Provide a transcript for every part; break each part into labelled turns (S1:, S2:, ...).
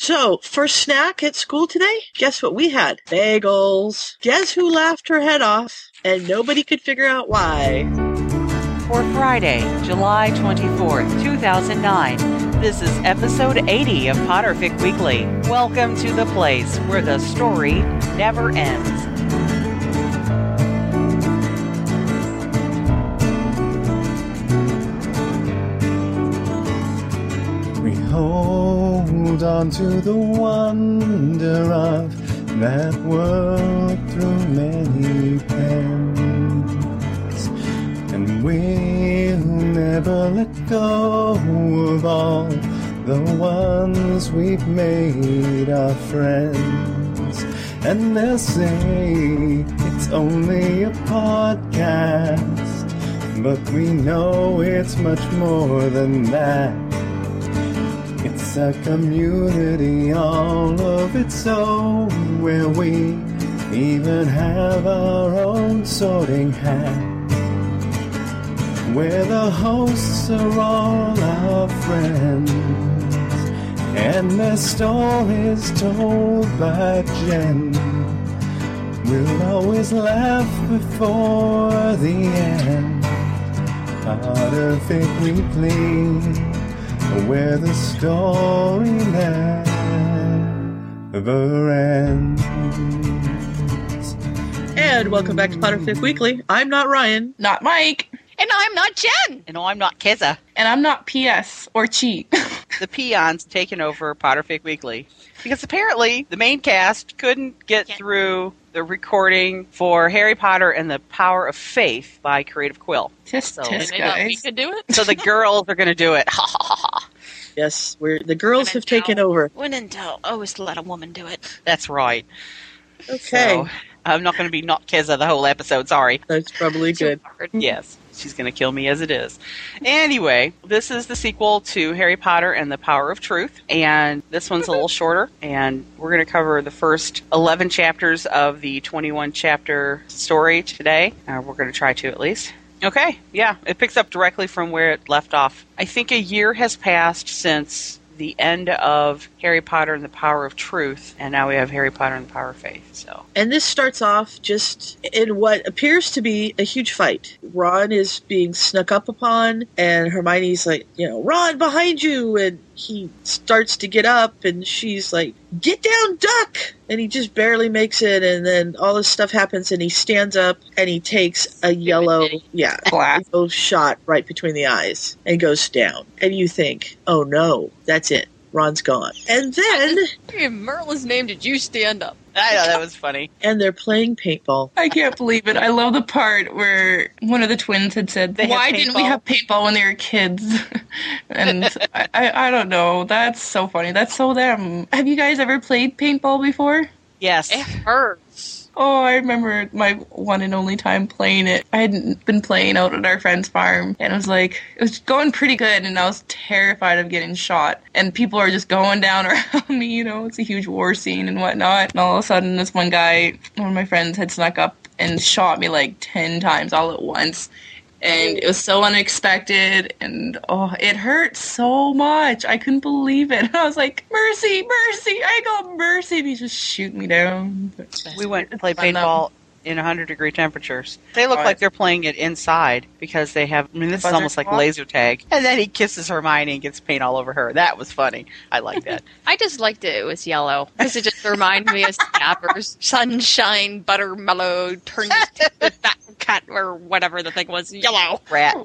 S1: So, for snack at school today, guess what we had? Bagels. Guess who laughed her head off? And nobody could figure out why.
S2: For Friday, July 24th, 2009, this is episode 80 of Potterfic Weekly. Welcome to the place where the story never ends.
S3: We hold on to the wonder of that world through many pens. And we'll never let go of all the ones we've made our friends. And they'll say it's only a podcast, but we know it's much more than that. A community all of its own where we even have our own sorting hat. Where the hosts are all our friends and their stories told by Jen. We'll always laugh before the end. Potterfic Weekly where the story never ends.
S1: And welcome back to Potterfic Weekly. I'm not Ryan.
S4: Not Mike.
S5: And I'm not Jen.
S2: And no, I'm not Keza.
S4: And I'm not PS or Cheat.
S2: The peons taking over Potterfic Weekly. Because apparently the main cast couldn't get
S5: Can't-
S2: through the recording for Harry Potter and the Power of Faith by Creative Quill.
S4: tisk
S2: So-
S4: tisk,
S5: They thought we
S4: guys.
S5: could do it.
S2: So the girls are going to do it. Ha ha ha ha.
S1: Yes, we're the girls have taken over.
S5: When in doubt, always let a woman do it.
S2: That's right.
S1: Okay,
S2: So I'm not going to be not Keza the whole episode. Sorry.
S1: that's probably good.
S2: Yes, she's going to kill me as it is. Anyway, this is the sequel to Harry Potter and the Power of Truth, and this one's a little shorter, and we're going to cover the first 11 chapters of the 21 chapter story today. Uh, we're going to try to at least. Okay, yeah, it picks up directly from where it left off. I think a year has passed since the end of Harry Potter and the Power of Truth, and now we have Harry Potter and the Power of Faith. So,
S1: And this starts off just in what appears to be a huge fight. Ron is being snuck up upon, and Hermione's like, you know, Ron, behind you! And he starts to get up, and she's like, get down, duck! And he just barely makes it, and then all this stuff happens, and he stands up, and he takes a yellow, yeah, yellow shot right between the eyes, and goes down. And you think, oh no, that's it. Ron's gone. And then,
S5: Hey, Merlin's name, did you stand up?
S2: I know that was funny.
S1: and they're playing paintball.
S4: I can't believe it. I love the part where one of the twins had said,
S2: They
S4: "Why didn't we have paintball when they were kids?" and I, I, I don't know. That's so funny. That's so them. Have you guys ever played paintball before?
S2: Yes.
S5: It hurts.
S4: Oh, I remember my one and only time playing it. I hadn't been playing out at our friend's farm, and it was like it was going pretty good, and I was terrified of getting shot. And people are just going down around me. You know, it's a huge war scene and whatnot. And all of a sudden, this one guy, one of my friends, had snuck up and shot me like ten times all at once. And it was so unexpected, and oh, it hurt so much. I couldn't believe it. I was like, "Mercy, mercy!" I got "Mercy!" And he's just shoot me down.
S2: We went to play paintball in 100 degree temperatures. They look
S4: Oh,
S2: like they're playing it inside because they have. I mean, this is almost like
S4: clock?
S2: laser tag. And then he kisses Hermione and gets paint all over her. That was funny. I like that.
S5: I just liked it. It was yellow because it just reminded me of Scabbers, sunshine, buttermellow, turns to the cat or whatever the thing was. Yellow.
S2: Rat.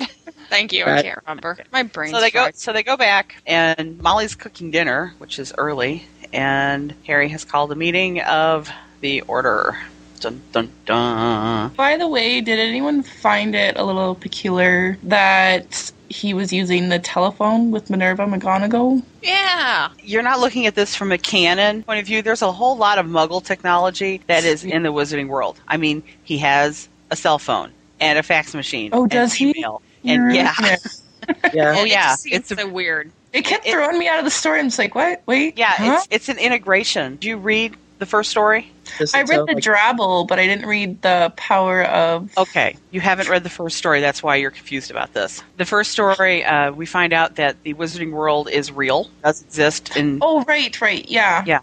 S5: Thank you.
S1: Right.
S5: I can't remember. My brain.
S2: So they go. So they go back, and Molly's cooking dinner, which is early, and Harry has called a meeting of the Order. Dun dun dun.
S4: By the way, did anyone find it a little peculiar that he was using the telephone with Minerva McGonagall?
S5: Yeah.
S2: You're not looking at this from a canon point of view. There's a whole lot of Muggle technology that is in the Wizarding world. I mean, he has a cell phone and a fax machine.
S4: Oh,
S2: and
S4: does he?
S2: email. And yeah,
S1: Yeah.
S2: Oh, yeah.
S5: It seems
S2: It's a-
S5: so weird.
S4: It kept
S2: It-
S4: throwing me out of the story. I'm just like, what? Wait,
S2: yeah,
S4: huh?
S2: it's it's an integration. Do you read the first story?
S4: I read the
S1: like-
S4: Drabble, but I didn't read the Power of.
S2: Okay, you haven't read the first story. That's why you're confused about this. The first story, uh, we find out that the Wizarding world is real, does exist, in,
S4: Oh, right, right, yeah.
S2: Yeah.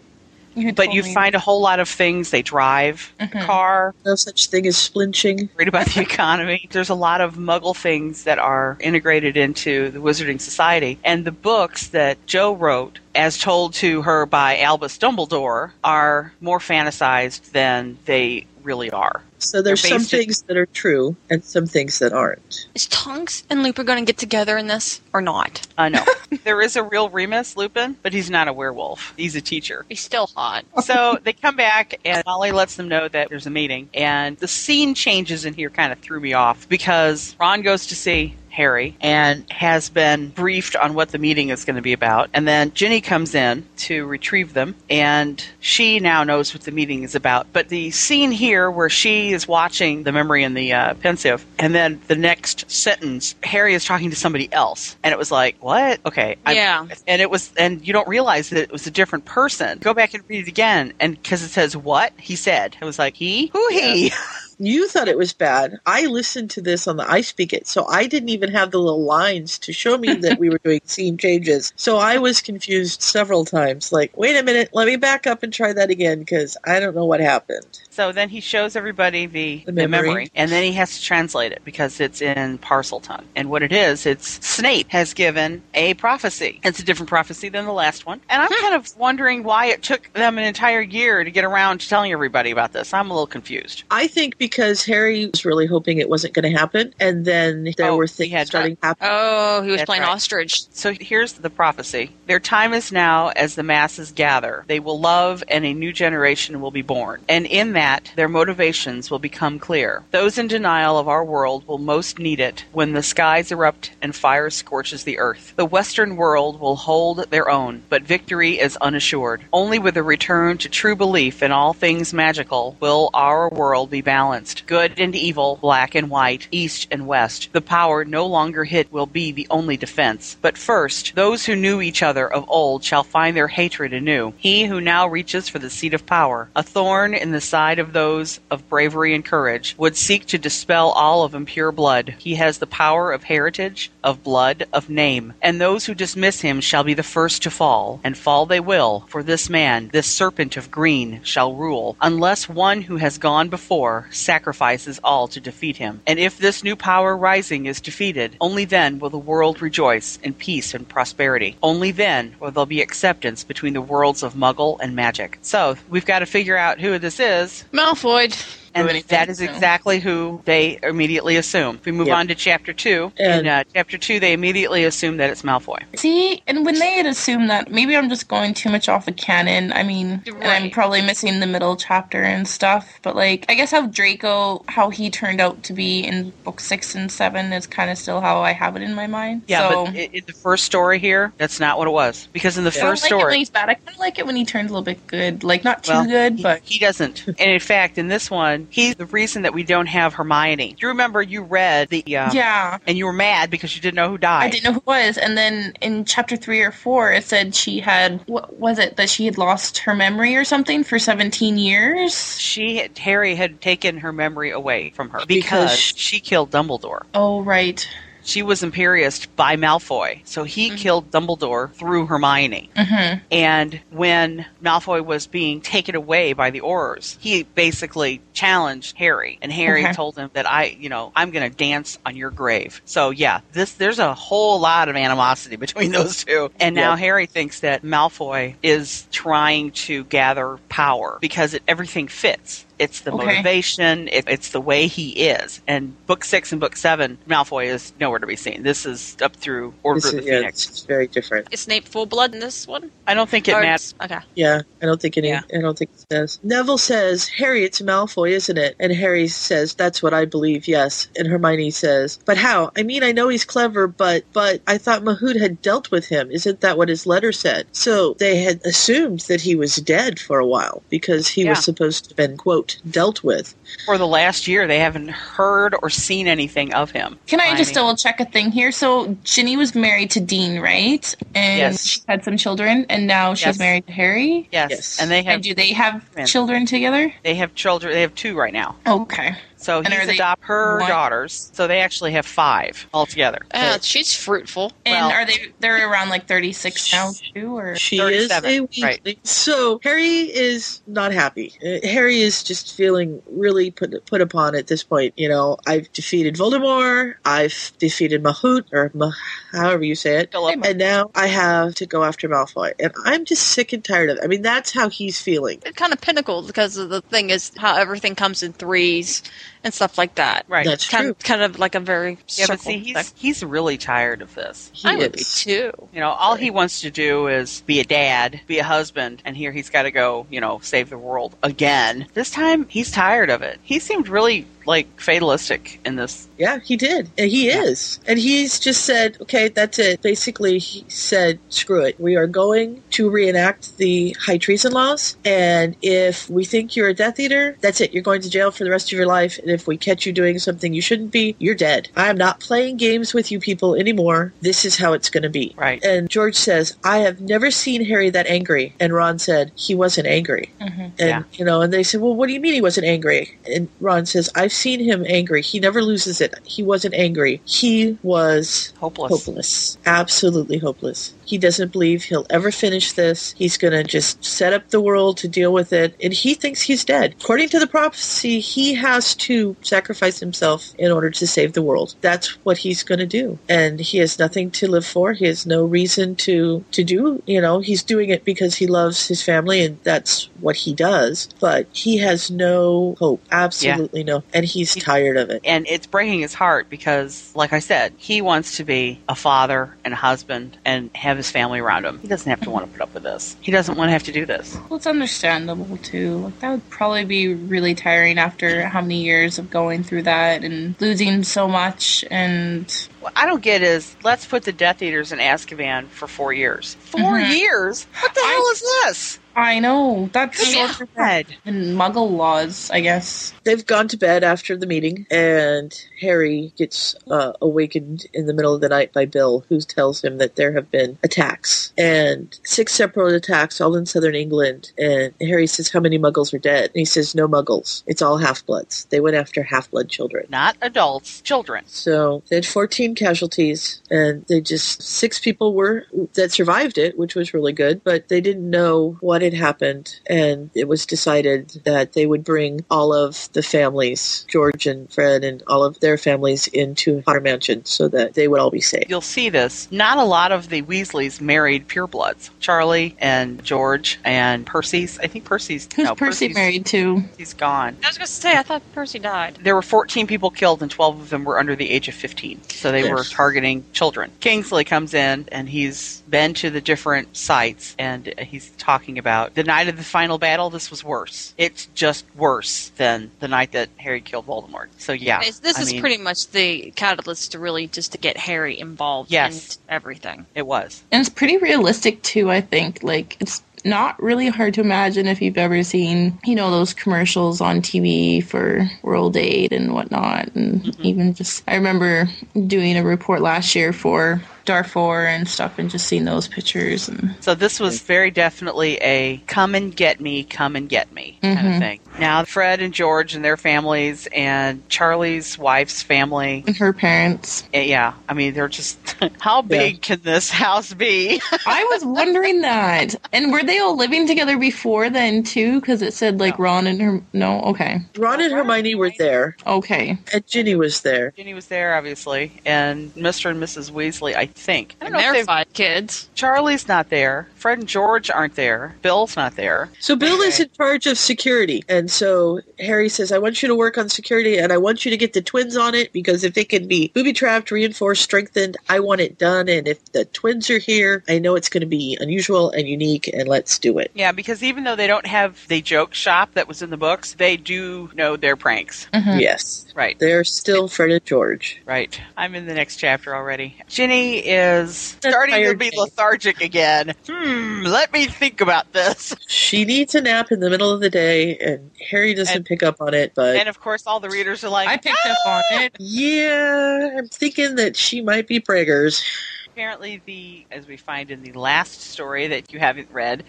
S4: You
S2: but you
S4: me.
S2: find a whole lot of things. They drive a
S4: Mhm.
S2: car,
S1: no such thing as splinching.
S2: read about the economy. There's a lot of Muggle things that are integrated into the Wizarding Society, and the books that Joe wrote, as told to her by Albus Dumbledore, are more fantasized than they really are.
S1: So there's some
S2: based
S1: things that are true and some things that aren't.
S5: Is Tonks and Lupin going to get together in this or not?
S2: Uh, know. there is a real Remus Lupin, but he's not a werewolf. He's a teacher.
S5: He's still hot.
S2: so they come back and Molly lets them know that there's a meeting and the scene changes in here kind of threw me off because Ron goes to see Harry and has been briefed on what the meeting is going to be about. And then Ginny comes in to retrieve them and she now knows what the meeting is about. But the scene here where she is watching the memory and the uh, Pensieve and then the next sentence Harry is talking to somebody else. And it was like what? Okay I'm-
S5: Yeah.
S2: and it was and you don't realize that it was a different person. Go back and read it again and because it says what he said. It was like he? Who he
S1: You thought it was bad. I listened to this on the I Speak It, so I didn't even have the little lines to show me that we were doing scene changes. So I was confused several times. Like, wait a minute, let me back up and try that again because I don't know what happened.
S2: So then he shows everybody the,
S1: The
S2: the, memory.
S1: memory.
S2: and then he has to translate it because it's in Parseltongue and what it is it's snape has given a prophecy it's a different prophecy than the last one and i'm hmm. kind of wondering why it took them an entire year to get around to telling everybody about this i'm a little confused
S1: I think because Harry was really hoping it wasn't going to happen, and then there
S2: Oh,
S1: were
S2: he
S1: things
S2: had
S1: starting to happen.
S5: Oh, he was
S2: That's
S5: playing
S2: right.
S5: ostrich.
S2: So here's the prophecy. Their time is now as the masses gather. They will love and a new generation will be born. And in that, their motivations will become clear. Those in denial of our world will most need it when the skies erupt and fire scorches the earth. The Western world will hold their own, but victory is unassured. Only with a return to true belief in all things magical will our world be balanced. Good and evil, black and white, east and west. The power no longer hid will be the only defense. But first, those who knew each other of old shall find their hatred anew. He who now reaches for the seat of power, a thorn in the side of those of bravery and courage, would seek to dispel all of impure blood. He has the power of heritage, of blood, of name. And those who dismiss him shall be the first to fall, and fall they will, for this man, this serpent of green, shall rule, unless one who has gone before sacrifices all to defeat him. And if this new power rising is defeated, only then will the world rejoice in peace and prosperity. Only then will there be acceptance between the worlds of muggle and magic. So, we've got to figure out who this is.
S5: Malfoy.
S2: And
S4: anything,
S2: that is exactly who they immediately assume. If we move
S1: Yep.
S2: on to chapter two,
S1: And-
S2: in uh, chapter two, they immediately assume that it's Malfoy.
S4: See, and when they had assumed that, maybe I'm just going too much off the canon. I mean, and I'm probably missing the middle chapter and stuff. But like, I guess how Draco, how he turned out to be in book six and seven is kind of still how I have it in my mind.
S2: Yeah,
S4: so,
S2: but in, the first story here, that's not what it was. Because in the
S4: I don't
S2: first
S4: like it when
S2: story,
S4: he's bad. I kind of like it when he turns a little bit good. Like not too
S2: well,
S4: good,
S2: he,
S4: but
S2: he doesn't. and in fact, in this one, he's the reason that we don't have Hermione. Do you remember you read the uh,
S4: yeah.
S2: and you were mad because you didn't know who died?
S4: I didn't know who was, and then in chapter three or four, it said she had what was it that she had lost her memory or something for seventeen years.
S2: She had, Harry had taken her memory away from her
S1: Because-
S2: because she killed Dumbledore.
S4: Oh right.
S2: She was Imperious by Malfoy, so he killed Dumbledore through Hermione.
S4: hmm
S2: And when Malfoy was being taken away by the Aurors, he basically challenged Harry, and Harry
S4: Okay.
S2: told him that I, you know, I'm going to dance on your grave. So yeah, this there's a whole lot of animosity between those two. And now
S1: Yep.
S2: Harry thinks that Malfoy is trying to gather power because it, everything fits. It's the
S4: Okay.
S2: motivation. It, it's the way he is. And book six and book seven, Malfoy is nowhere to be seen. This is up through Order
S1: This
S2: of the
S1: yeah,
S2: Phoenix.
S1: it's very different.
S5: Is Snape full blood in this one?
S2: I don't think it
S5: Or-
S2: matters.
S5: Okay.
S1: Yeah, I don't think any.
S2: Yeah.
S1: I don't think it says. Neville says, "Harry, it's Malfoy, isn't it?" And Harry says, "That's what I believe." Yes. And Hermione says, "But how? I mean, I know he's clever, but but I thought Mahood had dealt with him. Isn't that what his letter said?" So they had assumed that he was dead for a while because he
S2: Yeah.
S1: was supposed to have been quote out, dealt with.
S2: For the last year, they haven't heard or seen anything of him.
S4: Can I just
S2: mean,
S4: double check a thing here? So Ginny was married to Dean, right? And
S2: Yes.
S4: she had some children, and now she's
S2: Yes.
S4: married to Harry.
S2: Yes,
S1: Yes.
S2: and they have
S4: And do they have children together?
S2: they have children. They have two right now.
S4: Okay.
S2: So
S4: And are
S2: he's
S4: they
S2: adopt her
S4: one-
S2: daughters. So they actually have five altogether.
S5: Uh, she's fruitful.
S4: And
S2: Well-
S4: are they? They're around like thirty six now too, or
S1: She is a Weasley.
S2: right.
S1: So Harry is not happy. Uh, Harry is just feeling really put put upon at this point. You know, I've defeated Voldemort. I've defeated Mahout, or Mah- however you say it.
S2: Philip.
S1: And now I have to go after Malfoy, and I'm just sick and tired of it. I mean, that's how he's feeling.
S5: It kind of pinnacled because of the thing is how everything comes in threes and stuff like that.
S2: Right.
S1: That's
S5: Kind,
S1: true.
S5: kind of like a very
S2: yeah, but see, he's
S5: thing.
S2: he's really tired of this.
S1: He
S5: I would be too.
S2: You know, all he wants to do is be a dad, be a husband, and here he's got to go, you know, save the world again. This time, he's tired of it. He seemed really like fatalistic in this.
S1: Yeah, he did. And he is. And he's just said, okay, that's it. Basically, he said, screw it. We are going to reenact the high treason laws. And if we think you're a Death Eater, that's it. You're going to jail for the rest of your life. And if we catch you doing something you shouldn't be, you're dead. I am not playing games with you people anymore. This is how it's going to be.
S2: Right.
S1: And George says, I have never seen Harry that angry. And Ron said, he wasn't angry. Mm-hmm. And,
S2: Yeah.
S1: you know, and they said, well, what do you mean he wasn't angry? And Ron says, I've seen him angry. He never loses it. He wasn't angry. He was
S2: Hopeless.
S1: hopeless. Absolutely hopeless. He doesn't believe he'll ever finish this. He's going to just set up the world to deal with it. And he thinks he's dead. According to the prophecy, he has to sacrifice himself in order to save the world. That's what he's going to do. And he has nothing to live for. He has no reason to, to do, you know, he's doing it because he loves his family and that's what he does. But he has no hope. Absolutely no. And he's tired of it.
S2: And it's breaking his heart because, like I said, he wants to be a father and a husband and have his family around him. He doesn't have to want to put up with this. He doesn't want to have to do this.
S4: well, it's understandable too. Like that would probably be really tiring after how many years of going through that and losing so much. And
S2: What I don't get is let's put the Death Eaters in Azkaban for four years. 4
S4: Mhm.
S2: years? What the
S4: I-
S2: hell is this?
S4: I know that's
S2: Good
S4: shorter
S2: God.
S4: than Muggle laws, I guess.
S1: They've gone to bed after the meeting, and Harry gets uh, awakened in the middle of the night by Bill, who tells him that there have been attacks and six separate attacks, all in southern England. And Harry says, "How many Muggles are dead?" And he says, "No Muggles. It's all half bloods. They went after half blood children."
S2: Not adults, children.
S1: So they had 14 casualties, and they just six people were that survived it, which was really good. But they didn't know what had happened, and it was decided that they would bring all of the families, George and Fred, and all of their families into Potter Mansion, so that they would all be safe.
S2: You'll see this. Not a lot of the Weasleys married purebloods. Charlie and George and Percy's. I think Percy's.
S4: Who's
S2: no,
S4: Percy
S2: Percy's,
S4: married to?
S2: He's gone.
S5: I was going to say, I thought Percy died.
S2: There were 14 people killed, and 12 of them were under the age of 15. So they were targeting children. Kingsley comes in, and he's been to the different sites, and he's talking about the night of the final battle. This was worse. It's just worse than the night that Harry killed Voldemort. So yeah,
S5: It's- this
S2: I
S5: is
S2: mean,
S5: pretty much the catalyst to really just to get Harry involved
S2: Yes.
S5: in everything.
S2: It was.
S4: And it's pretty realistic too, I think. Like it's not really hard to imagine if you've ever seen, you know, those commercials on TV for World Aid and whatnot. And even just, I remember doing a report last year for Darfur and stuff and just seeing those pictures. And
S2: So this was very definitely a come and get me, come and get me kind of
S4: Mhm.
S2: thing. Now Fred and George and their families and Charlie's wife's family.
S4: and her parents.
S2: eh, Yeah, I mean they're just how big can this house be?
S4: I was wondering that. And were they all living together before then too? Because it said like
S2: No.
S4: Ron and her. No, okay,
S1: Ron and Hermione were there,
S4: okay.
S1: and Ginny was there.
S2: Ginny was there obviously, and Mr. and Mrs. Weasley, I think. I don't
S5: And
S2: know if
S5: they're
S2: they've-
S5: five kids.
S2: Charlie's not there. Fred and George aren't there. Bill's not there.
S1: So Bill is in charge of security, and so Harry says, "I want you to work on security, and I want you to get the twins on it because if it can be booby trapped, reinforced, strengthened, I want it done. And if the twins are here, I know it's going to be unusual and unique, and let's do it."
S2: Yeah, because even though they don't have the joke shop that was in the books, they do know their pranks.
S4: Mhm.
S1: Yes,
S2: Right.
S1: they're still Fred and George.
S2: Right. I'm in the next chapter already. Ginny is starting to be lethargic again. Hmm. Hmm, let me think about this.
S1: She needs a nap in the middle of the day, and Harry doesn't
S2: And-
S1: pick up on it. But
S2: And of course, all the readers are like,
S4: I picked up on it.
S1: yeah, I'm thinking that she might be preggers.
S2: apparently the as we find in the last story that you haven't read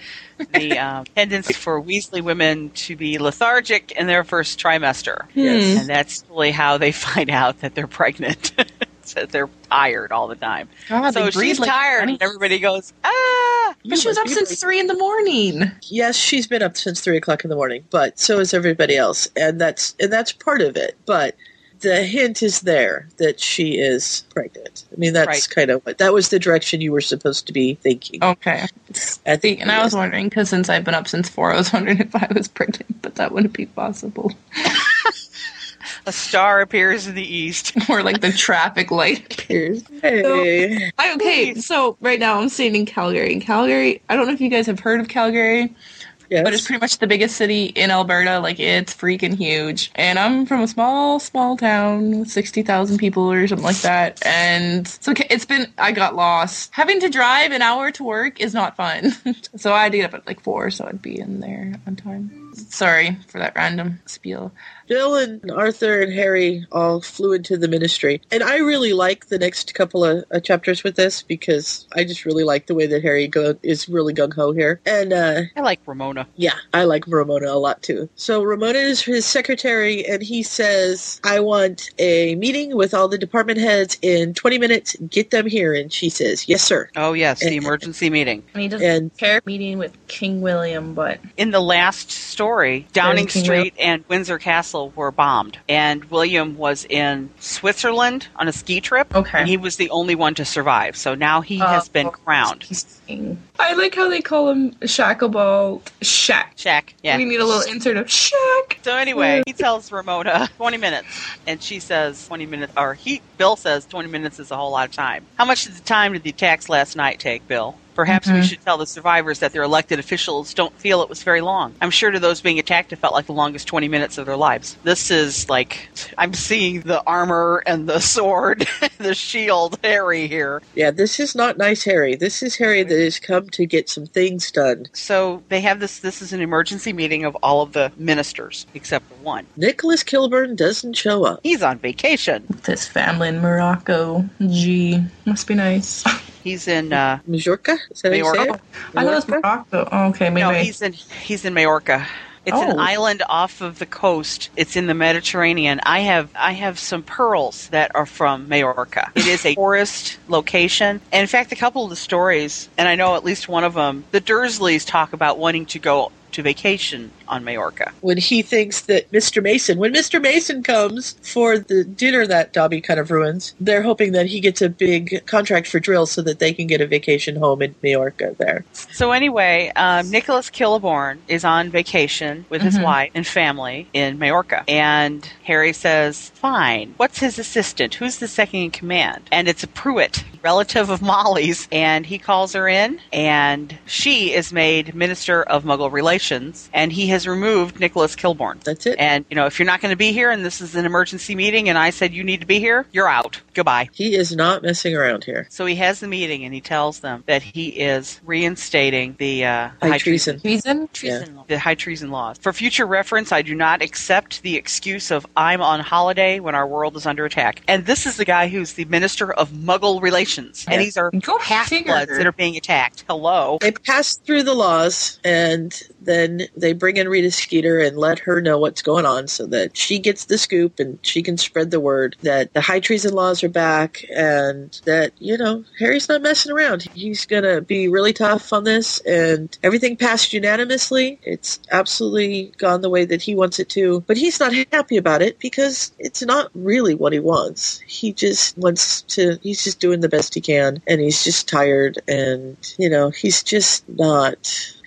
S2: the um, tendency for weasley women to be lethargic in their first trimester
S1: Yes.
S2: and that's really how they find out that they're pregnant so they're tired all the time
S4: God,
S2: so she's
S4: like
S2: tired
S4: bunny-
S2: and everybody goes ah
S4: But she was up since three in the morning.
S1: Yes, she's been up since three o'clock in the morning, but so is everybody else, and that's and that's part of it. But the hint is there that she is pregnant. I mean, that's
S2: Right.
S1: kind of what that was the direction you were supposed to be thinking.
S4: Okay.
S1: I think,
S4: And I was wondering because since I've been up since four, I was wondering if I was pregnant, but that wouldn't be possible.
S2: a star appears in the east
S4: Or like the traffic light appears.
S1: Hey,
S4: I, okay, so right now I'm staying in Calgary. In Calgary, I don't know if you guys have heard of Calgary,
S1: yes.
S4: but it's pretty much the biggest city in Alberta. Like it's freaking huge. And I'm from a small, small town with sixty thousand people or something like that. And so it's been I got lost. Having to drive an hour to work is not fun. so I had to get up at like four, so I'd be in there on time. Sorry for that random spiel.
S1: Bill and Arthur and Harry all flew into the ministry, and I really like the next couple of uh, chapters with this because I just really like the way that Harry go- is really gung ho here, and uh,
S2: i like ramona
S1: Yeah, I like Ramona a lot too. So Ramona is his secretary, and he says, "I want a meeting with all the department heads in 20 minutes. Get them here." And she says, "Yes, sir."
S2: oh yes
S1: Eh,
S2: the emergency meeting
S4: And he doesn't
S1: And
S4: care meeting with King William, but
S2: in the last story, Downing
S4: King
S2: Street and Windsor Castle were bombed, and William was in Switzerland on a ski trip.
S4: Okay.
S2: And he was the only one to survive. So now he has been
S4: Oh.
S2: crowned.
S4: I like how they call him Shacklebolt Shack.
S2: Shaq. Yeah.
S4: We need a little insert of Shack.
S2: So anyway, he tells Ramona 20 minutes, and she says 20 minutes, or he, Bill says 20 minutes is a whole lot of time. How much of the time did the attacks last night take, Bill? Perhaps we
S4: Mhm.
S2: should tell the survivors that their elected officials don't feel it was very long. I'm sure to those being attacked, it felt like the longest 20 minutes of their lives. This is like, I'm seeing the armor and the sword, the shield, Harry here.
S1: yeah, this is not nice Harry. This is Harry that has come to get some things done.
S2: So they have this, this is an emergency meeting of all of the ministers, except for one.
S1: Nicholas Kilborn doesn't show up.
S2: He's on vacation.
S4: With his family in Morocco. Gee, must be nice.
S2: He's in, uh,
S1: Majorca? Is that how you say
S2: Majorca?
S1: it?
S4: I know it's
S1: Majorca?
S4: Morocco. Oh, okay, maybe.
S2: No, he's in he's in Majorca. It's an
S4: Oh.
S2: island off of the coast. It's in the Mediterranean. I have I have some pearls that are from Majorca. It is a tourist location. And in fact, a couple of the stories, and I know at least one of them, the Dursleys talk about wanting to go to vacation on Majorca.
S1: when he thinks that Mr. Mason, when Mr. Mason comes for the dinner that Dobby kind of ruins, they're hoping that he gets a big contract for drill so that they can get a vacation home in Majorca there.
S2: So anyway, um, Nicholas Killiborn is on vacation with his
S4: Mhm.
S2: wife and family in Majorca, and Harry says, "Fine. What's his assistant? Who's the second in command?" And it's a Prewett, relative of Molly's, and he calls her in, and she is made Minister of Muggle Relations, and he has removed Nicholas Kilborn.
S1: That's it.
S2: And you know, if you're not going to be here, and this is an emergency meeting, and I said you need to be here, you're out. Goodbye.
S1: He is not messing around here.
S2: So he has the meeting, and he tells them that he is reinstating the, uh, the
S1: High treason.
S4: Treason?
S2: treason law. the high treason laws. For future reference, I do not accept the excuse of I'm on holiday when our world is under attack. And this is the guy who's the minister of Muggle relations, and these are
S4: Go
S2: half bloods that are being attacked. Hello.
S1: They pass through the laws and then they bring in Rita Skeeter and let her know what's going on so that she gets the scoop and she can spread the word that the high treason laws are back and that, you know, Harry's not messing around. He's going to be really tough on this and everything passed unanimously. It's absolutely gone the way that he wants it to, but he's not happy about it because it's not really what he wants. He just wants to, he's just doing the best he can and he's just tired and, you know, he's just not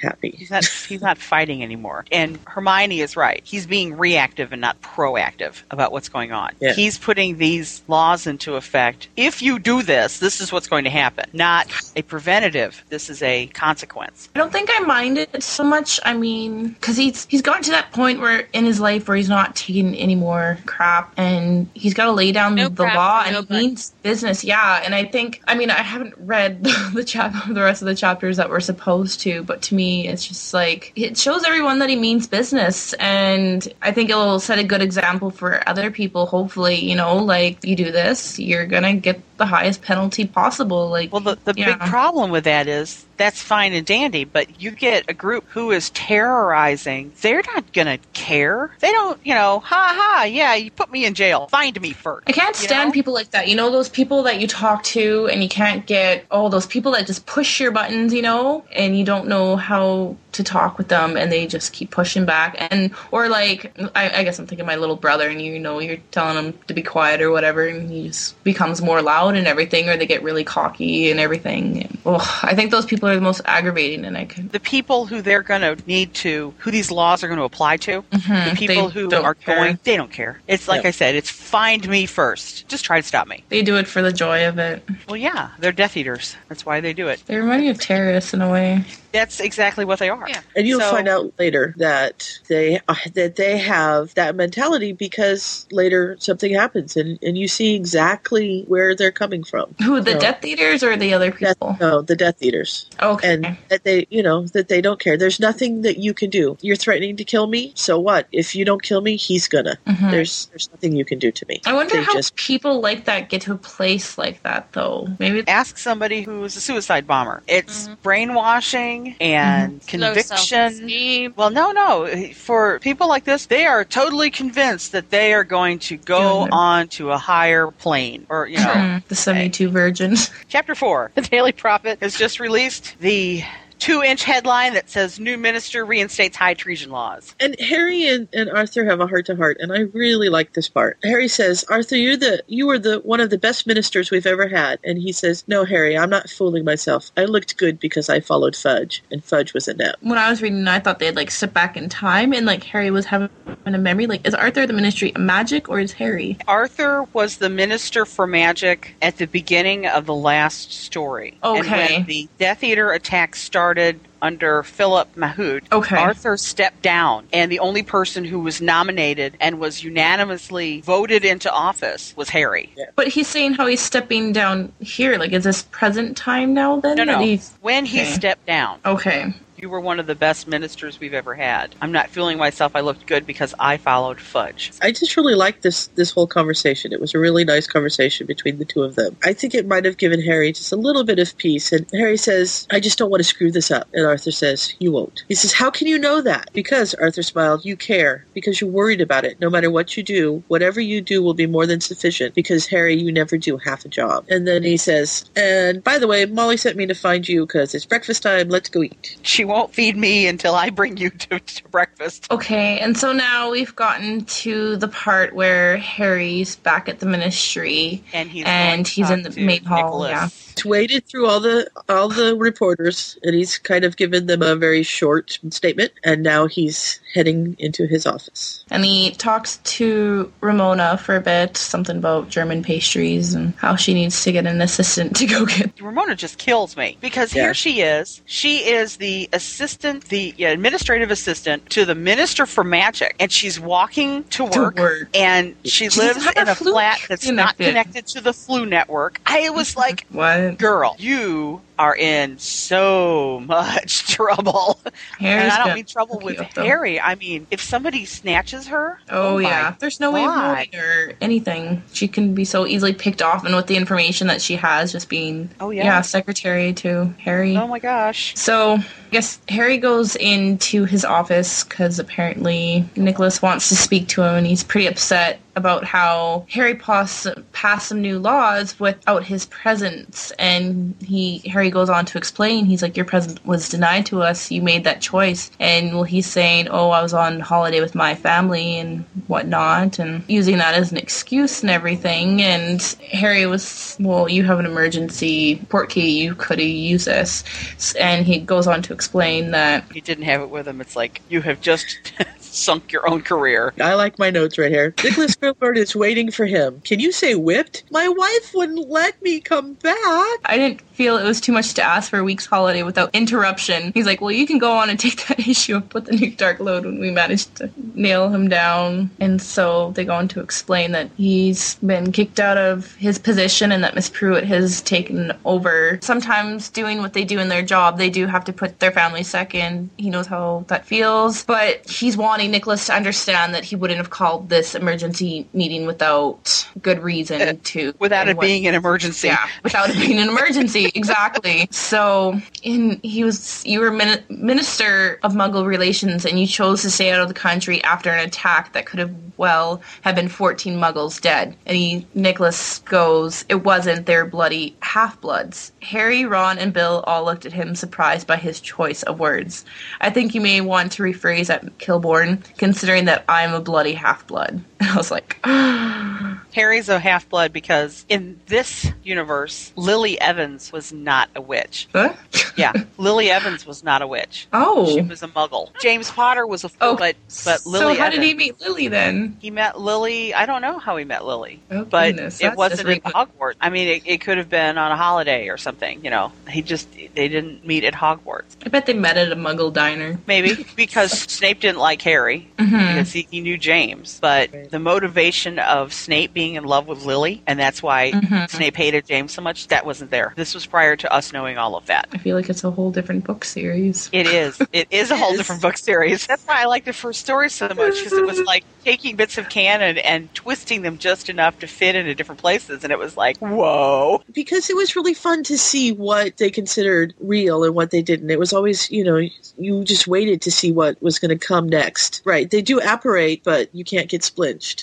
S1: happy.
S2: He's not he's not fighting anymore. And Hermione is right. He's being reactive and not proactive about what's going on.
S1: Yeah.
S2: He's putting these laws into effect. If you do this, this is what's going to happen. Not a preventative. This is a consequence.
S4: I don't think I mind it so much. I mean, because he's he's gotten to that point where in his life where he's not taking any more crap, and he's got to lay down
S5: No
S4: the
S5: crap
S4: law,
S5: for
S4: and
S5: no
S4: he means business. Yeah, and I think I mean I haven't read the chap the rest of the chapters that we're supposed to, but to me it's just like it shows everyone that he means business, and I think it'll set a good example for other people. Hopefully, you know, like you do this, you're gonna get the highest penalty possible. Like,
S2: Well, the, the
S4: Yeah.
S2: big problem with that is that's fine and dandy, but you get a group who is terrorizing. They're not going to care. They don't, you know, ha ha, yeah, you put me in jail. Find me first.
S4: I can't
S2: You
S4: stand
S2: know?
S4: people like that. You know those people that you talk to and you can't get oh those people that just push your buttons, you know, and you don't know how to talk with them and they just keep pushing back and or like I, I guess I'm thinking my little brother and you know you're telling him to be quiet or whatever and he just becomes more loud and everything or they get really cocky and everything. And, oh, I think those people are the most aggravating and I can
S2: the people who they're going to need to, who these laws are going to apply to,
S4: Mhm,
S2: the people
S4: they
S2: who
S4: don't
S2: are
S4: care.
S2: going, they don't care. It's like
S1: Yeah.
S2: I said, it's find me first. Just try to stop me.
S4: they do it for the joy of it.
S2: Well, yeah, they're Death Eaters. That's why they do it.
S4: They remind me of terrorists in a way.
S2: That's exactly what they are.
S5: Yeah.
S1: And you'll
S2: So-
S1: find out later that they uh, that they have that mentality because later something happens and, and you see exactly where they're coming from.
S4: Who the
S1: No.
S4: Death Eaters or the other
S1: Death,
S4: people?
S1: no, the Death Eaters.
S4: Okay.
S1: And that they, you know, that they don't care. There's nothing that you can do. You're threatening to kill me, so what? If you don't kill me, he's gonna.
S4: Mhm.
S1: There's there's nothing you can do to me.
S4: I wonder
S1: They
S4: how
S1: just
S4: people like that get to a place like that, though. Maybe
S2: Ask somebody who's a suicide bomber. It's
S4: Mm-hmm.
S2: brainwashing and mm-hmm.
S5: Low
S2: conviction.
S5: self-esteem.
S2: Well, no, no. For people like this, they are totally convinced that they are going to go
S4: Doing it.
S2: on to a higher plane. Or, you know,
S4: the 72 virgins.
S2: Chapter 4 The Daily Prophet has just released the two inch headline that says New Minister reinstates high treason laws.
S1: And Harry and, and Arthur have a heart to heart, and I really like this part. Harry says, "Arthur, you're the you were the one of the best ministers we've ever had." And he says, "No, Harry, I'm not fooling myself. I looked good because I followed Fudge, and Fudge was a inept."
S4: When I was reading, I thought they'd like sit back in time and like Harry was having a memory. Like, is Arthur the Ministry magic or is Harry?
S2: Arthur was the minister for magic at the beginning of the last story. And
S4: Okay.
S2: when the Death Eater attack started under Philip Mahood.
S4: Okay.
S2: Arthur stepped down, and the only person who was nominated and was unanimously voted into office was Harry.
S4: But he's saying how he's stepping down here. Like, is this present time now then?
S2: No, no.
S4: he's-
S2: When he
S4: Okay.
S2: stepped down,
S4: Okay.
S2: You were one of the best ministers we've ever had. I'm not fooling myself. I looked good because I followed Fudge.
S1: I just really liked this this whole conversation. It was a really nice conversation between the two of them. I think it might have given Harry just a little bit of peace. And Harry says, "I just don't want to screw this up." And Arthur says, "You won't." He says, "How can you know that?" Because Arthur smiled, "You care because you're worried about it. No matter what you do, whatever you do will be more than sufficient. Because Harry, you never do half a job." And then he says, "And by the way, Molly sent me to find you because it's breakfast time. Let's go eat."
S2: She won't feed me until I bring you to, to breakfast.
S4: Okay, and so now we've gotten to the part where Harry's back at the ministry.
S2: And he's
S4: And he's in the main hall,
S2: Nicholas.
S4: yeah.
S1: He's waded through all the all the reporters and he's kind of given them a very short statement and now he's heading into his office.
S4: And he talks to Ramona for a bit, something about German pastries and how she needs to get an assistant to go get.
S2: Ramona just kills me because
S1: Yeah.
S2: here she is. She is the assistant, the administrative assistant to the minister for magic, and she's walking to
S4: To
S2: work.
S4: work.
S2: And she
S4: She
S2: lives in a flat that's not
S4: connected.
S2: connected to the Floo network. I was like,
S4: What?
S2: girl, you are in so much trouble.
S4: Harry's
S2: and I don't mean trouble with. Harry. I mean, if somebody snatches her,
S4: Oh, oh
S2: my
S4: yeah. There's no way of knowing or anything. She can be so easily picked off, and with the information that she has, just being
S2: Oh, yeah.
S4: secretary to Harry.
S2: Oh my gosh.
S4: So, I guess Harry goes into his office because apparently Nicholas wants to speak to him and he's pretty upset about how Harry pass, passed some new laws without his presence, and he Harry goes on to explain. He's like, "Your presence was denied to us. You made that choice." And well, he's saying, "Oh, I was on holiday with my family and whatnot," and using that as an excuse and everything. And Harry was, "Well, you have an emergency Portkey. You could use this." And he goes on to explain that
S2: He didn't have it with him. It's like you have just sunk your own career.
S1: I like my notes right here. Nicholas Gilbert is waiting for him. Can you say whipped? My wife wouldn't let me come back.
S4: I didn't feel it was too much to ask for a week's holiday without interruption. He's like, Well, you can go on and take that issue and put the new Dark Lord when we managed to nail him down. And so they go on to explain that he's been kicked out of his position and that Miss Prewett has taken over. Sometimes doing what they do in their job, they do have to put their family second. He knows how that feels. But he's wanting Nicholas to understand that he wouldn't have called this emergency meeting without good reason eh, to.
S2: Without it
S4: what-
S2: being an emergency.
S4: yeah, without it being an emergency, exactly. So, in he was you were min- minister of Muggle relations, and you chose to stay out of the country after an attack that could have well have been fourteen Muggles dead. And he Nicholas goes, it wasn't their bloody half bloods. Harry, Ron, and Bill all looked at him surprised by his choice of words. I think you may want to rephrase at Kilborn, considering that I'm a bloody half blood. And I was like,
S2: Harry's a half blood because in this universe, Lily Evans was not a witch.
S4: huh?
S2: Yeah, Lily Evans was not a witch.
S4: Oh.
S2: She was a muggle. James Potter was a fool,
S4: Oh,
S2: but but Lily
S4: so how
S2: Evans.
S4: did he meet Lily then?
S2: He met Lily. I don't know how he met Lily,
S4: Oh,
S2: but
S4: goodness,
S2: it wasn't
S4: just
S2: in Hogwarts. I mean, it, it could have been on a holiday or something. You know, he just they didn't meet at Hogwarts.
S4: I bet they met at a Muggle diner.
S2: Maybe because Snape didn't like Harry
S4: Mm-hmm.
S2: because he, he knew James, but the motivation of Snape being in love with Lily, and that's why
S4: Mhm.
S2: Snape hated James so much, that wasn't there. This was prior to us knowing all of that.
S4: I feel like it's a whole different book series.
S2: It is. It is a whole
S1: is.
S2: different book series. That's why I like the first story so much because it was like taking bits of canon and twisting them just enough to fit into different places, and it was like, whoa.
S1: because it was really fun to see what they considered real and what they didn't. It was always, you know, you just waited to see what was going to come next. Right. They do apparate, but you can't get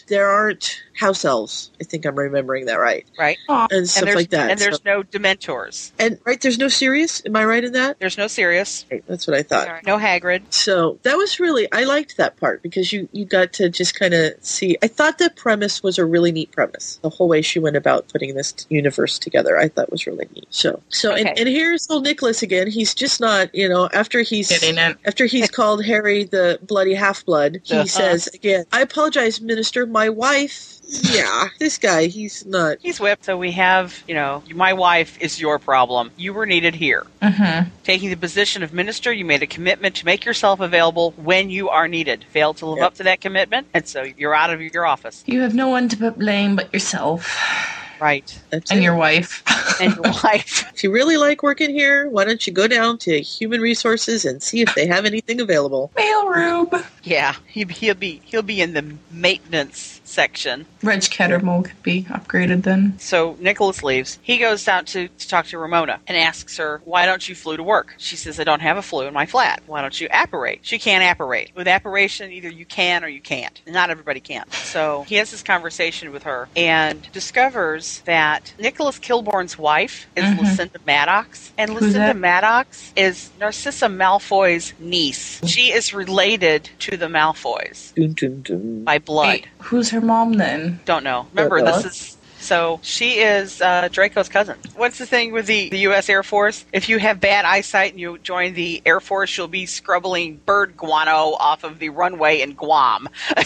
S1: There aren't house elves. I think I'm remembering that right.
S2: Right?
S4: Aw.
S1: And stuff
S2: and there's
S1: like that.
S2: and there's
S1: So-
S2: no Dementors.
S1: and right, there's no Sirius. Am I right in that?
S2: There's no Sirius.
S1: Right, that's what I thought.
S5: Alright.
S2: No Hagrid.
S1: So that was really I liked that part because you you got to just kind of see. I thought the premise was a really neat premise. The whole way she went about putting this universe together, I thought was really neat. So so and,
S5: Okay.
S1: and here's old Nicholas again. He's just not you know after he's after he's called Harry the bloody half blood. He
S2: Uh-huh.
S1: says again, "I apologize, Minister. My wife." Yeah, this guy. He's not.
S2: He's whipped. So we have, you know, my wife is your problem. You were needed here.
S4: Mm-hmm.
S2: Taking the position of minister, you made a commitment to make yourself available when you are needed. Failed to live
S1: Yep.
S2: up to that commitment, and so you're out of your office.
S4: You have no one to put blame but yourself
S2: Right.
S1: That's
S4: and
S1: it.
S4: your wife.
S2: And your wife.
S1: If you really like working here, why don't you go down to Human Resources and see if they have anything available?
S4: Mailroom.
S2: Yeah, he'll be he'll be in the maintenance section.
S4: Reg Cattermole could be upgraded then.
S2: So Nicholas leaves. He goes out to, to talk to Ramona and asks her, "Why don't you Floo to work?" She says, "I don't have a Floo in my flat. Why don't you apparate?" She can't apparate. With apparation, either you can or you can't. Not everybody can. So he has this conversation with her and discovers that Nicholas Kilborn's wife is
S4: Mhm.
S2: Lucinda Maddox, and
S4: Who's
S2: Lucinda
S4: that?
S2: Maddox is Narcissa Malfoy's niece. She is related to the Malfoys
S1: Dun, dun, dun.
S2: by blood.
S4: Wait, who's her mom then?
S2: Don't know. Remember, this is so she is uh, Draco's cousin. What's the thing with the, the U.S. Air Force? If you have bad eyesight and you join the Air Force, you'll be scrubbing bird guano off of the runway in Guam. I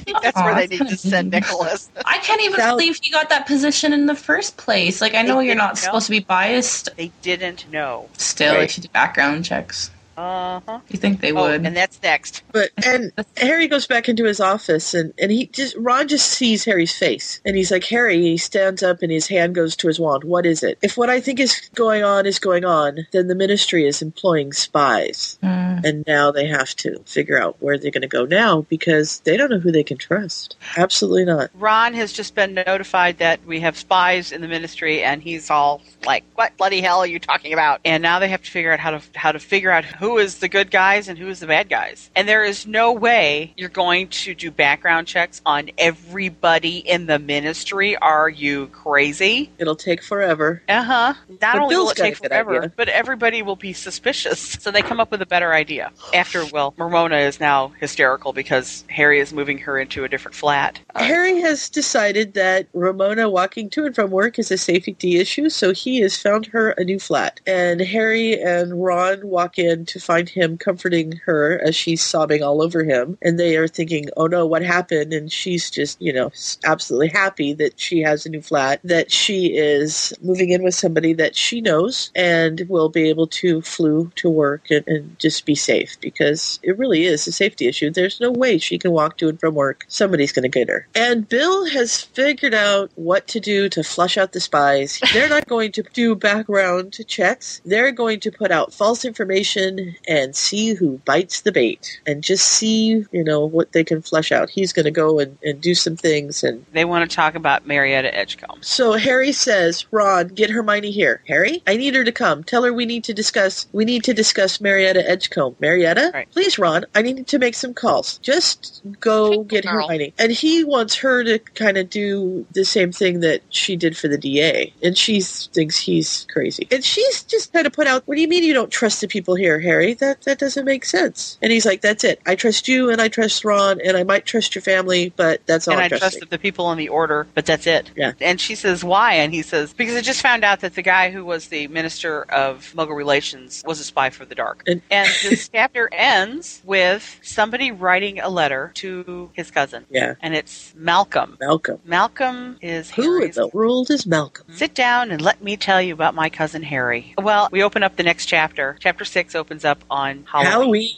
S2: think that's
S4: Aw,
S2: where they need to send. Nicholas.
S4: I can't even
S1: That-
S4: believe he got that position in the first place. Like, I know you're not
S2: didn't know.
S4: supposed to be biased.
S2: They didn't know.
S4: Still,
S1: Right.
S4: they should do background checks.
S2: Uh huh.
S4: You think they
S2: Oh,
S4: would?
S2: and that's next.
S1: But and Harry goes back into his office and, and he just Ron just sees Harry's face and he's like Harry he stands up and his hand goes to his wand what is it if what I think is going on is going on then the ministry is employing spies
S4: Hmm.
S1: and now they have to figure out where they're going to go now because they don't know who they can trust absolutely not
S2: Ron has just been notified that we have spies in the ministry, and he's all like, "What bloody hell are you talking about?" And now they have to figure out how to how to figure out who is the good guys and who is the bad guys. And there is no way you're going to do background checks on everybody in the ministry. Are you crazy?
S1: It'll take forever.
S2: Uh huh. Not
S1: But
S2: only
S1: Bill's
S2: will it take forever,
S1: idea.
S2: but everybody will be suspicious. So they come up with a better idea. After, well, Ramona is now hysterical because Harry is moving her into a different flat.
S1: Harry has decided that Ramona walking to and from work is a safety issue, so he has found her a new flat. And Harry and Ron walk in to find him comforting her as she's sobbing all over him. And they are thinking, oh no, what happened? And she's just, you know, absolutely happy that she has a new flat, that she is moving in with somebody that she knows and will be able to Floo to work and, and just be safe because it really is a safety issue. There's no way she can walk to and from work. Somebody's going to get her. And Bill has figured out what to do to flush out the spies. They're not going to do background checks. They're going to put out false information and see who bites the bait and just see, you know, what they can flesh out. He's going to go and, and do some things and
S2: They want to talk about Marietta Edgecombe.
S1: so Harry says, "Ron, get Hermione here. Harry, I need her to come. Tell her we need to discuss. We need to discuss Marietta Edgecombe. Marietta,
S2: Right.
S1: please, Ron. I need to make some calls. Just go
S5: Faithful
S1: get
S5: girl.
S1: Hermione." And he wants her to kind of do the same thing that she did for the DA, and she thinks he's crazy. And she's just kind of put out, "What do you mean you don't trust the people here, Harry? That that doesn't make sense." And he's like, "That's it. I trust you, and I trust Ron, and I might trust your family, but that's all
S2: and
S1: I'm
S2: I
S1: trusting."
S2: trusted the people in the order, but that's it.
S1: Yeah.
S2: And she says, why? And he says, because I just found out that the guy who was the minister of Muggle relations was a spy for the dark.
S1: And-
S2: And this chapter ends with somebody writing a letter to his cousin.
S1: Yeah,
S2: And it's Malcolm.
S1: Malcolm.
S2: Malcolm is
S1: Who in
S2: Harry's
S1: the world is Malcolm?
S2: Sit down and let me tell you about my cousin Harry. Well, we open up the next chapter. Chapter six opens up on Halloween.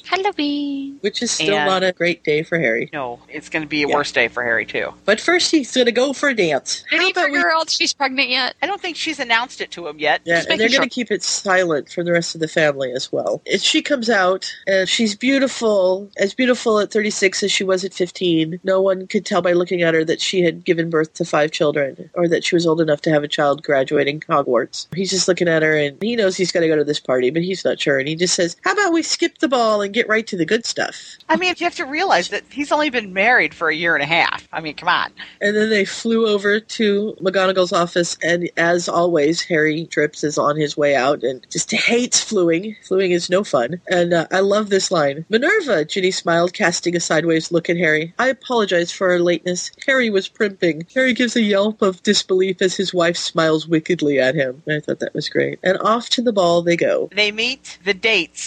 S1: Halloween,
S5: Halloween.
S1: which is still
S2: And-
S1: not a great day for Harry.
S2: No, it's going to be a
S1: Yeah.
S2: worse day for Harry too.
S1: But first, he's going to go for a dance.
S5: Did
S1: How
S5: he
S1: about we-
S5: figure out she's pregnant yet?
S2: I don't think she's announced it to him yet.
S1: Yeah, and they're
S5: making
S1: going to keep it silent for the rest of the family as well. And she comes out, and she's beautiful, as beautiful at 36 as she was at 15. No one could tell by looking at her that she had given birth to five children, or that she was old enough to have a child graduating Hogwarts. He's just looking at her, and he knows he's got to go to this party, but he's not sure. And he just says, "How about we skip the ball and get right to the good stuff?"
S2: I mean, you have to realize that he's only been married for a year and a half. I mean, come on.
S1: And then they flew over to McGonagall's office, and as always, Harry Trips is on his way out and just hates fluing. Fluing is no fun. And uh, I love this line. Minerva, Ginny smiled, casting a sideways look at Harry. I apologize for our lateness. Harry was primping. Harry gives a yelp of disbelief as his wife smiles wickedly at him. I thought that was great. And off to the ball they go.
S2: They meet the dates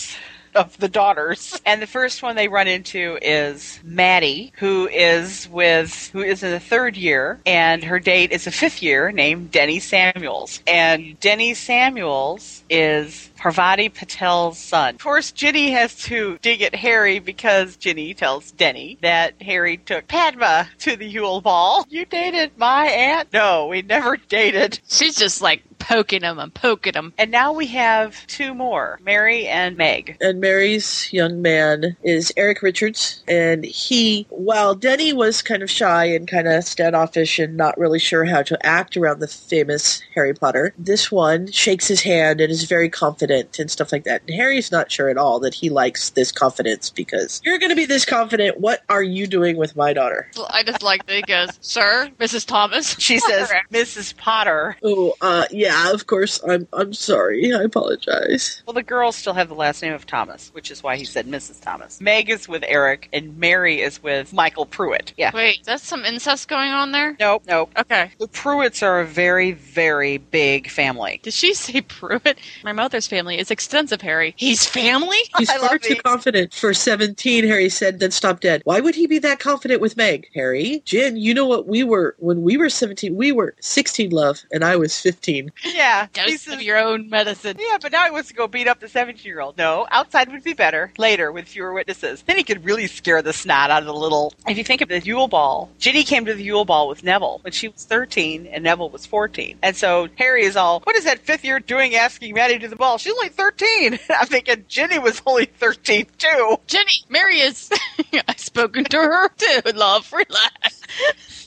S2: of the daughters. And the first one they run into is Maddie, who is with who is in the third year, and her date is a fifth year named Denny Samuels. And Denny Samuels is Parvati Patil's son. Of course, Ginny has to dig at Harry because Ginny tells Denny that Harry took Padma to the Yule Ball. You dated my aunt? No, we never dated.
S5: She's just like poking him and poking him.
S2: And now we have two more, Mary and Meg.
S1: and Mary's young man is Eric Richards. And he, while Denny was kind of shy and kind of standoffish and not really sure how to act around the famous Harry Potter, this one shakes his hand and is very confident and stuff like that. And Harry's not sure at all that he likes this confidence because you're going to be this confident. What are you doing with my daughter?
S5: I just like that he goes, Sir, Mrs. Thomas.
S2: She says, Mrs. Potter.
S1: Oh, uh, yeah, of course. I'm, I'm sorry. I apologize.
S2: Well, the girls still have the last name of Thomas, which is why he said Mrs. Thomas. Meg is with Eric, and Mary is with Michael Prewett. Yeah.
S5: Wait, that's some incest going on there?
S2: Nope, nope.
S5: Okay.
S2: The Prewetts are a very, very big family.
S5: Did she say Prewett? My mother's family is extensive, Harry. He's family?
S1: He's
S2: I
S1: far too
S2: these.
S1: confident for 17, Harry said, then stopped dead. Why would he be that confident with Meg? Harry, Jen, you know what we were when we were 17? We were 16, love, and I was 15.
S2: Yeah.
S5: Dose of your own medicine.
S2: Yeah, but now he wants to go beat up the 17 year old. No, outside would be better. Later, with fewer witnesses. Then he could really scare the snot out of the little. If you think of the Yule Ball, Ginny came to the Yule Ball with Neville when she was 13 and Neville was 14. And so Harry is all, what is that fifth year doing asking Maddie to the ball? She's only 13. I'm thinking Ginny was only 13 too.
S5: Jenny, Mary is. I've spoken to her too. Love, relax.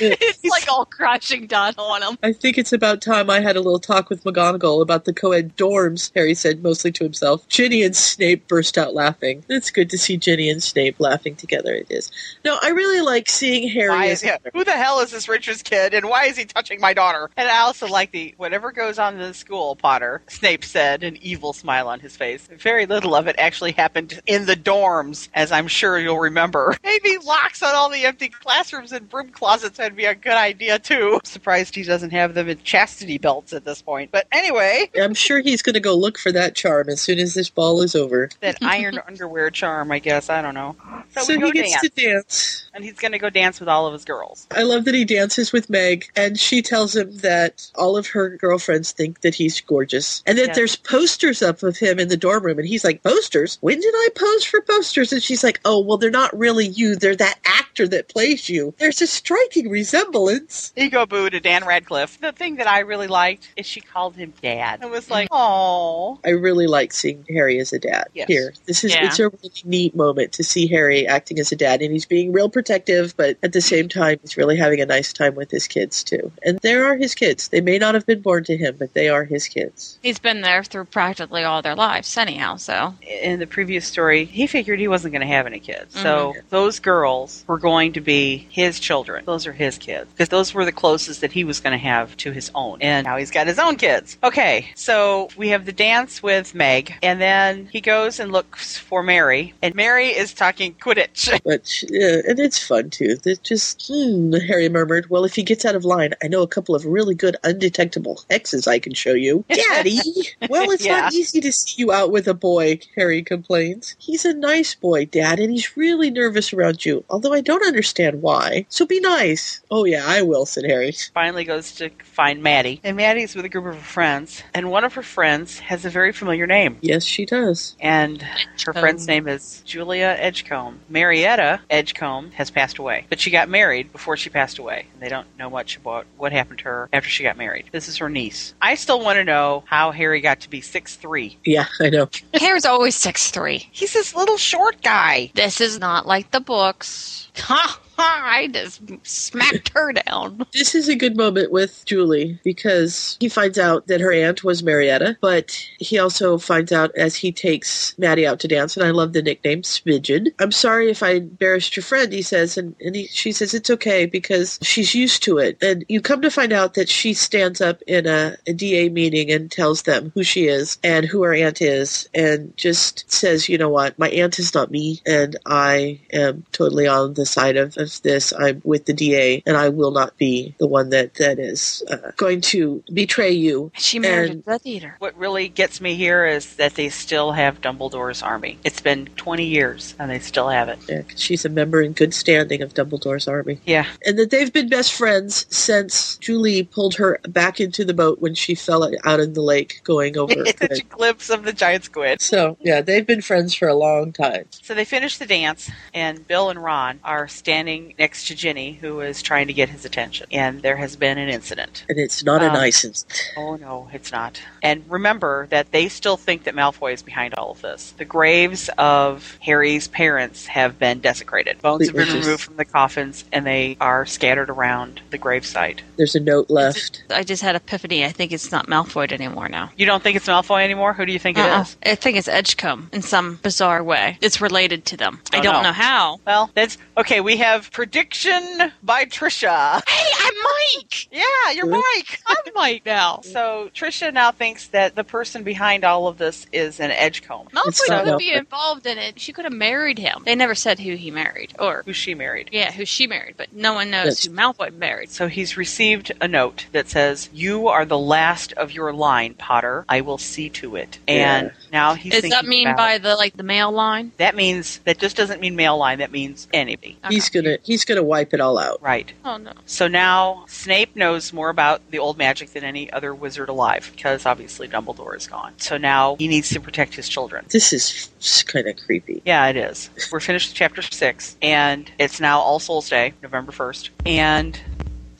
S5: It's like all crashing down on him.
S1: I think it's about time I had a little talk with McGonagall about the co-ed dorms, Harry said mostly to himself. Ginny and Snape burst out laughing. It's good to see Ginny and Snape laughing together, it is. No, I really like seeing Harry
S2: Why is, yeah, who the hell is this Richards kid, and why is he touching my daughter? And I also like the whatever goes on in the school, Potter. Snape said, an evil smile on his face. Very little of it actually happened in the dorms, as I'm sure you'll remember. Maybe locks on all the empty classrooms and broom closets would be a good idea too. Surprised he doesn't have them in chastity belts at this point. But anyway,
S1: I'm sure he's going to go look for that charm as soon as this ball is over.
S2: that iron underwear charm, I guess. I don't know. So,
S1: So,
S2: we go
S1: he gets
S2: dance,
S1: to dance.
S2: and he's going to go dance with all of his girls.
S1: I love that he dances with Meg, and she tells him that all of her girlfriends think that he's gorgeous, and that
S2: Yes.
S1: there's posters up of him in the dorm room. And he's like, "Posters? When did I pose for posters?" And she's like, "Oh, well, they're not really you. They're that actor that plays you. There's a striking resemblance."
S2: Ego boo to Dan Radcliffe. The thing that I really liked is she called him dad. It was like, oh.
S1: I really like seeing Harry as a dad
S2: Yes.
S1: here. This is
S5: Yeah.
S1: it's a really neat moment to see Harry acting as a dad, and he's being real protective, but at the same time, he's really having a nice time with his kids too. And there are his kids. They may not have been born to him, but they are his kids.
S5: He's been there through practically all their lives, anyhow. So
S2: In the previous story, he figured he wasn't going to have any kids. So mm-hmm. those girls were going to be his children. Those are his kids. Because those were the closest that he was going to have to his own. And now he's got his own kids. Okay, so we have the dance with Meg, and then he goes and looks for Mary, and Mary is talking Quidditch.
S1: But yeah, and it's fun too. It's just hmm, Harry murmured. Well, if he gets out of line, I know a couple of really good undetectable hexes I can show you. Daddy, well, it's not easy to see you out with a boy. Harry complains. He's a nice boy, Dad, and he's really nervous around you. Although I don't understand why. So be nice. Oh yeah, I will," said Harry.
S2: finally goes to find Maddie. And Maddie's with a group of her friends, and one of her friends has a very familiar name.
S1: Yes, she does.
S2: And her
S5: um,
S2: friend's name is Julia Edgecombe. Marietta Edgecombe has passed away, but she got married before she passed away. And they don't know much about what happened to her after she got married. This is her niece. I still want to know how Harry got to be six three.
S1: Yeah, I know.
S5: Harry's always six three.
S2: He's this little short guy.
S5: This is not like the books. Ha ha! I just smacked her down.
S1: This is a good moment with Julie because he finds out that her aunt was Marietta, but he also finds out as he takes Maddie out to dance, and I love the nickname Smidgen. I'm sorry if I embarrassed your friend, he says, and, and he, she says it's okay because she's used to it. And you come to find out that she stands up in a, a DA meeting and tells them who she is and who her aunt is, and just says, you know what, my aunt is not me, and I am totally on the side of, of this. I'm with the DA, and I will not be the one that that is uh, going to betray you.
S5: She married
S1: And-
S5: a Death Eater.
S2: What really gets me here is that they still have Dumbledore's army. It's been 20 years and they still have it.
S1: Yeah, 'cause she's a member in good standing of Dumbledore's army,
S2: Yeah.
S1: and that they've been best friends since Julie pulled her back into the boat when she fell out in the lake going over.
S2: It's such a glimpse of the giant squid.
S1: so yeah, they've been friends for a long time.
S2: So they finish the dance, and Bill and Ron are standing next to Ginny, who is trying to get his attention. And there has been an incident.
S1: And it's not a
S2: Um,
S1: nice incident.
S2: Oh no, it's not. And remember that they still think that Malfoy is behind all of this. The graves of Harry's parents have been desecrated. Bones have been
S1: just-
S2: removed from the coffins, and they are scattered around the gravesite.
S1: There's a note left.
S5: I just had a epiphany. I think it's not Malfoy anymore now.
S2: You don't think it's Malfoy anymore? Who do you think it
S5: Uh-uh.
S2: is?
S5: I think it's Edgecombe in some bizarre way. It's related to them. I
S2: Oh,
S5: don't
S2: no.
S5: know how.
S2: Well, that's okay. We have prediction by Trisha.
S5: Hey, I'm Mike.
S2: Yeah, you're Mike.
S5: I'm Mike now.
S2: So Trisha now thinks that the person behind all of this is an Edgecombe.
S1: It's
S5: Malfoy
S1: not
S5: could be involved in it. She could have married him. They never said who he married, or
S2: Who she married.
S5: yeah, who she married, but no one knows
S1: That's-
S5: who Malfoy married.
S2: So he's received a note that says, "You are the last of your line, Potter. I will see to it." And
S1: Yeah.
S2: Now he's
S5: Does that mean
S2: about-
S5: by the like the mail line?
S2: that means that just doesn't mean male line. That means anybody.
S1: He's gonna he's gonna wipe it all out.
S2: Right.
S5: Oh no.
S2: So now Snape knows more about the old magic than any other wizard alive because obviously Dumbledore is gone. So now he needs to protect his children.
S1: This is kind of creepy.
S2: Yeah, it is. We're finished with chapter six, and it's now All Souls Day, November 1st. And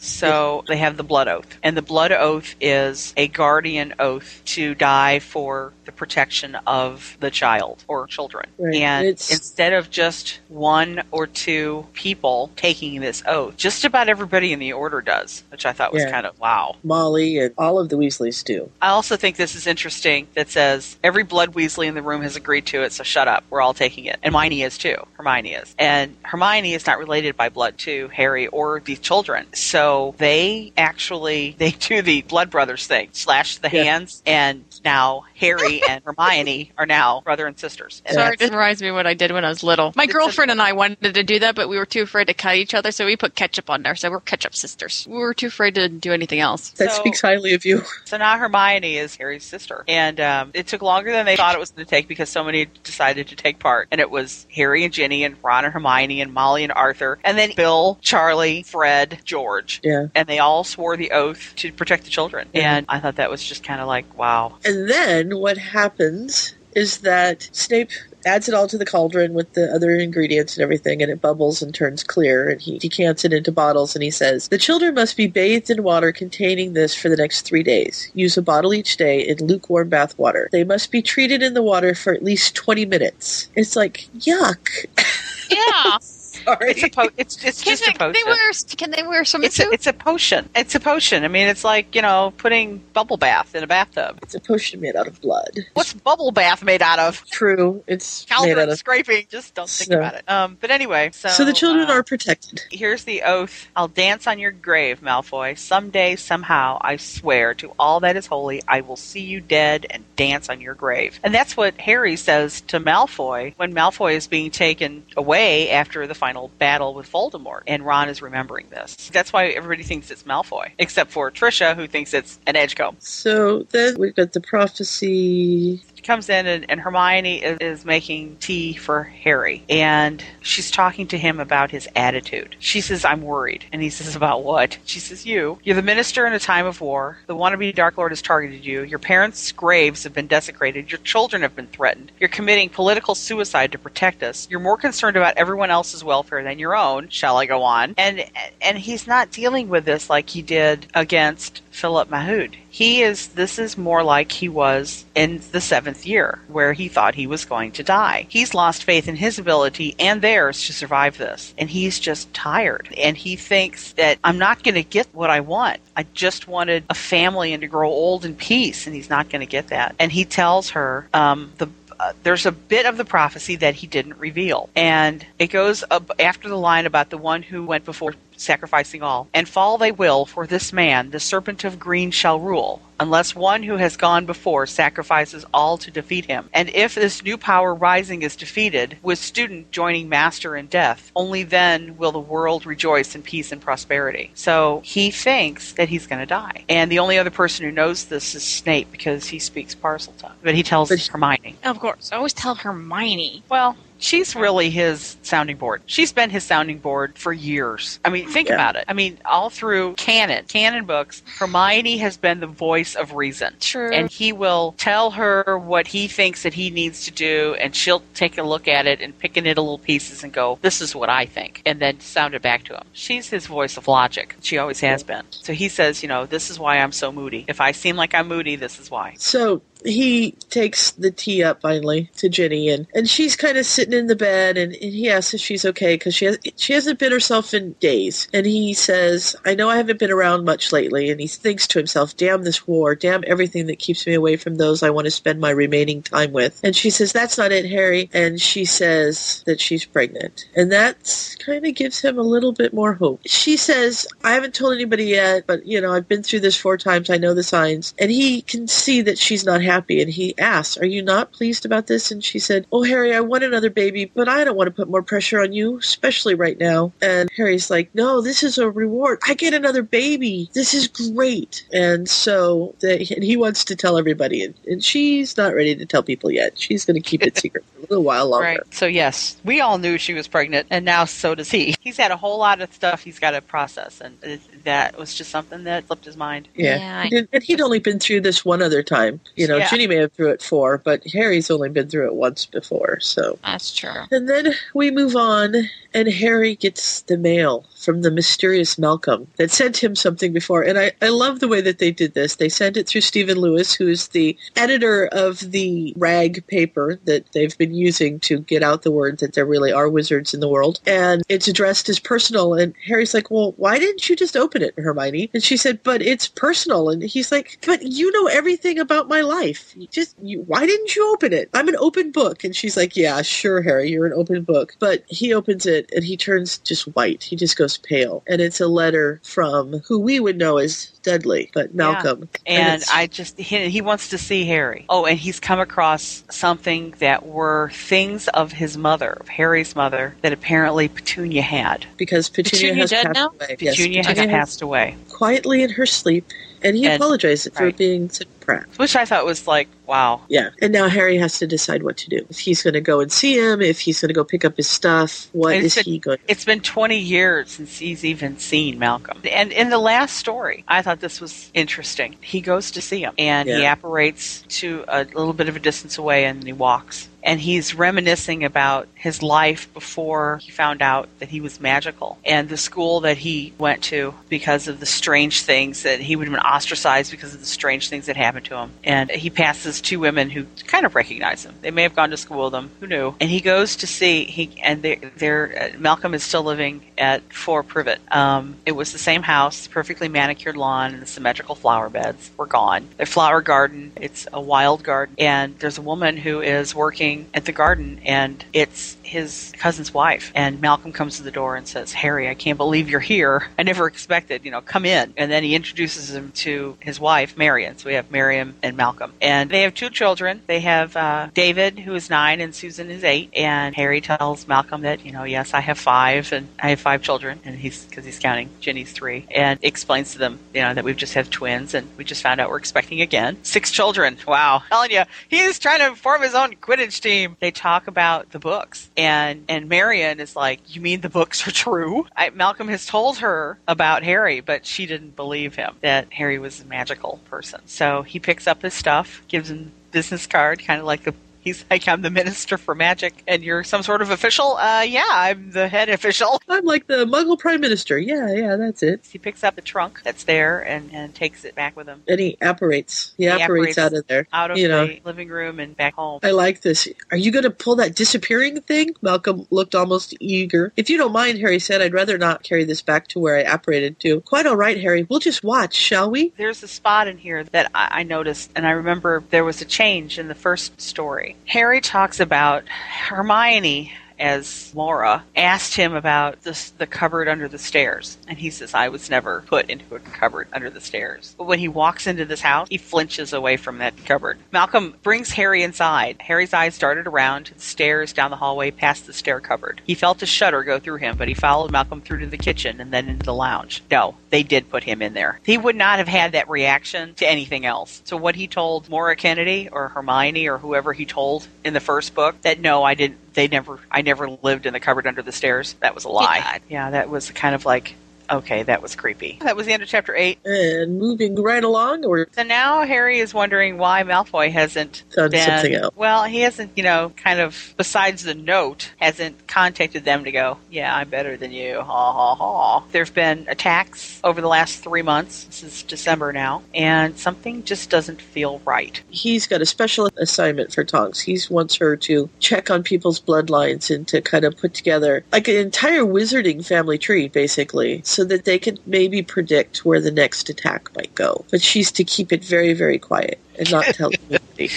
S2: So they have the blood oath. And the blood oath is a guardian oath to die for the protection of the child or children.
S1: Right.
S2: And
S1: It's-
S2: instead of just one or two people taking this oath, just about everybody in the order does, which I thought was
S1: Yeah.
S2: kind of wow.
S1: Molly and all of the Weasleys do.
S2: I also think this is interesting that says every blood Weasley in the room has agreed to it, so shut up. We're all taking it. And Hermione is too. Hermione is. And Hermione is not related by blood to Harry or these children. So they actually they do the blood brothers thing. Slash the
S1: Yeah.
S2: hands and now Harry and Hermione are now brother and sisters. And
S5: Sorry, it reminds me of what I did when I was little. My girlfriend and I wanted to do that, but we were too afraid to cut each other, so we put ketchup on there. So we're ketchup sisters. We were too afraid to do anything else.
S1: That
S2: So-
S1: speaks highly of you.
S2: So now Hermione is Harry's sister. And um, it took longer than they thought it was going to take because so many decided to take part. And it was Harry and Ginny and Ron and Hermione and Molly and Arthur. And then Bill, Charlie, Fred, George.
S1: Yeah.
S2: And they all swore the oath to protect the children. And I thought that was just kind of like, wow.
S1: And then what happens is that Snape adds it all to the cauldron with the other ingredients and everything, and it bubbles and turns clear, and he decants it into bottles, and he says, The children must be bathed in water containing this for the next three days. Use a bottle each day in lukewarm bath water. They must be treated in the water for at least 20 minutes. It's like, yuck.
S5: Yeah.
S1: Sorry.
S2: It's a po- it's it's
S5: can,
S2: just a potion.
S5: they wear, can they wear some
S2: it's a, it's a potion. It's a potion. I mean, it's like you know putting bubble bath in a bathtub.
S1: It's a potion made out of blood.
S2: What's bubble bath made out of?
S1: True. It's made out of.
S2: scraping. Just don't think
S1: So-
S2: about it. Um, but anyway, so
S1: So the children
S2: uh,
S1: are protected.
S2: Here's the oath. I'll dance on your grave, Malfoy. Someday, somehow, I swear to all that is holy, I will see you dead and dance on your grave. And that's what Harry says to Malfoy when Malfoy is being taken away after the final battle with Voldemort. And Ron is remembering this. That's why everybody thinks it's Malfoy, except for Trisha, who thinks it's an Edgecombe.
S1: So then we've got the prophecy.
S2: She comes in and, and Hermione is, is making tea for Harry and she's talking to him about his attitude. She says, I'm worried. And he says, About what? She says, You. You're the minister in a time of war. The wannabe Dark Lord has targeted you. Your parents' graves have been desecrated. Your children have been threatened. You're committing political suicide to protect us. You're more concerned about everyone else's welfare than your own. Shall I go on? And and he's not dealing with this like he did against Philip Mahood. He is this is more like he was in the seventh year, where he thought he was going to die. He's lost faith in his ability and theirs to survive this. And he's just tired. And he thinks that I'm not gonna get what I want. I just wanted a family and to grow old in peace, and he's not gonna get that. And he tells her, um, the uh, there's a bit of the prophecy that he didn't reveal. And it goes up after the line about the one who went before sacrificing all. And fall they will, for this man, the serpent of green, shall rule, unless one who has gone before sacrifices all to defeat him. And if this new power rising is defeated, with student joining master in death, only then will the world rejoice in peace and prosperity. So he thinks that he's going to die. And the only other person who knows this is Snape because he speaks Parseltongue. But he tells
S1: But-
S2: Hermione.
S5: Of course. I always tell Hermione.
S2: Well, she's really his sounding board. She's been his sounding board for years. I mean, think
S1: Yeah.
S2: about it. I mean, all through canon, canon books, Hermione has been the voice of reason.
S5: True.
S2: And he will tell her what he thinks that he needs to do, and she'll take a look at it and pick it into little pieces and go, This is what I think, and then sound it back to him. She's his voice of logic. She always has been. So he says, You know, this is why I'm so moody. If I seem like I'm moody, this is why.
S1: So he takes the tea up finally to Ginny, and, and she's kind of sitting in the bed, and, and he asks if she's okay because she has she hasn't been herself in days. And he says, "I know I haven't been around much lately." And he thinks to himself, "Damn this war! Damn everything that keeps me away from those I want to spend my remaining time with." And she says, "That's not it, Harry." And she says that she's pregnant, and that kind of gives him a little bit more hope. She says, "I haven't told anybody yet, but you know I've been through this four times. I know the signs." And he can see that she's not happy, and he asks, "Are you not pleased about this?" And she said, "Oh, Harry, I want another baby, but I don't want to put more pressure on you, especially right now." And Harry's like, "No, this is a reward. I get another baby. This is great." And so that and he wants to tell everybody, and, and she's not ready to tell people yet. She's going to keep it secret for a little while longer.
S2: Right. So yes, we all knew she was pregnant, and now so does he. He's had a whole lot of stuff he's got to process, and that was just something that slipped his mind.
S1: Yeah.
S5: Yeah, I-
S1: And, and he'd only been through this one other time. You know,
S2: Yeah.
S1: Ginny may have through it four, but Harry's only been through it once before. So,
S5: That's true.
S1: and then we move on, and Harry gets the mail from the mysterious Malcolm that sent him something before. And I, I love the way that they did this. They sent it through Stephen Lewis, who is the editor of the rag paper that they've been using to get out the word that there really are wizards in the world. And it's addressed as personal. And Harry's like, Well, why didn't you just open it, Hermione? And she said, But it's personal. And he's like, But you know everything about my life. Just you, why didn't you open it? I'm an open book. And she's like, Yeah, sure, Harry, you're an open book. But he opens it and he turns just white. He just goes pale. And it's a letter from who we would know as Dudley, but Malcolm.
S2: And
S1: it's-
S2: I just he, he wants to see Harry. Oh, and he's come across something that were things of his mother, of Harry's mother, that apparently Petunia had.
S1: because Petunia,
S5: Petunia
S1: has
S5: dead
S1: passed
S5: now?
S1: away. Yes,
S2: Petunia has
S1: Petunia
S2: passed away,
S1: quietly in her sleep, and he
S2: And-
S1: apologized for being such a prat.
S2: which I thought was like, wow.
S1: Yeah, and now Harry has to decide what to do. If he's going to go and see him, if he's going to go pick up his stuff, what is
S2: And
S1: is
S2: it's a-
S1: he going?
S2: To It's been 20 years since he's even seen Malcolm. And in the last story, I thought this was interesting. He goes to see him and he
S1: Yeah.
S2: apparates to a little bit of a distance away and he walks. And he's reminiscing about his life before he found out that he was magical and the school that he went to because of the strange things that he would have been ostracized because of the strange things that happened to him. And he passes two women who kind of recognize him. They may have gone to school with him. Who knew? And he goes to see he and they're, they're uh, Malcolm is still living at Four Privet. Um, it was the same house, perfectly manicured lawn, and the symmetrical flower beds were gone. Their flower garden, it's a wild garden, and there's a woman who is working at the garden, and it's his cousin's wife. And Malcolm comes to the door and says, "Harry, I can't believe you're here. I never expected. You know, come in." And then he introduces him to his wife, Marion. So we have Miriam and Malcolm, and they have two children. They have uh, David, who is nine, and Susan is eight. And Harry tells Malcolm that, you know, yes, I have five, and I have five children, and he's because he's counting Ginny's three, and explains to them, you know, that we've just had twins, and we just found out we're expecting again six children. Wow, telling you, he's trying to form his own Quidditch team. They talk about the books, and and Marion is like, "You mean the books are true?" I, Malcolm has told her about Harry, but she didn't believe him that Harry was a magical person. So he picks up his stuff, gives him business card, kind of like the. He's like, I'm the minister for magic, and you're some sort of official. Uh, yeah, I'm the head official.
S1: I'm like the Muggle Prime Minister. Yeah, yeah, that's it.
S2: He picks up the trunk that's there and, and takes it back with him
S1: And he apparates. He, apparates,
S2: apparates
S1: out of there.
S2: out of
S1: you know,
S2: the living room and back home.
S1: I like this. Are you going to pull that disappearing thing? Malcolm looked almost eager. If you don't mind, Harry said, I'd rather not carry this back to where I apparated to. Quite all right, Harry. We'll just watch, shall we?
S2: There's a spot in here that I, I noticed, and I remember there was a change in the first story. Harry talks about Hermione as Laura asked him about this, the cupboard under the stairs, and he says, "I was never put into a cupboard under the stairs." But when he walks into this house, he flinches away from that cupboard. Malcolm brings Harry inside. Harry's eyes darted around to the stairs, down the hallway, past the stair cupboard. He felt a shudder go through him, but he followed Malcolm through to the kitchen and then into the lounge. No, they did put him in there. He would not have had that reaction to anything else. So what he told Maura Kennedy or Hermione or whoever he told in the first book that no, I didn't. They never. I never lived in the cupboard under the stairs. That was a lie.
S5: died.
S2: Yeah, that was kind of like. Okay, that was creepy. That was the end of chapter 8.
S1: And moving right along, or
S2: So now Harry is wondering why Malfoy hasn't
S1: Done
S2: been,
S1: something else.
S2: Well, he hasn't, you know, kind of besides the note, hasn't contacted them to go, yeah, I'm better than you. Ha ha ha. There've been attacks over the last three months. This is December now, and something just doesn't feel right.
S1: he's got a special assignment for Tonks. He wants her to check on people's bloodlines and to kind of put together like an entire wizarding family tree, basically, so that they can maybe predict where the next attack might go. But she's to keep it very, very quiet and not tell anybody.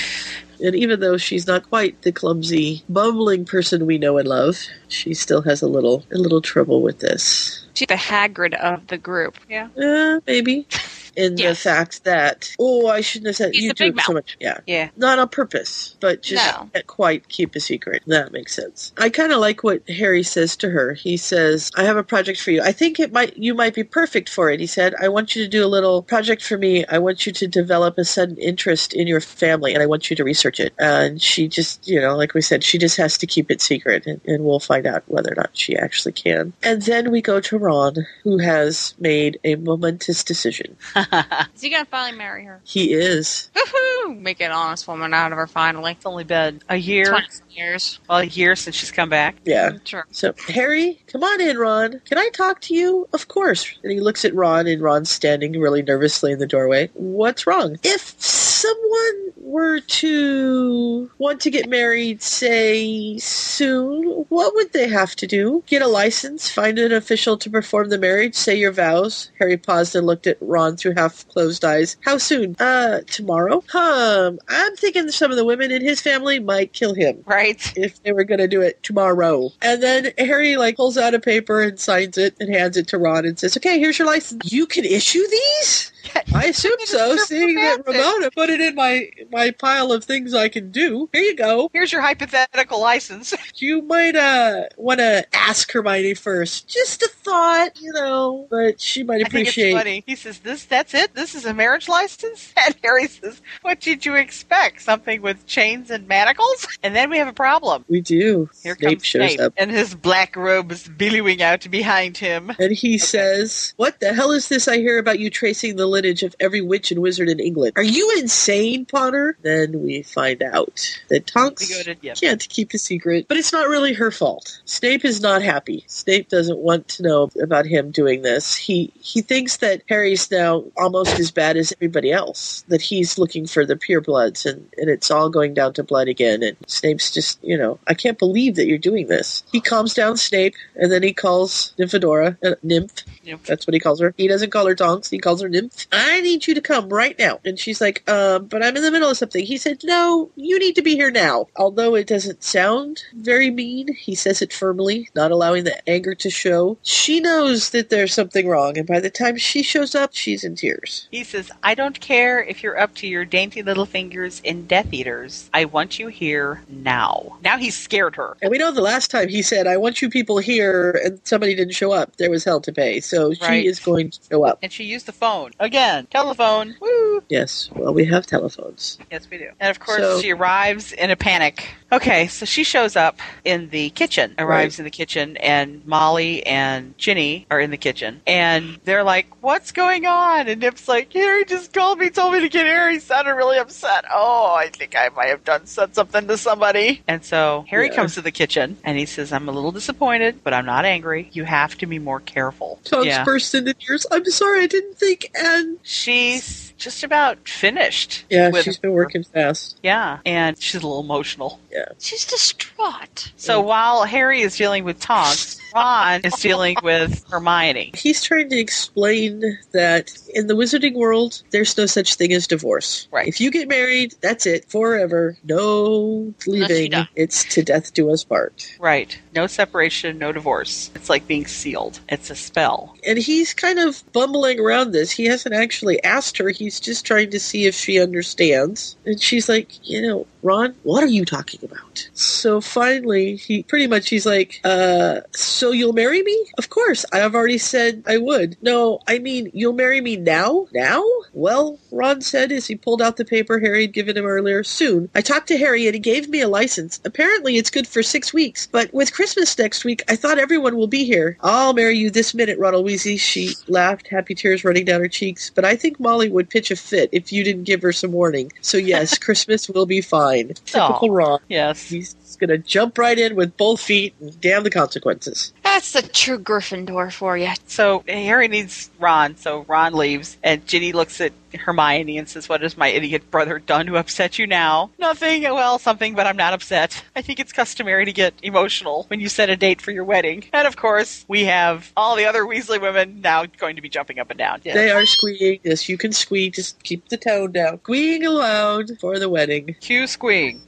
S1: And even though she's not quite the clumsy, bumbling person we know and love, she still has a little, a little trouble with this.
S5: She's the Hagrid of the group.
S2: Yeah.
S1: Uh, maybe. In the fact that, oh, I shouldn't have said
S5: He's
S1: you do so much. Yeah.
S2: Yeah.
S1: Not on purpose, but just
S5: No.
S1: can't quite keep a secret. That makes sense. I kind of like what Harry says to her. He says, "I have a project for you. I think it might you might be perfect for it." He said, "I want you to do a little project for me. I want you to develop a sudden interest in your family, and I want you to research it." And she just, you know, like we said, she just has to keep it secret, and, and we'll find out whether or not she actually can. And then we go to Ron, who has made a momentous decision.
S5: Is he gonna finally marry her?
S1: He is.
S5: Woohoo! Make an honest woman out of her finally.
S2: It's only been a year,
S5: years.
S2: well, a year since she's come back.
S1: Yeah.
S5: Sure.
S1: So, Harry, come on in, Ron. Can I talk to you? Of course. And he looks at Ron, and Ron's standing really nervously in the doorway. What's wrong? If someone were to want to get married, say, soon, what would they have to do? Get a license, find an official to perform the marriage, say your vows. Harry paused and looked at Ron through half closed eyes. How soon? Uh, tomorrow? Um, I'm thinking some of the women in his family might kill him
S2: Right?
S1: if they were going to do it tomorrow. And then Harry like pulls out a paper and signs it and hands it to Ron and says, "Okay, here's your license. You can issue these." I assume so, seeing that Ramona put it in my my pile of things I can do. Here you go.
S2: Here's your hypothetical license.
S1: You might uh want to ask Hermione first. Just a thought, you know, but she might
S2: I think it's
S1: appreciate.
S2: funny. He says, "This, that's it. This is a marriage license." And Harry says, "What did you expect? Something with chains and manacles?" And then we have a problem.
S1: We do.
S2: Here
S1: Snape
S2: comes
S1: shows
S2: Snape,
S1: up.
S2: and his black robes billowing out behind him.
S1: And he says, What the hell is this I hear about you tracing the lineage of every witch and wizard in England? Are you insane, Potter? Then we find out that Tonks
S2: to yeah.
S1: can't keep a secret, but it's not really her fault. Snape is not happy. Snape doesn't want to know about him doing this. He he thinks that Harry's now almost as bad as everybody else. That he's looking for the pure bloods, and and it's all going down to blood again. And Snape's just you know I can't believe that you're doing this. He calms down Snape, and then he calls Nymphadora, uh, Nymph.
S2: Nymph.
S1: That's what he calls her. He doesn't call her Tonks. He calls her Nymph. I need you to come right now. And she's like, um, but I'm in the middle of something. He said, no, you need to be here now. Although it doesn't sound very mean, he says it firmly, not allowing the anger to show. She knows that there's something wrong, and by the time she shows up, she's in tears.
S2: He says, I don't care if you're up to your dainty little fingers in Death Eaters. I want you here now. Now he's scared her.
S1: And we know the last time he said, I want you people here, and somebody didn't show up, there was hell to pay. So
S2: Right.
S1: she is going to show up.
S2: And she used the phone. Again, telephone. Woo!
S1: Yes, well, we have telephones.
S2: Yes, we do. And of course,
S1: So-
S2: she arrives in a panic. Okay, so she shows up in the kitchen, arrives
S1: Right.
S2: in the kitchen, and Molly and Ginny are in the kitchen. And they're like, What's going on? And Nip's like, Harry just called me, told me to get here. He sounded really upset. Oh, I think I might have done said something to somebody. And so Harry
S1: Yeah.
S2: comes to the kitchen and he says, I'm a little disappointed, but I'm not angry. You have to be more careful.
S1: Tonks
S2: yeah.
S1: burst into tears. I'm sorry, I didn't think, and
S2: She's just about finished.
S1: yeah,
S2: with
S1: she's been working fast.
S2: Yeah, and she's a little emotional. Yeah.
S5: She's distraught.
S2: So while Harry is dealing with Tonks, Ron is dealing with Hermione.
S1: He's trying to explain that in the wizarding world, there's no such thing as divorce.
S2: Right.
S1: If you get married, that's it, forever. No leaving. It's to death do us part.
S2: Right. No separation, no divorce. It's like being sealed. It's a spell.
S1: And he's kind of bumbling around this. He hasn't actually asked her. He's just trying to see if she understands. And she's like, you know, Ron, what are you talking about? So finally, he pretty much he's like, uh, so you'll marry me? Of course. I've already said I would. No, I mean, you'll marry me now? Now? Well, Ron said as he pulled out the paper Harry had given him earlier. Soon. I talked to Harry and he gave me a license. Apparently it's good for six weeks. But with Christmas next week, I thought everyone will be here. I'll marry you this minute, Ronald Weasley. She laughed, happy tears running down her cheeks. But I think Molly would pitch a fit if you didn't give her some warning. So yes, Christmas will be fine. Typical Ron.
S2: Yes.
S1: He's gonna jump right in with both feet and damn the consequences.
S5: That's the true Gryffindor for you.
S2: So Harry needs Ron, so Ron leaves, and Ginny looks at Hermione and says, What has my idiot brother done to upset you now? Nothing. Well, something, but I'm not upset. I think it's customary to get emotional when you set a date for your wedding. And of course, we have all the other Weasley women now going to be jumping up and down. Yes.
S1: They are squeeing. Yes, you can squee. Just keep the tone down. Squeeing aloud for the wedding.
S2: Cue squeeing.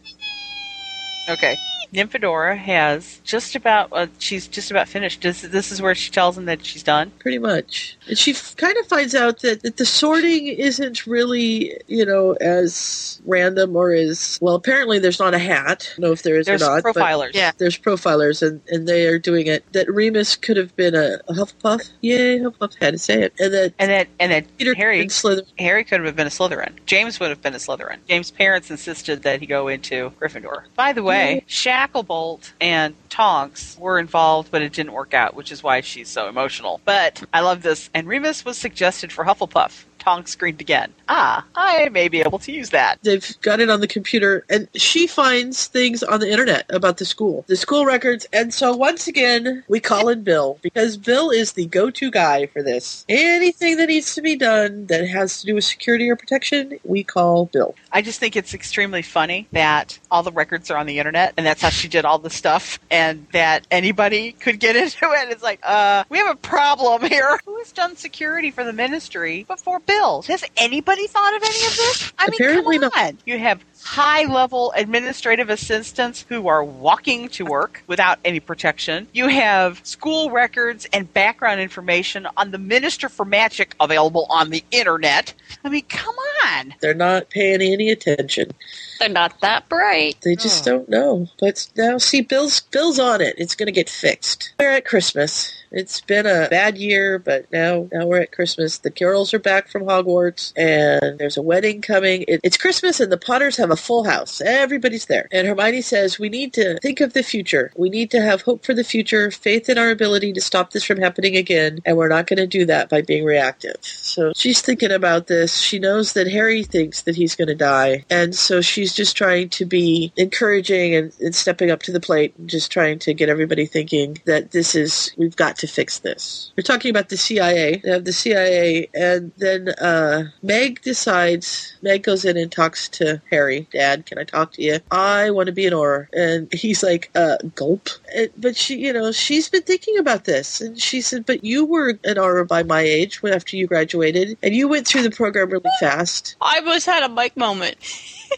S2: Okay. Nymphadora has just about, uh, she's just about finished. This, this is where she tells him that she's done.
S1: Pretty much. And she f- kind of finds out that, that the sorting isn't really, you know, as random or as. Well, apparently there's not a hat. I don't know if there is
S2: There's
S1: or not. but
S2: profilers.
S5: Yeah.
S1: There's profilers, and, and they are doing it. That Remus could have been a, a Hufflepuff. Yay, Hufflepuff had to say it. And that
S2: And that, and that
S1: Peter
S2: Harry,
S1: and Slytherin.
S2: Harry could have been a Slytherin. James would have been a Slytherin. James' parents insisted that he go into Gryffindor. By the way, Shaft Shacklebolt and Tonks were involved, but it didn't work out, which is why she's so emotional. But I love this. And Remus was suggested for Hufflepuff. Tonks screamed again. Ah, I may be able to use that.
S1: They've got it on the computer, and she finds things on the internet about the school, the school records. And so once again, we call in Bill because Bill is the go to guy for this. Anything that needs to be done that has to do with security or protection, we call Bill.
S2: I just think it's extremely funny that all the records are on the internet, and that's how she did all the stuff, and that anybody could get into it. It's like, uh, we have a problem here. Who has done security for the ministry before Bill? Has anybody thought of any of this? I mean,
S1: Apparently
S2: come
S1: not.
S2: on. You have high level administrative assistants who are walking to work without any protection. You have school records and background information on the Minister for Magic available on the internet. I mean, come on.
S1: They're not paying any attention.
S5: They're not that bright.
S1: They just hmm. don't know. But now, see, Bill's Bill's on it. It's going to get fixed. We're at Christmas. It's been a bad year, but now now we're at Christmas. The Carols are back from Hogwarts, and there's a wedding coming. It, it's Christmas, and the Potters have a full house. Everybody's there. And Hermione says, "We need to think of the future. We need to have hope for the future, faith in our ability to stop this from happening again, and we're not going to do that by being reactive." So she's thinking about this. She knows that Harry thinks that he's going to die, and so she's just trying to be encouraging and, and stepping up to the plate, and just trying to get everybody thinking that this is we've got to fix this. We're talking about the CIA. They have the CIA, and then uh, Meg decides. Meg goes in and talks to Harry. Dad, can I talk to you? I want to be an Auror, and he's like, uh, gulp. And, but she, you know, she's been thinking about this, and she said, "But you were an Auror by my age when after you graduated, and you went through the program really fast."
S5: I almost had a mic moment.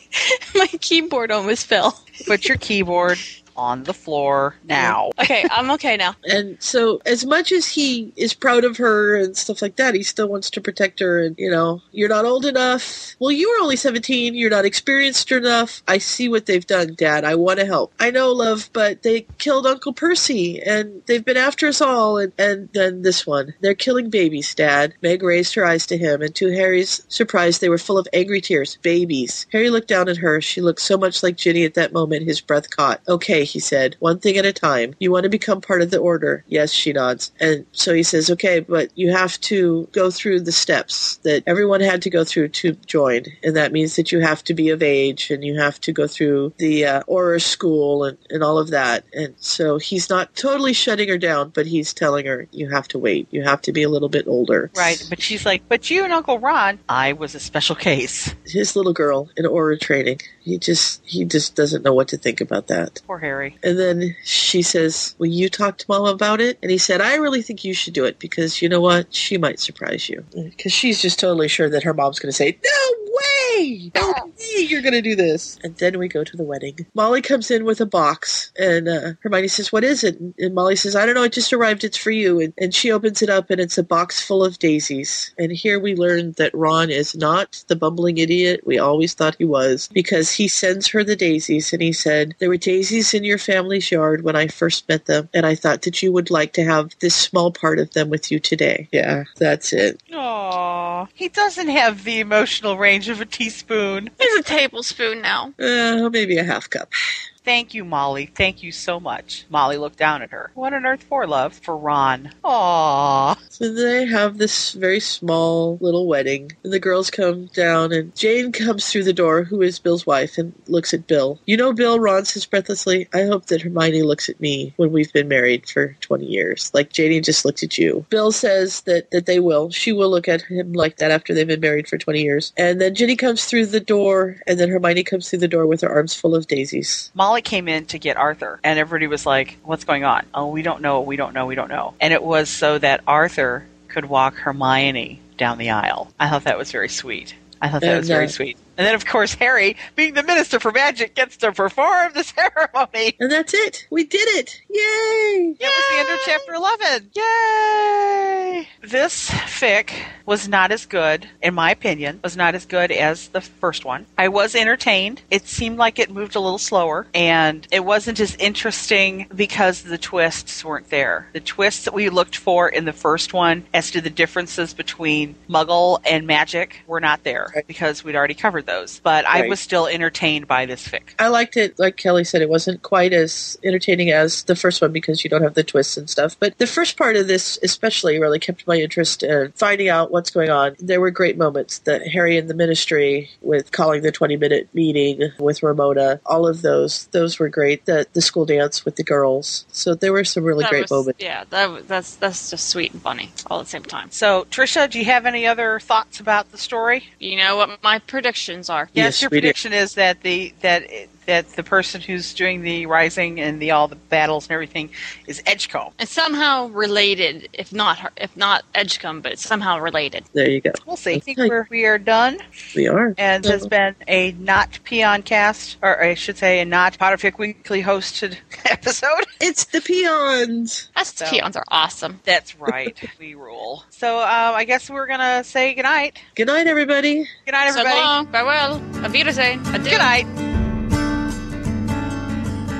S5: My keyboard almost fell.
S2: Put your keyboard on the floor now.
S5: Okay, I'm okay now.
S1: And so, as much as he is proud of her and stuff like that, he still wants to protect her. And, you know, you're not old enough. Well, you were only 17. You're not experienced enough. I see what they've done, Dad. I want to help. I know, love, but they killed Uncle Percy and they've been after us all. And, and then this one. They're killing babies, Dad. Meg raised her eyes to him, and to Harry's surprise, they were full of angry tears. Babies. Harry looked down at her. She looked so much like Ginny at that moment, his breath caught. Okay, he said, one thing at a time. You want to become part of the order? Yes, she nods. And so he says, okay, but you have to go through the steps that everyone had to go through to join. And that means that you have to be of age and you have to go through the uh, Auror school and, and all of that. And so he's not totally shutting her down, but he's telling her, you have to wait. You have to be a little bit older.
S2: Right, but she's like, but you and Uncle Ron, I was a special case.
S1: His little girl in Auror training. He just he just doesn't know what to think about that.
S2: Poor Harry.
S1: And then she says, Will you talk to mom about it? And he said, I really think you should do it because you know what? She might surprise you. Because she's just totally sure that her mom's going to say, No way! No way you're going to do this. And then we go to the wedding. Molly comes in with a box and uh, Hermione says, What is it? And Molly says, I don't know. It just arrived. It's for you. And, and she opens it up and it's a box full of daisies. And here we learn that Ron is not the bumbling idiot we always thought he was because he sends her the daisies and he said, There were daisies in your family's yard when I first met them, and I thought that you would like to have this small part of them with you today. Yeah, that's it.
S2: Aww. He doesn't have the emotional range of a teaspoon.
S5: There's a tablespoon now.
S1: Uh, maybe a half cup.
S2: Thank you, Molly. Thank you so much. Molly looked down at her. What on earth for, love? For Ron. Aww.
S1: So they have this very small little wedding, and the girls come down, and Jane comes through the door, who is Bill's wife, and looks at Bill. You know, Bill, Ron says breathlessly, I hope that Hermione looks at me when we've been married for 20 years, like Janie just looked at you. Bill says that, that they will. She will look at him like that after they've been married for 20 years. And then Ginny comes through the door, and then Hermione comes through the door with her arms full of daisies.
S2: Molly came in to get Arthur, and everybody was like, What's going on? Oh, we don't know, we don't know, we don't know. And it was so that Arthur could walk Hermione down the aisle. I thought that was very sweet. I thought that
S1: And,
S2: was very
S1: uh,
S2: sweet. And then, of course, Harry, being the Minister for Magic, gets to perform the ceremony.
S1: And that's it. We did it. Yay!
S2: That was the end of chapter 11. Yay! Yay! This fic was not as good, in my opinion, was not as good as the first one. I was entertained. It seemed like it moved a little slower, and it wasn't as interesting because the twists weren't there. The twists that we looked for in the first one as to the differences between Muggle and magic were not there because we'd already covered those. But I was still entertained by this fic.
S1: I liked it, like Kelly said, it wasn't quite as entertaining as the first one because you don't have the twists and stuff. But the first part of this, especially, really kept my interest in finding out what's going on. There were great moments. that Harry and the Ministry with calling the twenty-minute meeting with Ramona. All of those, those were great. The the school dance with the girls. So there were some really
S5: That
S1: great
S5: was-
S1: moments.
S5: Yeah, that that's that's just sweet and funny all at the same time.
S2: So, Trisha, do you have any other thoughts about the story?
S5: You know what my predictions are?
S2: Yes,
S1: Yes,
S2: your
S1: we did.
S2: prediction is that the that that the person who's doing the rising and the all the battles and everything is Edgecombe.
S5: It's somehow related, if not her- if not Edgecombe, but it's somehow related.
S1: There you go.
S2: We'll see. I think we're, we are done,
S1: We are.
S2: and this has been a not peon cast, or I should say, a not Potterfic Weekly hosted episode.
S1: It's the peons.
S5: Us
S2: So-
S5: peons are awesome.
S2: That's right, we rule. So um, I guess we're gonna say goodnight.
S1: Good night, everybody.
S2: Good night,
S5: So
S2: everybody.
S5: long, farewell, auf Wiedersehen, adieu.
S2: Good night.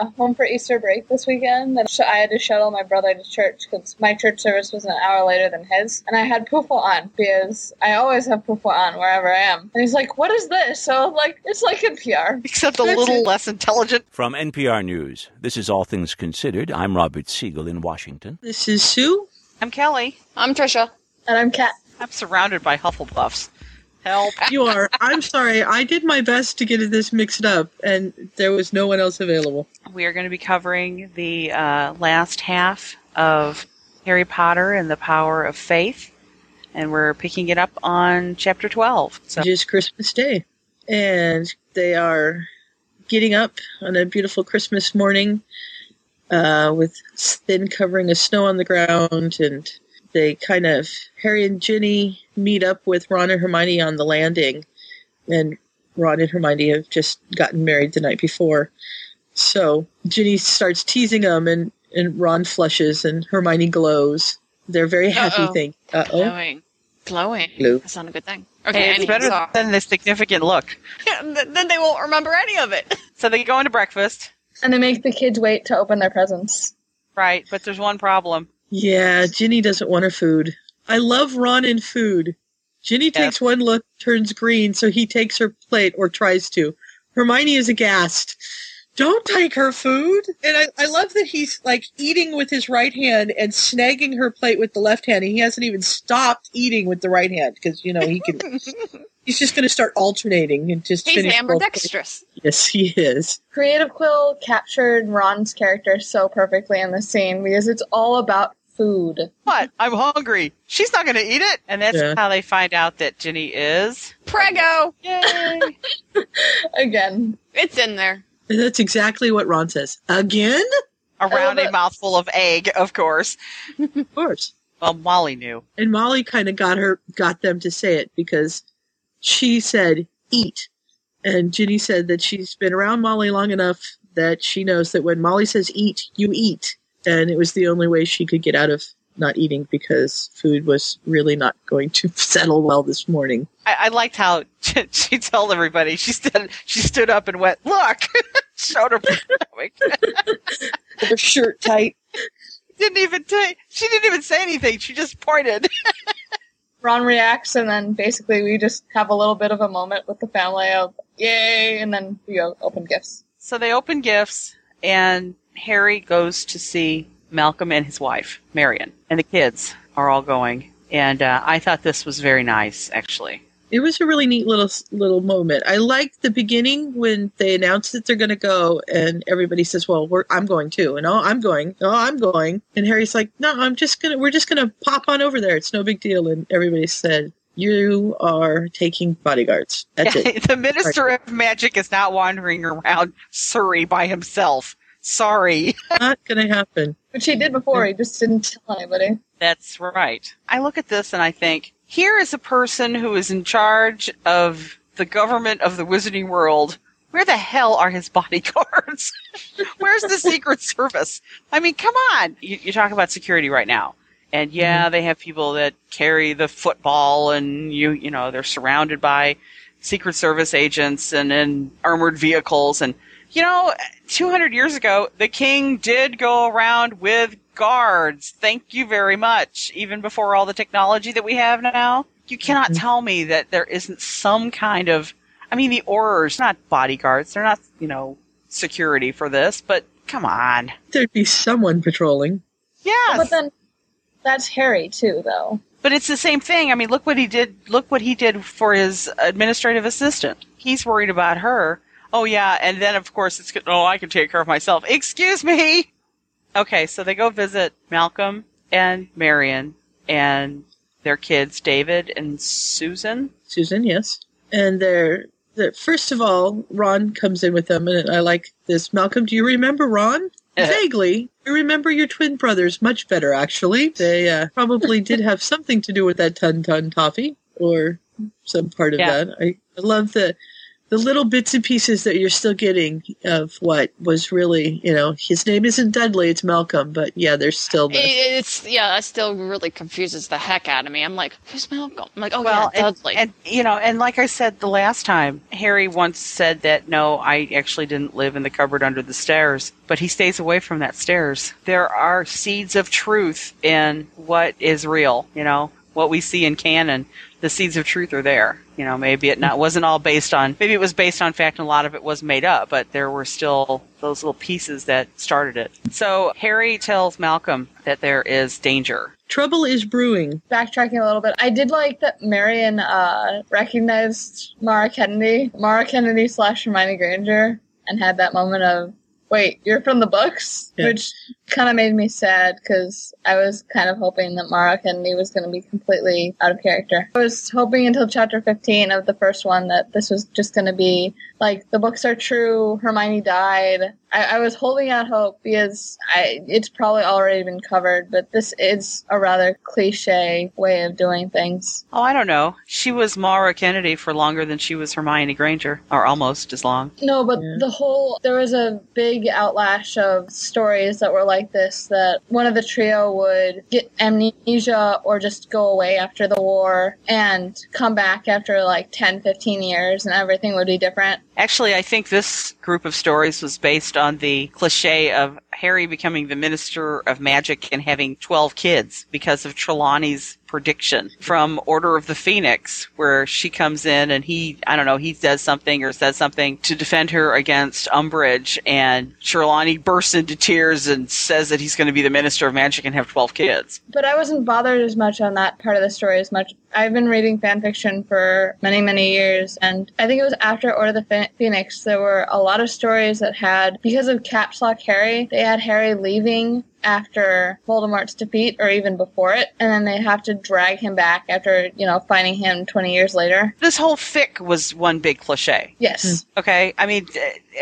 S4: Uh, home for Easter break this weekend, and sh- I had to shuttle my brother to church because my church service was an hour later than his. And I had Poofle on because I always have Poofle on wherever I am. And he's like, "What is this?" So I'm like, "It's like NPR."
S2: Except a little less intelligent.
S6: From NPR News, this is All Things Considered. I'm Robert Siegel in Washington.
S1: This is Sue.
S2: I'm Kelly.
S5: I'm Trisha.
S4: And I'm Kat.
S2: I'm surrounded by Hufflepuffs. Help.
S1: You are. I'm sorry. I did my best to get this mixed up, and there was no one else available.
S2: We are going to be covering the uh, last half of Harry Potter and the Power of Faith, and we're picking it up on chapter 12. So,
S1: It is Christmas Day, and they are getting up on a beautiful Christmas morning uh, with thin covering of snow on the ground, and they kind of Harry and Ginny meet up with Ron and Hermione on the landing, and Ron and Hermione have just gotten married the night before, so Ginny starts teasing them, and and Ron flushes, and Hermione glows. They're very happy.
S5: Uh-oh.
S1: Think, uh oh,
S5: Glowing. Glowing.
S1: Glue.
S5: That's not a good thing.
S2: Hey,
S5: Okay,
S2: it's better
S5: so-
S2: than the significant look.
S5: then they won't remember any of it.
S2: So they go into breakfast,
S4: And they make the kids wait to open their presents.
S2: right? But there's one problem.
S1: Yeah, Ginny doesn't want her food. I love Ron and food. Ginny
S2: Yeah.
S1: takes one look, turns green, so he takes her plate or tries to. Hermione is aghast. Don't take her food. And I, I love that he's like eating with his right hand and snagging her plate with the left hand. And he hasn't even stopped eating with the right hand because, you know, he can. he's just going to start alternating and just
S5: He's
S1: finish. both
S5: ambidextrous.
S1: Yes, he is.
S4: Creative Quill captured Ron's character so perfectly in the scene because it's all about food.
S2: What? I'm hungry. She's not going to eat it. And that's
S1: Yeah.
S2: how they find out that Ginny is.
S5: Prego.
S2: Yay!
S4: Again.
S5: It's in there.
S1: That's exactly what Ron says. Again?
S2: Around a mouthful of egg, of course.
S1: Of course.
S2: Well, Molly knew.
S1: and Molly kind of got her got them to say it because she said eat, and Ginny said that she's been around Molly long enough that she knows that when Molly says eat, you eat, and it was the only way she could get out of not eating because food was really not going to settle well this morning.
S2: I, I liked how she told everybody. She stood. She stood up and went, "Look!" Showed her stomach.
S1: Her shirt tight.
S2: didn't even take. She didn't even say anything. She just pointed.
S7: Ron reacts, and then basically we just have a little bit of a moment with the family of yay, and then we go open gifts.
S2: So they open gifts, and Harry goes to see Malcolm and his wife, Marion, and the kids are all going. And uh, I thought this was very nice, actually.
S1: It was a really neat little little moment. I liked the beginning when they announced that they're going to go, and everybody says, "Well, we're, I'm going too," and "Oh, I'm going," "Oh, I'm going," and Harry's like, "No, I'm just gonna. We're just gonna pop on over there. It's no big deal." And everybody said, "You are taking bodyguards. That's it."
S2: the Minister of Magic is not wandering around Surrey by himself. Sorry.
S1: Not gonna happen.
S7: Which he did before, he just didn't tell anybody.
S2: That's right. I look at this and I think, here is a person who is in charge of the government of the Wizarding World. Where the hell are his bodyguards? Where's the Secret Service? I mean, come on. You, you talk about security right now. And yeah, mm-hmm. they have people that carry the football and you, you know, they're surrounded by Secret Service agents and in armored vehicles. And, you know, 200 years ago, the king did go around with guards. Thank you very much. Even before all the technology that we have now, you cannot mm-hmm. tell me that there isn't some kind of, I mean, the Aurors, not bodyguards. They're not, you know, security for this, but come on.
S1: There'd be someone patrolling.
S2: Yes.
S7: But then that's Harry too, though.
S2: But it's the same thing. I mean, look what he did. Look what he did for his administrative assistant. He's worried about her. Oh yeah, and then of course it's oh I can take care of myself. Excuse me. Okay, so they go visit Malcolm and Marion and their kids, David and Susan.
S1: Susan, yes. And they're, the first of all, Ron comes in with them, and I like this. Malcolm, do you remember Ron? Vaguely. I remember your twin brothers much better, actually. They uh, probably did have something to do with that Ton-Tongue Toffee, or some part of
S2: Yeah.
S1: that. I, I love the the little bits and pieces that you're still getting of what was really, you know, his name isn't Dudley, it's Malcolm, but yeah, there's still the.
S5: It's yeah, that still really confuses the heck out of me. I'm like, who's Malcolm? I'm like, oh
S2: Well,
S5: yeah,
S2: and,
S5: Dudley.
S2: and you know, and like I said the last time, Harry once said that no, I actually didn't live in the cupboard under the stairs, but he stays away from that stairs. There are seeds of truth in what is real. You know, what we see in canon. The seeds of truth are there. You know, maybe it not wasn't all based on. Maybe it was based on fact, and a lot of it was made up. But there were still those little pieces that started it. So Harry tells Malcolm that there is danger.
S1: Trouble is brewing.
S7: Backtracking a little bit, I did like that Marion uh, recognized Mara Kennedy, Mara Kennedy slash Hermione Granger, and had that moment of, wait, you're from the books?
S1: Yeah.
S7: Which kind of made me sad because I was kind of hoping that Mara Kennedy was going to be completely out of character. I was hoping until chapter 15 of the first one that this was just going to be like the books are true, Hermione died. I, I was holding out hope because I it's probably already been covered, but this is a rather cliche way of doing things.
S2: Oh, I don't know. She was Mara Kennedy for longer than she was Hermione Granger, or almost as long.
S7: No, but
S1: Yeah.
S7: the whole there was a big outlash of stories that were like this that one of the trio would get amnesia or just go away after the war and come back after like 10 15 years and everything would be different.
S2: Actually, I think this group of stories was based on the cliche of Harry becoming the Minister of Magic and having 12 kids because of Trelawney's prediction from Order of the Phoenix, where she comes in and he, I don't know, he does something or says something to defend her against Umbridge, and Trelawney bursts into tears and says that he's going to be the Minister of Magic and have 12 kids.
S7: But I wasn't bothered as much on that part of the story as much. I've been reading fan fiction for many, many years, and I think it was after Order of the Phoenix, there were a lot of stories that had, because of Caps Lock Harry, they had Harry leaving after Voldemort's defeat, or even before it, and then they have to drag him back after, you know, finding him 20 years later.
S2: This whole fic was one big cliche.
S7: Yes.
S2: Okay, I mean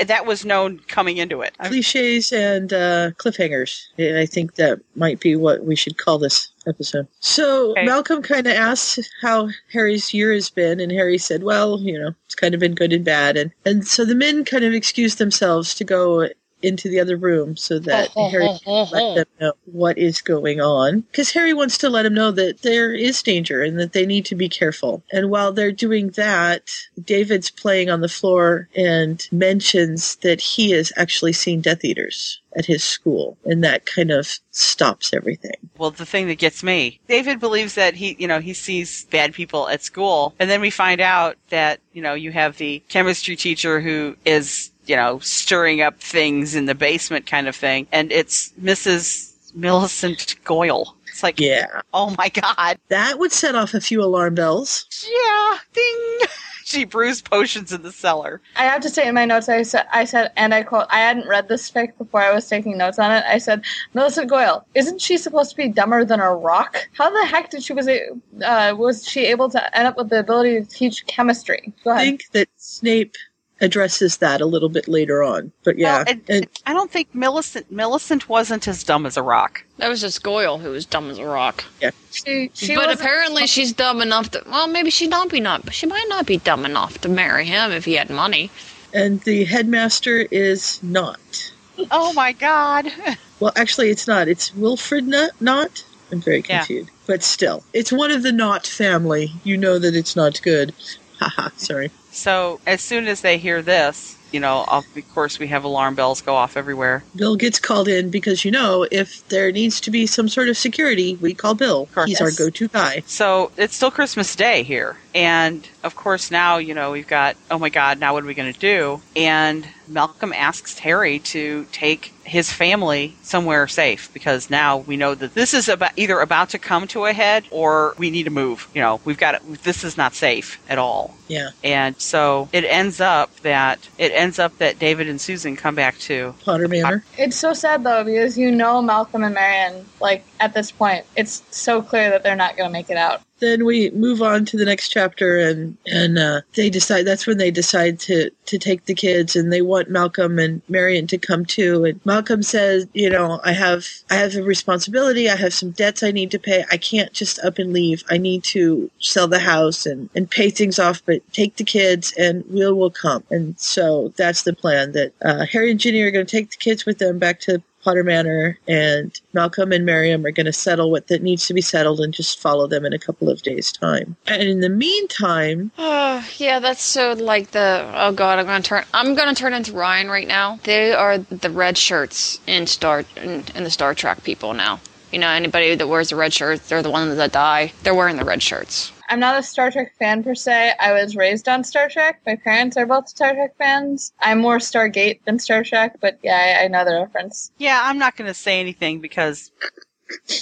S2: that was known coming into it.
S1: Cliches and uh, cliffhangers. I think that might be what we should call this episode. So
S2: Okay.
S1: Malcolm kind of asked how Harry's year has been, and Harry said, "Well, you know, it's kind of been good and bad." And and so the men kind of excused themselves to go into the other room so that uh, uh, Harry uh, can let them know what is going on. Because Harry wants to let him know that there is danger and that they need to be careful. And while they're doing that, David's playing on the floor and mentions that he has actually seen Death Eaters at his school. And that kind of stops everything.
S2: Well, the thing that gets me, David believes that he, you know, he sees bad people at school. And then we find out that, you know, you have the chemistry teacher who is, you know, stirring up things in the basement kind of thing. And it's Mrs. Millicent Goyle. It's like,
S1: Yeah.
S2: oh my God.
S1: That would set off a few alarm bells.
S2: Yeah. Ding. she brews potions in the cellar.
S7: I have to say in my notes, I said, I said, and I quote, I hadn't read this fic before I was taking notes on it. I said, Melissa Goyle, isn't she supposed to be dumber than a rock? How the heck did she was a- uh, was she able to end up with the ability to teach chemistry? Go ahead.
S1: I think that Snape addresses that a little bit later on. But yeah,
S2: Well, and-
S1: and
S2: I don't think Millicent, Millicent wasn't as dumb as a rock.
S5: That was just Goyle who was dumb as a rock.
S7: Yeah, She, she
S5: but
S7: wasn't-
S5: apparently she's dumb enough to. Well, maybe she not be not. but She might not be dumb enough to marry him if he had money.
S1: and the headmaster is not.
S2: Oh my God.
S1: Well, actually, it's not. It's Wilfred Knott. not? I'm very
S2: Yeah.
S1: confused. But still, it's one of the Knott family. You know that it's not good. Haha, sorry.
S2: So as soon as they hear this, you know, of course we have alarm bells go off everywhere.
S1: Bill gets called in because, you know, if there needs to be some sort of security, we call Bill. He's our go to guy.
S2: So it's still Christmas Day here. And of course now, you know, we've got, oh my God, now what are we going to do? And Malcolm asks Harry to take his family somewhere safe because now we know that this is about either about to come to a head or we need to move. You know, we've got this is not safe at all.
S1: Yeah.
S2: And so it ends up that it ends up that David and Susan come back to
S1: Potter Manor.
S7: It's so sad though because you know Malcolm and Marion like at this point it's so clear that they're not going to make it out.
S1: Then we move on to the next chapter and and uh, they decide that's when they decide to to take the kids and they want Malcolm and Marion to come too. And Malcolm says you know I have I have a responsibility. I have some debts I need to pay. I can't just up and leave. I need to sell the house and and pay things off but take the kids and Will will come. And so that's the plan that uh, Harry and Ginny are going to take the kids with them back to Potter Manor, and Malcolm and Miriam are going to settle what that needs to be settled and just follow them in a couple of days' time. And in the meantime,
S5: Oh, yeah, that's so like the. Oh God, I'm gonna turn. I'm gonna turn into Ryan right now. They are the red shirts in Star in, in the Star Trek people now. You know, anybody that wears the red shirts, they're the ones that die. They're wearing the red shirts.
S7: I'm not a Star Trek fan per se. I was raised on Star Trek. My parents are both Star Trek fans. I'm more Stargate than Star Trek, but yeah, I, I know the reference.
S2: Yeah, I'm not going to say anything because,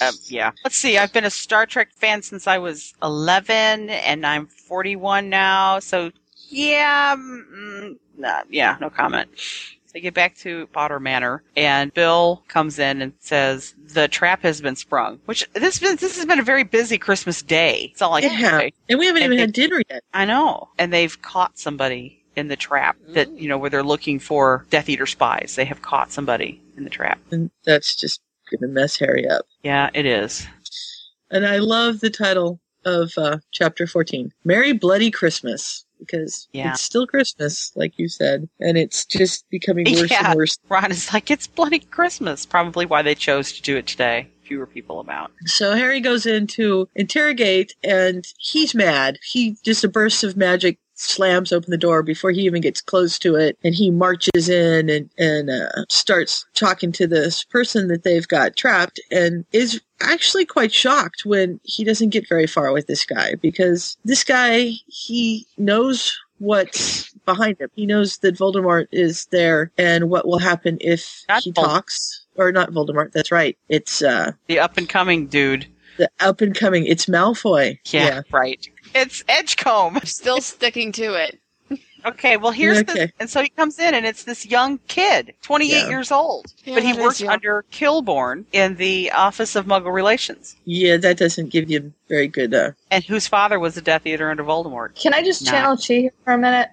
S2: uh, yeah. Let's see. I've been a Star Trek fan since I was 11, and I'm 41 now. So, yeah, mm, nah, yeah, no comment. They get back to Potter Manor, and Bill comes in and says the trap has been sprung. Which this this has been a very busy Christmas day. It's all can
S1: has. And we haven't
S2: And
S1: even
S2: they-
S1: had dinner yet.
S2: I know, and they've caught somebody in the trap that you know where they're looking for Death Eater spies. They have caught somebody in the trap.
S1: And that's just going to mess Harry up.
S2: Yeah, it is.
S1: And I love the title of uh, chapter 14 Merry Bloody Christmas. Because
S2: Yeah.
S1: it's still Christmas, like you said, and it's just becoming worse
S2: Yeah.
S1: and worse.
S2: Ron is like, it's bloody Christmas. Probably why they chose to do it today. Fewer people about.
S1: So Harry goes in to interrogate, and he's mad. He just a burst of magic slams open the door before he even gets close to it, and he marches in and and uh, starts talking to this person that they've got trapped, and is actually quite shocked when he doesn't get very far with this guy because this guy he knows what's behind him. He knows that Voldemort is there and what will happen if
S2: Not
S1: he
S2: Vol-
S1: talks. Or not Voldemort, that's right. It's uh
S2: The up and coming dude.
S1: the up and coming. It's Malfoy.
S2: Yeah, right. It's Edgecombe.
S5: Still sticking to it.
S2: Okay, well here's
S1: Okay.
S2: the and so he comes in and it's this young kid, 28
S1: Yeah.
S2: years old,
S5: Yeah,
S2: but he
S5: that is
S2: works
S5: young.
S2: under Kilborn in the Office of Muggle Relations,
S1: Yeah, that doesn't give you very good. Uh,
S2: and whose father was a Death Eater under Voldemort.
S7: Can I just
S2: Nah.
S7: channel Chi here for a minute?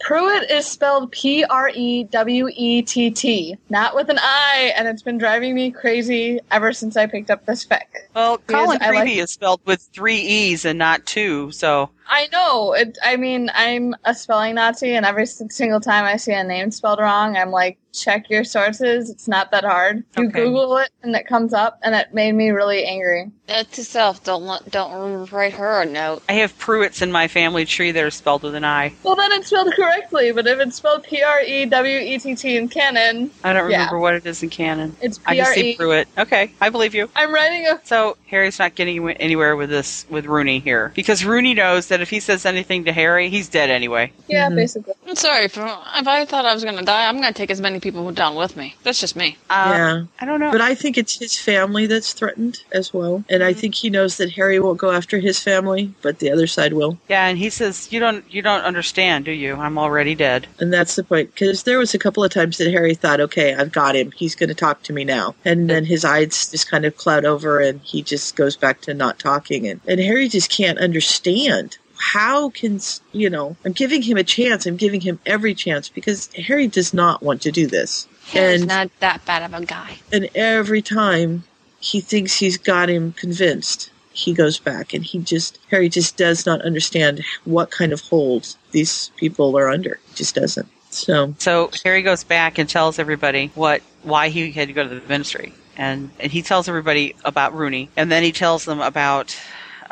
S7: Pruitt is spelled P R E W E T T, not with an I, and it's been driving me crazy ever since I picked up this fic.
S2: Well,
S7: Because
S2: Colin
S7: I like-
S2: is spelled with three E's and not two, so
S7: I I know. It, I mean, I'm a spelling Nazi, and every single time I see a name spelled wrong, I'm like, check your sources. It's not that hard. You
S2: Okay.
S7: Google it, and it comes up, and it made me really angry.
S5: Note to self: don't don't write her a note.
S2: I have Pruitts in my family tree that are spelled with an I.
S7: Well, then it's spelled correctly, but if it's spelled P R E W E T T in canon,
S2: I don't
S7: Yeah.
S2: remember what it is in canon.
S7: it's
S2: I
S7: P
S2: just see
S7: E.
S2: Pruitt. Okay, I believe you.
S7: I'm writing a.
S2: So Harry's not getting anywhere with this with Rooney here because Rooney knows that if he says anything to Harry, he's dead anyway.
S7: Yeah,
S1: Mhm.
S7: basically.
S5: I'm sorry. If, if I thought I was going to die, I'm going to take as many people down with me. That's just me.
S2: Uh,
S1: yeah.
S2: I don't know.
S1: But I think it's his family that's threatened as well. And I think he knows that Harry won't go after his family, but the other side will.
S2: yeah, and he says, "You don't, you don't understand, do you? I'm already dead."
S1: And that's the point. Because there was a couple of times that Harry thought, okay, I've got him. He's going to talk to me now. And then his eyes just kind of cloud over and he just goes back to not talking. And, and Harry just can't understand. How can, you know, I'm giving him a chance. I'm giving him every chance because Harry does not want to do this.
S5: Harry's
S1: And-
S5: not that bad of a guy.
S1: And every time he thinks he's got him convinced, he goes back and he just, Harry just does not understand what kind of hold these people are under. He just doesn't. So,
S2: So Harry goes back and tells everybody what why he had to go to the ministry, and and he tells everybody about Rooney, and then he tells them about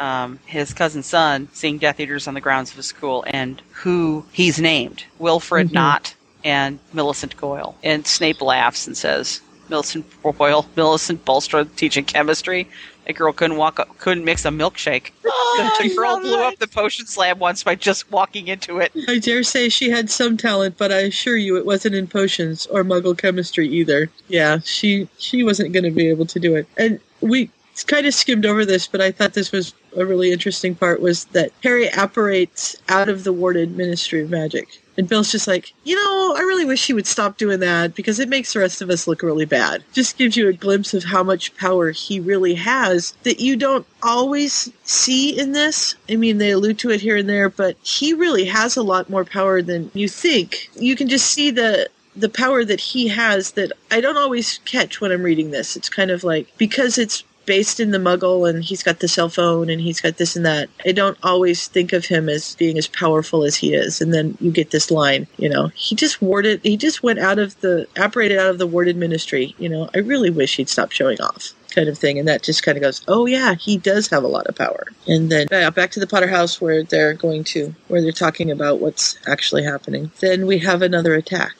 S2: um, his cousin's son seeing Death Eaters on the grounds of his school, and who he's named Wilfred
S1: Mhm.
S2: Knott and Millicent Goyle. And Snape laughs and says, "Millicent Goyle, Millicent Bulstrode teaching chemistry." A girl couldn't walk, up, couldn't mix a milkshake. the girl blew up the potion slab once by just walking into it.
S1: I dare say she had some talent, but I assure you it wasn't in potions or muggle chemistry either. Yeah, she she wasn't going to be able to do it. And we kind of skimmed over this, but I thought this was a really interesting part was that Harry apparates out of the warded Ministry of Magic. And Bill's just like, you know, I really wish he would stop doing that because it makes the rest of us look really bad. Just gives you a glimpse of how much power he really has that you don't always see in this. I mean, they allude to it here and there, but he really has a lot more power than you think. You can just see the the power that he has that I don't always catch when I'm reading this. It's kind of like because it's based in the muggle and he's got the cell phone and he's got this and that. I don't always think of him as being as powerful as he is. And then you get this line, you know, he just warded, he just went out of the, apparated out of the warded ministry. You know, I really wish he'd stop showing off kind of thing. And that just kind of goes, oh yeah, he does have a lot of power. And then uh, back to the Potter house where they're going to, where they're talking about what's actually happening. Then we have another attack.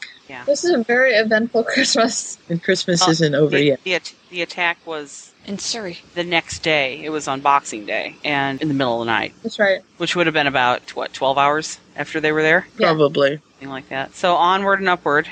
S7: This is a very eventful Christmas.
S1: And Christmas
S2: Oh,
S1: isn't over
S2: the,
S1: yet.
S2: The, at- the attack was
S5: in Surrey
S2: the next day. It was on Boxing Day and in the middle of the night,
S7: That's right.
S2: which would have been about what twelve hours after they were there,
S1: Probably.
S2: something like that. So onward and upward,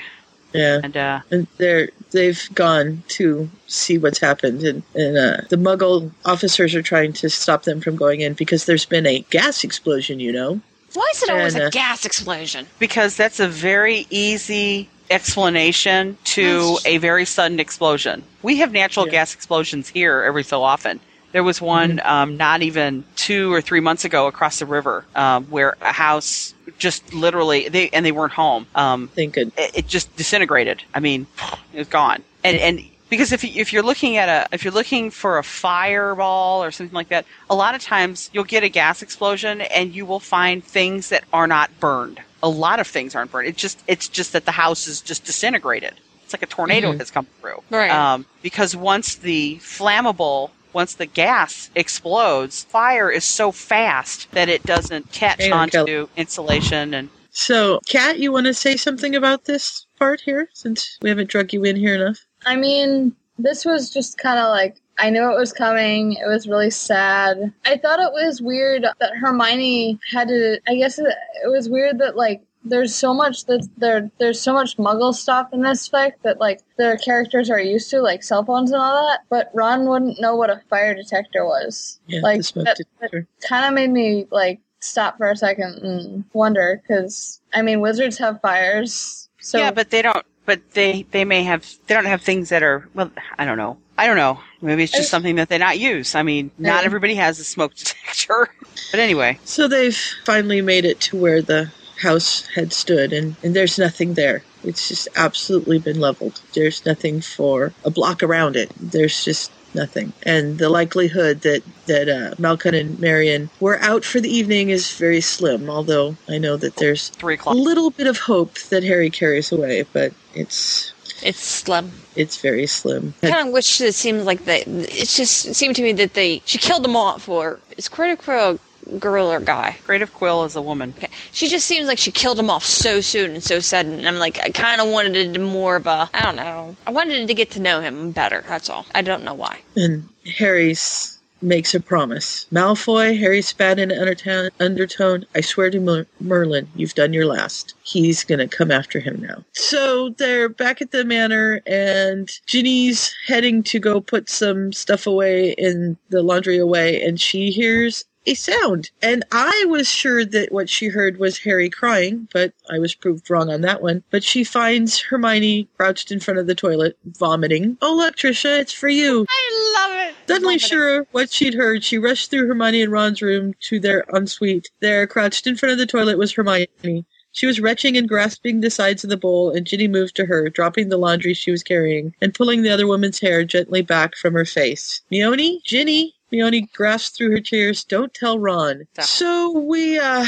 S1: Yeah.
S2: and uh,
S1: and they're they've gone to see what's happened and, and uh, the muggle officers are trying to stop them from going in because there's been a gas explosion you know
S5: Why is it always
S1: And,
S5: a gas explosion?
S2: because that's a very easy explanation to a very sudden explosion. We have natural
S1: Yeah.
S2: gas explosions here every so often. There was one um, not even two or three months ago across the river um, where a house just literally they and they weren't home. Um,
S1: thinking
S2: it, it just disintegrated. I mean, it was gone. And and because if you, if you're looking at a if you're looking for a fireball or something like that, a lot of times you'll get a gas explosion and you will find things that are not burned. A lot of things aren't burned. It's just it's just that the house is just disintegrated. It's like a tornado
S5: Mhm.
S2: has come through.
S5: Right.
S2: Um, because once the flammable once the gas explodes, fire is so fast that it doesn't catch
S1: Hang on,
S2: onto
S1: Kelly.
S2: insulation and
S1: so kat you want to say something about this part here since we haven't drug you in here enough
S7: I mean, this was just kind of like I knew it was coming. It was really sad. I thought it was weird that Hermione had to. I guess it, it was weird that like there's so much that there there's so much Muggle stuff in this fic that like the characters are used to, like cell phones and all that. But Ron wouldn't know what a fire detector was.
S1: yeah
S7: like
S1: the smoke
S7: that,
S1: detector
S7: kind of made me like stop for a second and wonder because I mean wizards have fires. So
S2: yeah, but they don't. But they they may have they don't have things that are well. I don't know. I don't know. Maybe it's just something that they not use. I mean, not everybody has a smoke detector. But anyway,
S1: so they've finally made it to where the house had stood and, and there's nothing there it's just absolutely been leveled there's nothing for a block around it there's just nothing. And the likelihood that that uh, Malcolm and Marion were out for the evening is very slim. Although I know that there's
S2: Three
S1: a
S2: o'clock.
S1: little bit of hope that Harry carries away, but it's
S5: It's slim.
S1: it's very slim.
S5: I kind of wish it seemed like they. It just seemed to me that they she killed them all for. Is Critical a girl or guy?
S2: Creative Quill is a woman.
S5: Okay. She just seems like she killed him off so soon and so sudden. And I'm like, I kind of wanted it more of a. I don't know. I wanted to get to know him better. That's all. I don't know why.
S1: And Harry's makes a promise. Malfoy, Harry spat in undertone, undertone I swear to Mer- Merlin, you've done your last. He's going to come after him now. So they're back at the manor, and Ginny's heading to go put some stuff away in the laundry away, and she hears a sound. And I was sure that what she heard was Harry crying, but I was proved wrong on that one. But she finds Hermione crouched in front of the toilet, vomiting. Oh, look, Trisha, it's for you.
S5: I love it.
S1: Suddenly sure what she'd heard, she rushed through Hermione and Ron's room to their ensuite. There, crouched in front of the toilet, was Hermione. She was retching and grasping the sides of the bowl, and Ginny moved to her, dropping the laundry she was carrying, and pulling the other woman's hair gently back from her face. 'Mione? Ginny? 'Mione grasped through her tears. Don't tell Ron.
S2: Stop.
S1: So we, uh,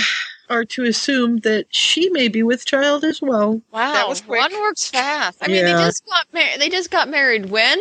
S1: are to assume that she may be with child as well.
S5: Wow,
S2: That was quick.
S5: one works fast. I mean, they just got married. They just got married when?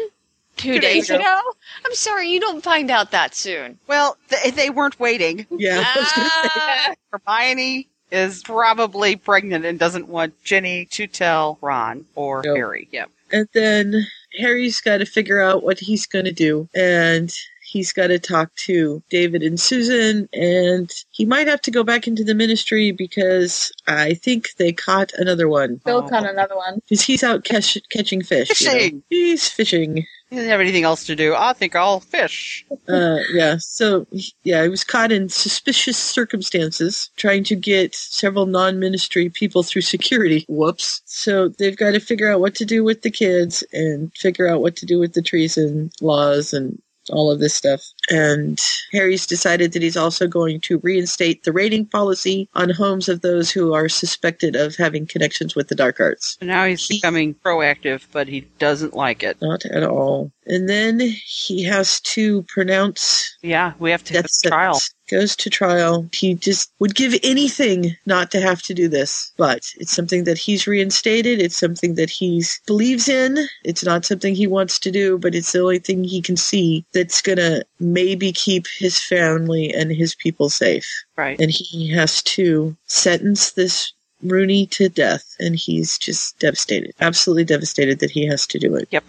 S5: Two,
S2: Two
S5: days,
S2: days ago.
S5: ago. I'm sorry, you don't find out that soon.
S2: Well, th- they weren't waiting.
S1: Yeah. I was gonna say.
S5: Ah,
S2: Hermione is probably pregnant and doesn't want Ginny to tell Ron or
S1: Nope.
S2: Harry. Yep.
S1: And then Harry's got to figure out what he's going to do. And he's got to talk to David and Susan. And he might have to go back into the ministry because I think they caught another one.
S7: Bill caught another one.
S1: Because he's out catch- catching fish. you know.
S2: Fishing.
S1: He's fishing.
S2: He doesn't have anything else to do. I think I'll fish.
S1: Uh, yeah. So, yeah, he was caught in suspicious circumstances trying to get several non ministry people through security. Whoops. So they've got to figure out what to do with the kids and figure out what to do with the treason laws and all of this stuff. And Harry's decided that he's also going to reinstate the rating policy on homes of those who are suspected of having connections with the dark arts.
S2: Now he's
S1: He-
S2: becoming proactive, but he doesn't like it.
S1: Not at all. And then he has to pronounce
S2: Yeah, we have to have
S1: death
S2: a trial.
S1: Goes to trial. He just would give anything not to have to do this, but it's something that he's reinstated. It's something that he believes in. It's not something he wants to do, but it's the only thing he can see that's gonna maybe keep his family and his people safe.
S2: Right.
S1: And he has to sentence this Rooney to death, and he's just devastated, absolutely devastated that he has to do it.
S2: Yep.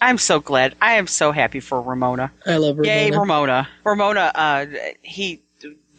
S2: I'm so glad. I am so happy for Ramona.
S1: I love Ramona.
S2: Yay, Ramona. Ramona, uh, he,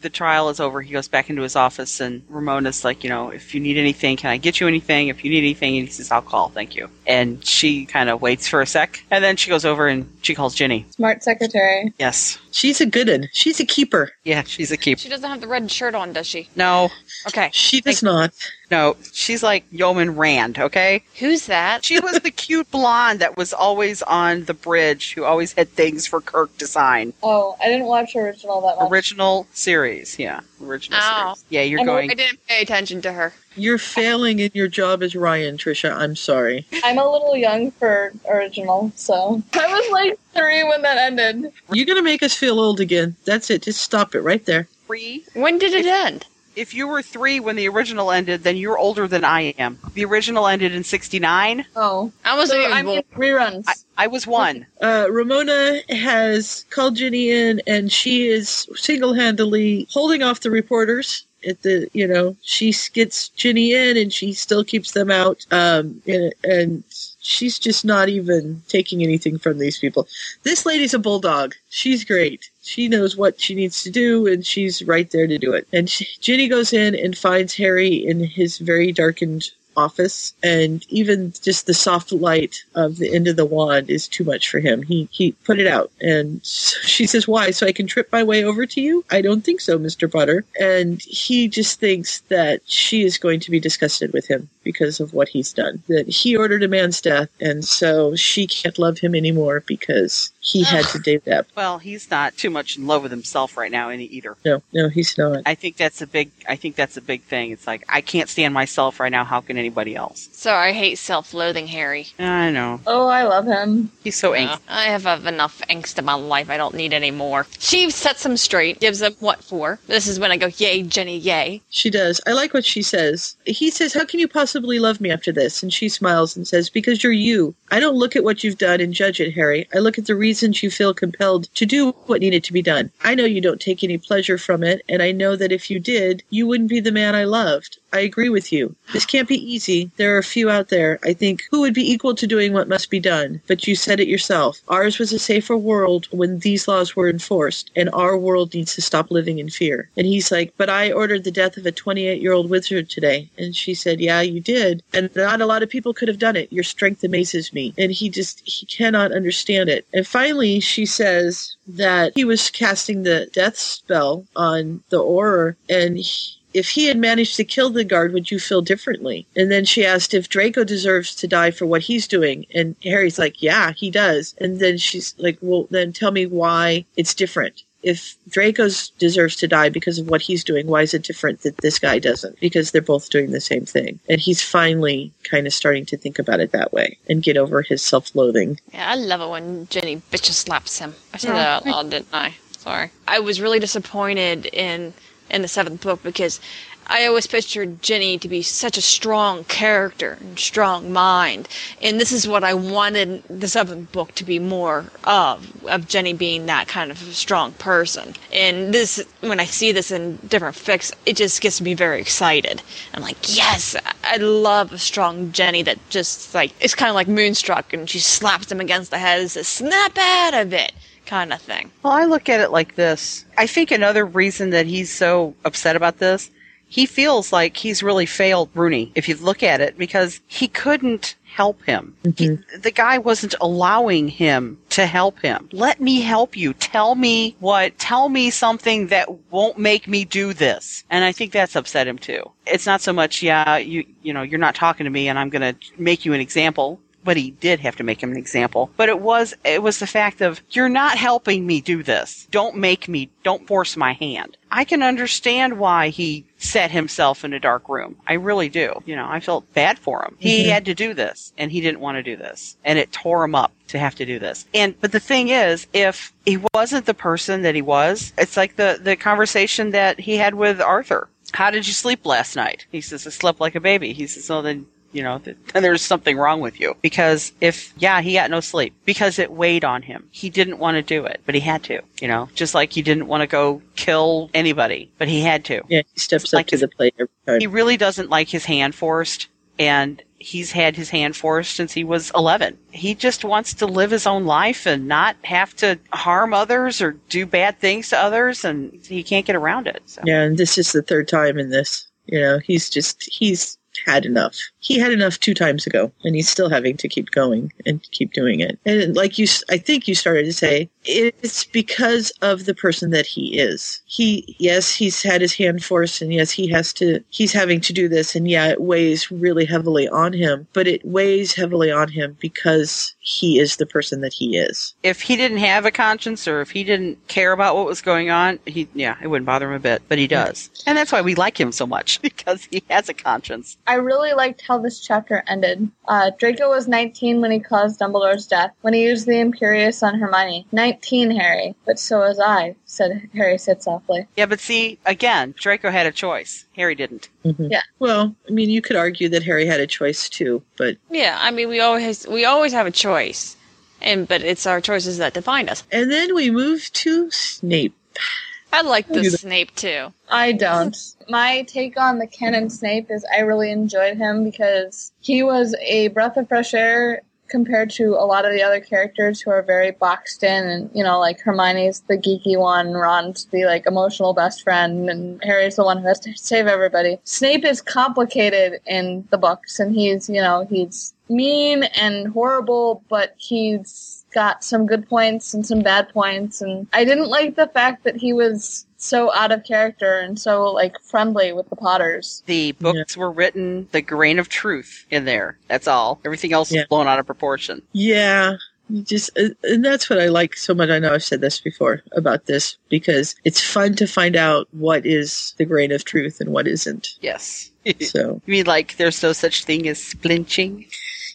S2: the trial is over. He goes back into his office, and Ramona's like, you know, if you need anything, can I get you anything? If you need anything, and he says, I'll call, thank you. And she kind of waits for a sec, and then she goes over and she calls Ginny.
S7: Smart secretary.
S2: Yes.
S1: She's a good one. She's a keeper.
S2: Yeah, she's a keeper.
S5: she doesn't have the red shirt on, does she?
S2: No,
S5: Okay.
S1: She does not.
S2: No, she's like Yeoman Rand, okay?
S5: Who's that?
S2: She was the cute blonde that was always on the bridge, who always had things for Kirk to sign.
S7: Oh, I didn't watch original that much.
S2: Original series, yeah. Original
S5: Ow.
S2: series. Yeah, you're
S7: I
S2: going.
S5: I didn't pay attention to her.
S1: You're failing in your job as Ryan, Trisha. I'm sorry.
S7: I'm a little young for original, so I was like three when that ended.
S1: You're going to make us feel old again. That's it. Just stop it right there.
S2: Three.
S5: When did it end?
S2: If you were three when the original ended, then you're older than I am. The original ended in '69.
S7: Oh,
S5: I wasn't
S7: so
S5: even
S7: I'm
S5: born.
S7: reruns.
S2: I, I was one.
S1: Uh, Ramona has called Ginny in, and she is single-handedly holding off the reporters. At the, you know, she gets Ginny in, and she still keeps them out. Um, and, and she's just not even taking anything from these people. This lady's a bulldog. She's great. She knows what she needs to do, and she's right there to do it. And she, Ginny goes in and finds Harry in his very darkened office and even just the soft light of the end of the wand is too much for him he he put it out and she says why so i can trip my way over to you i don't think so mr Potter. and he just thinks that she is going to be disgusted with him because of what he's done that he ordered a man's death and so she can't love him anymore because he had to do that
S2: Well, he's not too much in love with himself right now, any either.
S1: no no he's not
S2: I think that's a big. I think that's a big thing. It's like I can't stand myself right now. How can anyone anybody else.
S5: So I hate self-loathing Harry.
S2: I know.
S7: Oh, I love him.
S2: He's so
S5: Yeah.
S2: angry.
S5: I have uh, enough angst in my life. I don't need any more. She sets him straight, gives him what for. This is when I go, yay, Ginny, yay.
S1: She does. I like what she says. He says, How can you possibly love me after this? And she smiles and says, Because you're you. I don't look at what you've done and judge it, Harry. I look at the reasons you feel compelled to do what needed to be done. I know you don't take any pleasure from it, and I know that if you did, you wouldn't be the man I loved. I agree with you. This can't be easy. There are a few out there, I think, who would be equal to doing what must be done. But you said it yourself. Ours was a safer world when these laws were enforced, and our world needs to stop living in fear. And he's like, But I ordered the death of a 28 year old wizard today. And she said, Yeah, you did. And not a lot of people could have done it. Your strength amazes me. And he just, he cannot understand it. And finally, she says that he was casting the death spell on the Auror, and he, if he had managed to kill the guard, would you feel differently? And then she asked if Draco deserves to die for what he's doing. And Harry's like, yeah, he does. And then she's like, well, then tell me why it's different. If Draco's deserves to die because of what he's doing, why is it different that this guy doesn't? Because they're both doing the same thing. And he's finally kind of starting to think about it that way and get over his self loathing.
S5: Yeah, I love it when Ginny bitches slaps him. I said
S1: Oh,
S5: that out loud, didn't I? Sorry. I was really disappointed in in the seventh book because I always pictured Ginny to be such a strong character and strong mind, and this is what I wanted the seventh book to be more of of Ginny being that kind of strong person. And this, when I see this in different fics, it just gets me very excited. I'm like, yes, I love a strong Ginny that just like it's kind of like Moonstruck, and she slaps him against the head and says, "Snap out of it." Kind of thing.
S2: Well, I look at it like this. I think another reason that he's so upset about this, he feels like he's really failed Rooney, if you look at it, because he couldn't help him. He, mm-hmm. the guy wasn't allowing him to help him. Let me help you. Tell me what, tell me something that won't make me do this. And I think that's upset him too. It's not so much, yeah, you, you know, you're not talking to me and I'm going to make you an example but he did have to make him an example. But it was it was the fact of you're not helping me do this. Don't make me don't force my hand. I can understand why he set himself in a dark room. I really do. You know, I felt bad for him. He mm-hmm. had to do this and he didn't want to do this. And it tore him up to have to do this. And but the thing is, if he wasn't the person that he was, it's like the the conversation that he had with Arthur. How did you sleep last night? He says, I slept like a baby. He says, oh, then you know, th- then there's something wrong with you. Because if, yeah, he got no sleep because it weighed on him. He didn't want to do it, but he had to, you know, just like he didn't want to go kill anybody, but he had to.
S1: Yeah, he steps
S2: Like
S1: up to
S2: his-
S1: the plate every time.
S2: He really doesn't like his hand forced and he's had his hand forced since he was 11. He just wants to live his own life and not have to harm others or do bad things to others and he can't get around it. So.
S1: Yeah, and this is the third time in this. You know, he's just he's had enough. He had enough two times ago, and he's still having to keep going and keep doing it. And like you, i think you started to say, it's because of the person that he is. He, yes, he's had his hand forced, and yes, he has to. He's having to do this, and yeah, it weighs really heavily on him. But it weighs heavily on him because he is the person that he is.
S2: if he didn't have a conscience or if he didn't care about what was going on, he yeah, it wouldn't bother him a bit. But he does, and that's why we like him so much because he has a conscience.
S7: I really liked how this chapter ended. Uh, Draco was 19 when he caused Dumbledore's death, when he used the Imperius on Hermione. 19, Harry. But so was I, said Harry said softly.
S2: Yeah, but see, again, Draco had a choice. Harry didn't.
S7: Yeah.
S1: Well, I mean, you could argue that Harry had a choice too, but
S5: Yeah, I mean, we always we always have a choice, and but it's our choices that define us.
S1: and then we move to Snape.
S5: I like
S1: the.
S5: Snape too.
S7: I don't. My take on the canon Snape is I really enjoyed him because he was a breath of fresh air compared to a lot of the other characters who are very boxed in and you know like Hermione's the geeky one, Ron's the like emotional best friend and Harry's the one who has to save everybody. Snape is complicated in the books and he's, you know, he's mean and horrible but he's got some good points and some bad points and I didn't like the fact that he was so out of character and so like friendly with the Potters.
S2: The books were written the grain of truth in there. That's all. Everything else
S1: Yeah.
S2: is blown out of proportion.
S1: Yeah, You just, uh, and that's what I like so much. I know I've said this before about this because it's fun to find out what is the grain of truth and what isn't.
S2: Yes.
S1: So,
S2: You mean like there's no such thing as splinching?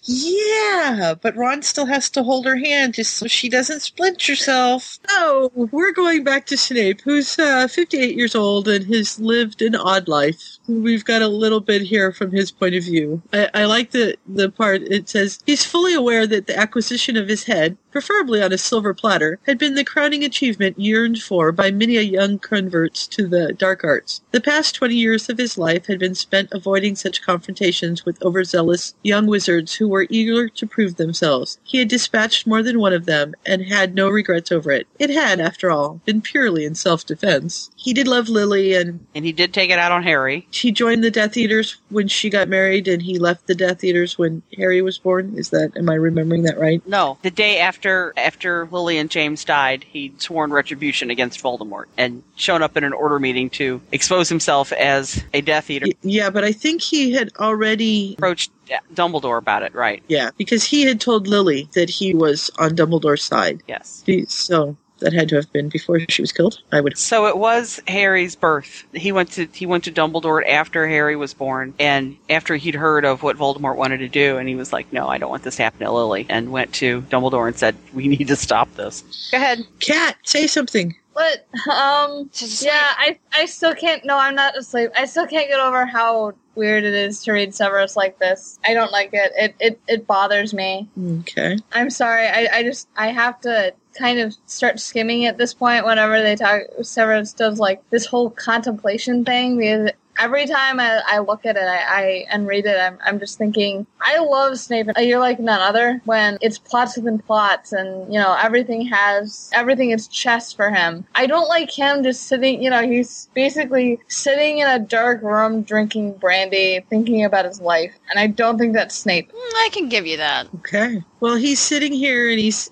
S1: Yeah, but Ron still has to hold her hand just so she doesn't splinch herself. So, we're going back to Snape, who's uh, 58 years old and has lived an odd life. We've got a little bit here from his point of view. I, I like the, the part it says he's fully aware that the acquisition of his head, preferably on a silver platter, had been the crowning achievement yearned for by many a young converts to the dark arts. The past 20 years of his life had been spent avoiding such confrontations with overzealous young wizards who were eager to prove themselves. He had dispatched more than one of them and had no regrets over it. It had, after all, been purely in self-defense. He did love Lily and
S2: And he did take it out on Harry.
S1: She joined the Death Eaters when she got married, and he left the Death Eaters when Harry was born. Is that am I remembering that right?
S2: No, the day after after Lily and James died, he'd sworn retribution against Voldemort and shown up in an order meeting to expose himself as a Death Eater.
S1: Yeah, but I think he had already
S2: Approached Dumbledore about it, right?
S1: yeah because he had told Lily that he was on Dumbledore's side.
S2: Yes.
S1: He- So that had to have been before she was killed. I would.
S2: So it was Harry's birth. He went to he went to Dumbledore after Harry was born, and after he'd heard of what Voldemort wanted to do, and he was like, "No, I don't want this to happen to Lily," and went to Dumbledore and said, "We need to stop this." Go ahead.
S1: Cat, say something.
S7: What? um, yeah, I I still can't. No, I'm not asleep. I still can't get over how weird it is to read Severus like this. I don't like it. It it it bothers me.
S1: Okay.
S7: I'm sorry. I I just I have to kind of start skimming at this point whenever they talk. Severus does like this whole contemplation thing because. Every time I, I look at it I, I and read it, I'm, I'm just thinking, I love Snape. and You're like none other when it's plots within plots, and you know everything has everything is chess for him. I don't like him just sitting. You know, he's basically sitting in a dark room drinking brandy, thinking about his life, and I don't think that's Snape.
S5: Mm, I can give you that.
S1: Okay. Well, he's sitting here and he's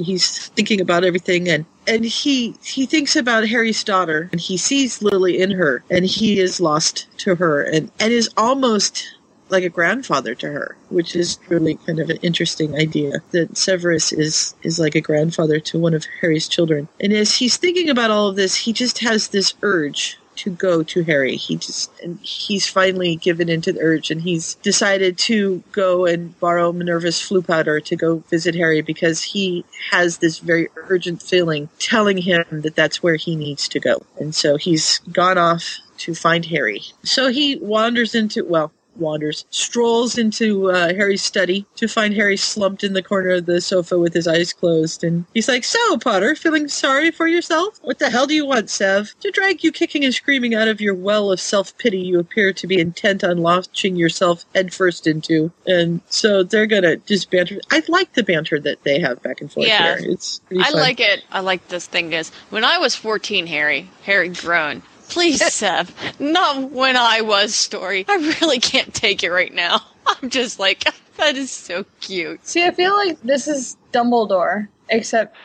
S1: he's thinking about everything and and he he thinks about Harry's daughter and he sees Lily in her and he is lost to her and and is almost like a grandfather to her, which is really kind of an interesting idea that Severus is is like a grandfather to one of Harry's children. And as he's thinking about all of this, he just has this urge to go to Harry. He just he's finally given into the urge and he's decided to go and borrow Minerva's Floo powder to go visit Harry because he has this very urgent feeling telling him that that's where he needs to go. And so he's gone off to find Harry. So he wanders into well, wanders, strolls into uh, Harry's study to find Harry slumped in the corner of the sofa with his eyes closed. And he's like, So, Potter, feeling sorry for yourself? What the hell do you want, Sev? To drag you kicking and screaming out of your well of self pity you appear to be intent on launching yourself headfirst into. And so they're gonna just banter. I like the banter that they have back and forth
S5: Yeah.
S1: here. It's
S5: I like it. I like this thing is when I was 14, Harry, Harry grown. Please, Sev, not when I was story. I really can't take it right now. I'm just like, that is so cute.
S7: See, I feel like this is Dumbledore, except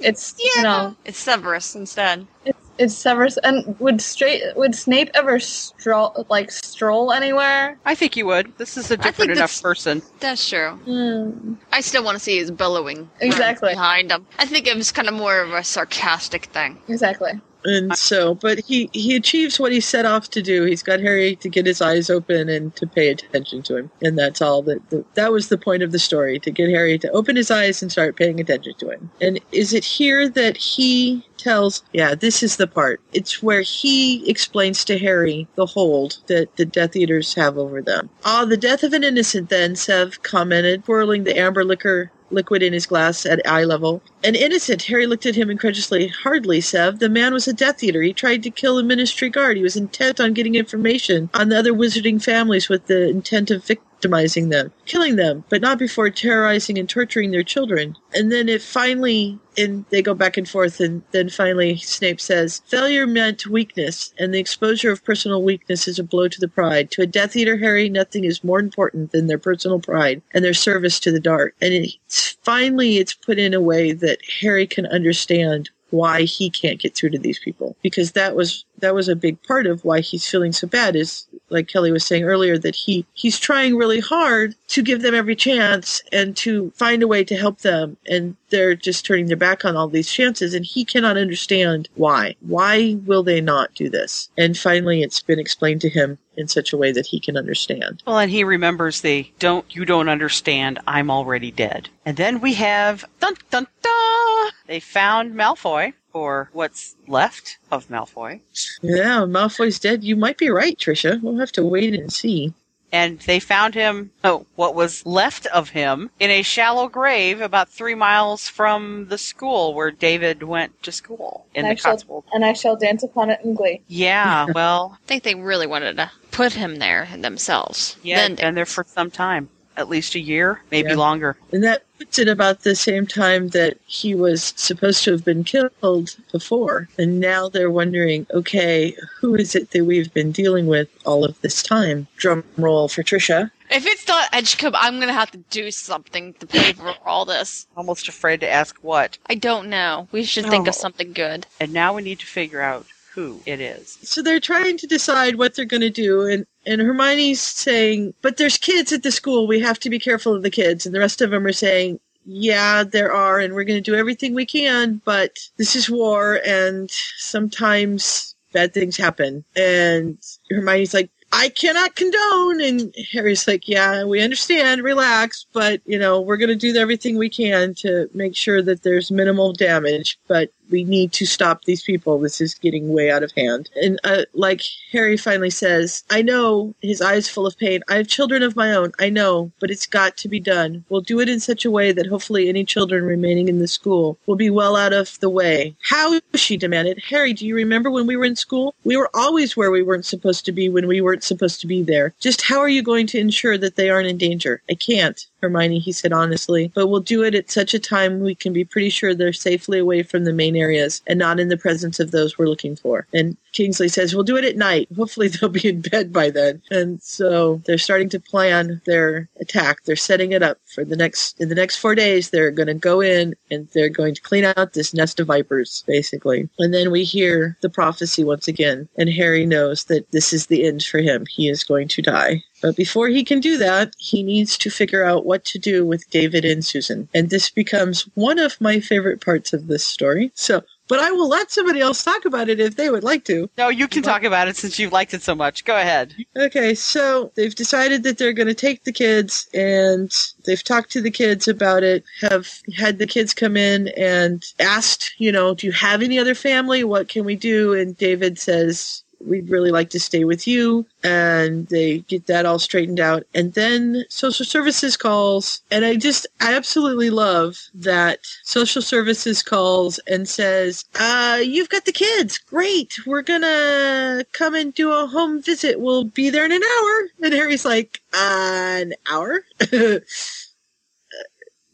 S7: it's you know
S5: It's Severus instead.
S7: it's, it's Severus. And would straight would Snape ever stroll like stroll anywhere?
S2: I think he would. This is a different enough person.
S5: That's true.
S7: Hmm.
S5: I still want to see his bellowing
S7: Exactly.
S5: behind him. I think it was kind of more of a sarcastic thing.
S7: Exactly.
S1: And so, but he he achieves what he set off to do. He's got Harry to get his eyes open and to pay attention to him, and that's all. That the, that was the point of the story to get Harry to open his eyes and start paying attention to him. And is it here that he tells? Yeah, this is the part. It's where he explains to Harry the hold that the Death Eaters have over them. Ah, the death of an innocent. Then Sev commented, twirling the amber liquor liquid in his glass at eye level. An innocent. Harry looked at him incredulously. Hardly, Sev. The man was a Death Eater. He tried to kill a ministry guard. He was intent on getting information on the other wizarding families with the intent of victimizing them, killing them, but not before terrorizing and torturing their children. And then it finally, and they go back and forth, and then finally Snape says, Failure meant weakness, and the exposure of personal weakness is a blow to the pride. To a Death Eater, Harry, nothing is more important than their personal pride and their service to the dark. And it's finally it's put in a way that Harry can understand why he can't get through to these people because that was that was a big part of why he's feeling so bad is like Kelly was saying earlier, that he he's trying really hard to give them every chance and to find a way to help them, and they're just turning their back on all these chances, and he cannot understand why. Why will they not do this? And finally, it's been explained to him in such a way that he can understand.
S2: Well, and he remembers the don't you don't understand. I'm already dead. And then we have dun dun dun. They found Malfoy or what's left of Malfoy,
S1: Yeah, Malfoy's dead. You might be right, Trisha. We'll have to wait and see.
S2: and they found him. Oh, what was left of him in a shallow grave about three miles from the school where David went to school in
S7: and, I
S2: the
S7: shall, and I shall dance upon it in glee.
S2: Yeah, well,
S5: I think they really wanted to put him there themselves.
S2: yeah,
S5: Then
S2: been there for some time, at least a year, maybe
S1: Yeah.
S2: longer.
S1: And that puts it about the same time that he was supposed to have been killed before. And now they're wondering, okay, who is it that we've been dealing with all of this time? Drum roll for Trisha.
S5: if it's not Edgecombe, I'm gonna have to do something to pay for all this.
S2: Almost afraid to ask what.
S5: I don't know. We should think of
S2: Oh.
S5: something good.
S2: And now we need to figure out who it is.
S1: So they're trying to decide what they're going to do. And, and Hermione's saying, but there's kids at the school. We have to be careful of the kids. And the rest of them are saying, yeah, there are. And we're going to do everything we can. But this is war. And sometimes bad things happen. And Hermione's like, I cannot condone. And Harry's like, yeah, we understand. Relax. But, you know, we're going to do everything we can to make sure that there's minimal damage. But we need to stop these people. This is getting way out of hand. And uh, like Harry finally says, I know his eyes full of pain. I have children of my own. I know, but it's got to be done. We'll do it in such a way that hopefully any children remaining in the school will be well out of the way. How? She demanded. Harry, do you remember when we were in school? We were always where we weren't supposed to be when we weren't supposed to be there. Just how are you going to ensure that they aren't in danger? I can't. Hermione, he said honestly, but we'll do it at such a time we can be pretty sure they're safely away from the main areas and not in the presence of those we're looking for. And Kingsley says, we'll do it at night. Hopefully they'll be in bed by then. And so they're starting to plan their attack. They're setting it up for the next, in the next four days, they're going to go in and they're going to clean out this nest of vipers, basically. And then we hear the prophecy once again. And Harry knows that this is the end for him. He is going to die. But before he can do that, he needs to figure out what to do with David and Susan. And this becomes one of my favorite parts of this story. So, but I will let somebody else talk about it if they would like to.
S2: No, you can talk about it since you've liked it so much. Go ahead.
S1: Okay, so they've decided that they're going to take the kids and they've talked to the kids about it, have had the kids come in and asked, you know, do you have any other family? What can we do? And David says, we'd really like to stay with you. And they get that all straightened out. And then social services calls. And I just, absolutely love that social services calls and says, uh, you've got the kids. Great. We're gonna come and do a home visit. We'll be there in an hour. And Harry's like, uh, an hour?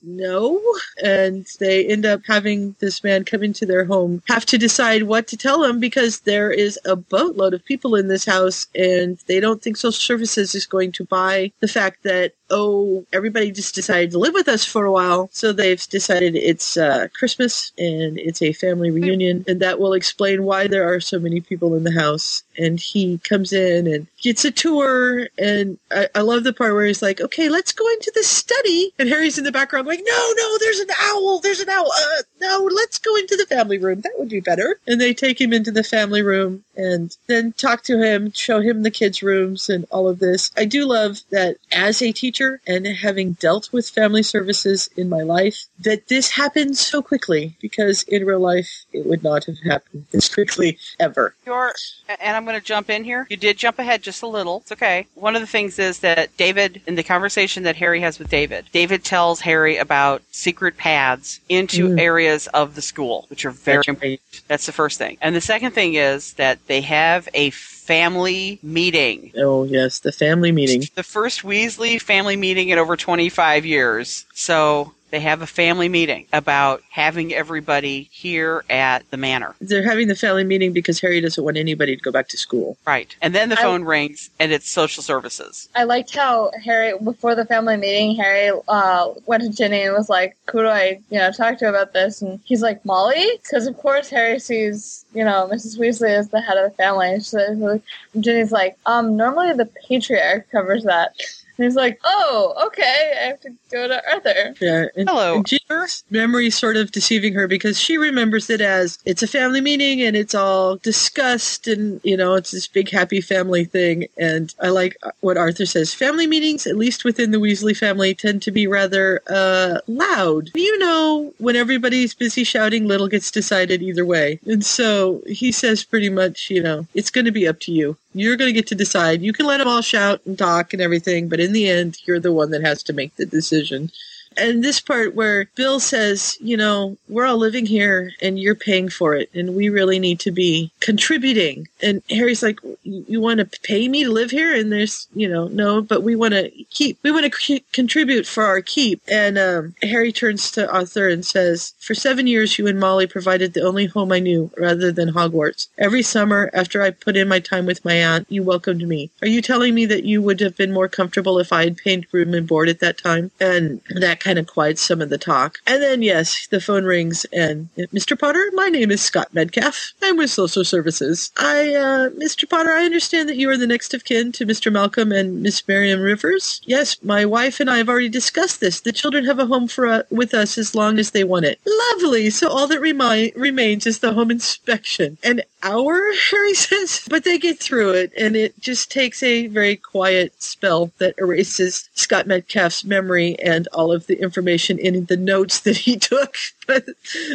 S1: no. And they end up having this man come into their home, have to decide what to tell him because there is a boatload of people in this house and they don't think social services is going to buy the fact that, oh, everybody just decided to live with us for a while. So they've decided it's uh, Christmas and it's a family reunion. And that will explain why there are so many people in the house. And he comes in and gets a tour. And I, I love the part where he's like, okay, let's go into the study. And Harry's in the background like, no, no, there's an owl. There's an owl. Uh, no, let's go into the family room. That would be better. And they take him into the family room and then talk to him, show him the kids' rooms and all of this. I do love that as a teacher and having dealt with family services in my life, that this happened so quickly because in real life it would not have happened this quickly ever.
S2: You're, and I'm going to jump in here. You did jump ahead just a little. It's okay. One of the things is that David, in the conversation that Harry has with David, David tells Harry about secret paths into
S1: Mm.
S2: areas of the school, which are very
S1: That's
S2: important. That's the first thing. And the second thing is that they have a family meeting.
S1: Oh, yes, the family meeting.
S2: The first Weasley family meeting in over 25 years. So they have a family meeting about having everybody here at the manor.
S1: They're having the family meeting because Harry doesn't want anybody to go back to school.
S2: Right. And then the
S7: I-
S2: phone rings and it's social services.
S7: I liked how Harry, before the family meeting, Harry uh, went to Ginny and was like, "Who do I, you know, talk to about this?" And he's like, "Molly," because of course Harry sees you know, Mrs. Weasley is the head of the family. And she's like, Ginny's like, um, normally the patriarch covers that. And he's like, oh, okay, I have to go to Arthur.
S1: Yeah. And,
S2: Hello,
S1: and Ginny's memory sort of deceiving her because she remembers it as it's a family meeting and it's all discussed and, you know, it's this big happy family thing. And I like what Arthur says. Family meetings, at least within the Weasley family, tend to be rather uh, loud. You know, when everybody's busy shouting, little gets decided either way. And so he says pretty much, you know, it's going to be up to you. You're going to get to decide. You can let them all shout and talk and everything, but in the end, you're the one that has to make the decision. And this part where Bill says, you know, we're all living here and you're paying for it, and we really need to be contributing. And Harry's like, you want to pay me to live here? And there's, you know, no, but we want to keep, we want to contribute for our keep. And um, Harry turns to Arthur and says, for seven years, you and Molly provided the only home I knew rather than Hogwarts. Every summer, after I put in my time with my aunt, you welcomed me. Are you telling me that you would have been more comfortable if I had paid room and board at that time? And that kind of quiets some of the talk. And then, yes, the phone rings and Mr. Potter, my name is Scott Metcalf. I'm with Social Services. I, uh, Mr. Potter, I understand that you are the next of kin to Mr. Malcolm and Miss Miriam Rivers. Yes, my wife and I have already discussed this. The children have a home for uh, with us as long as they want it. Lovely. So all that remi- remains is the home inspection. An hour, Harry says, but they get through it, and it just takes a very quiet spell that erases Scott Metcalf's memory and all of the information in the notes that he took. But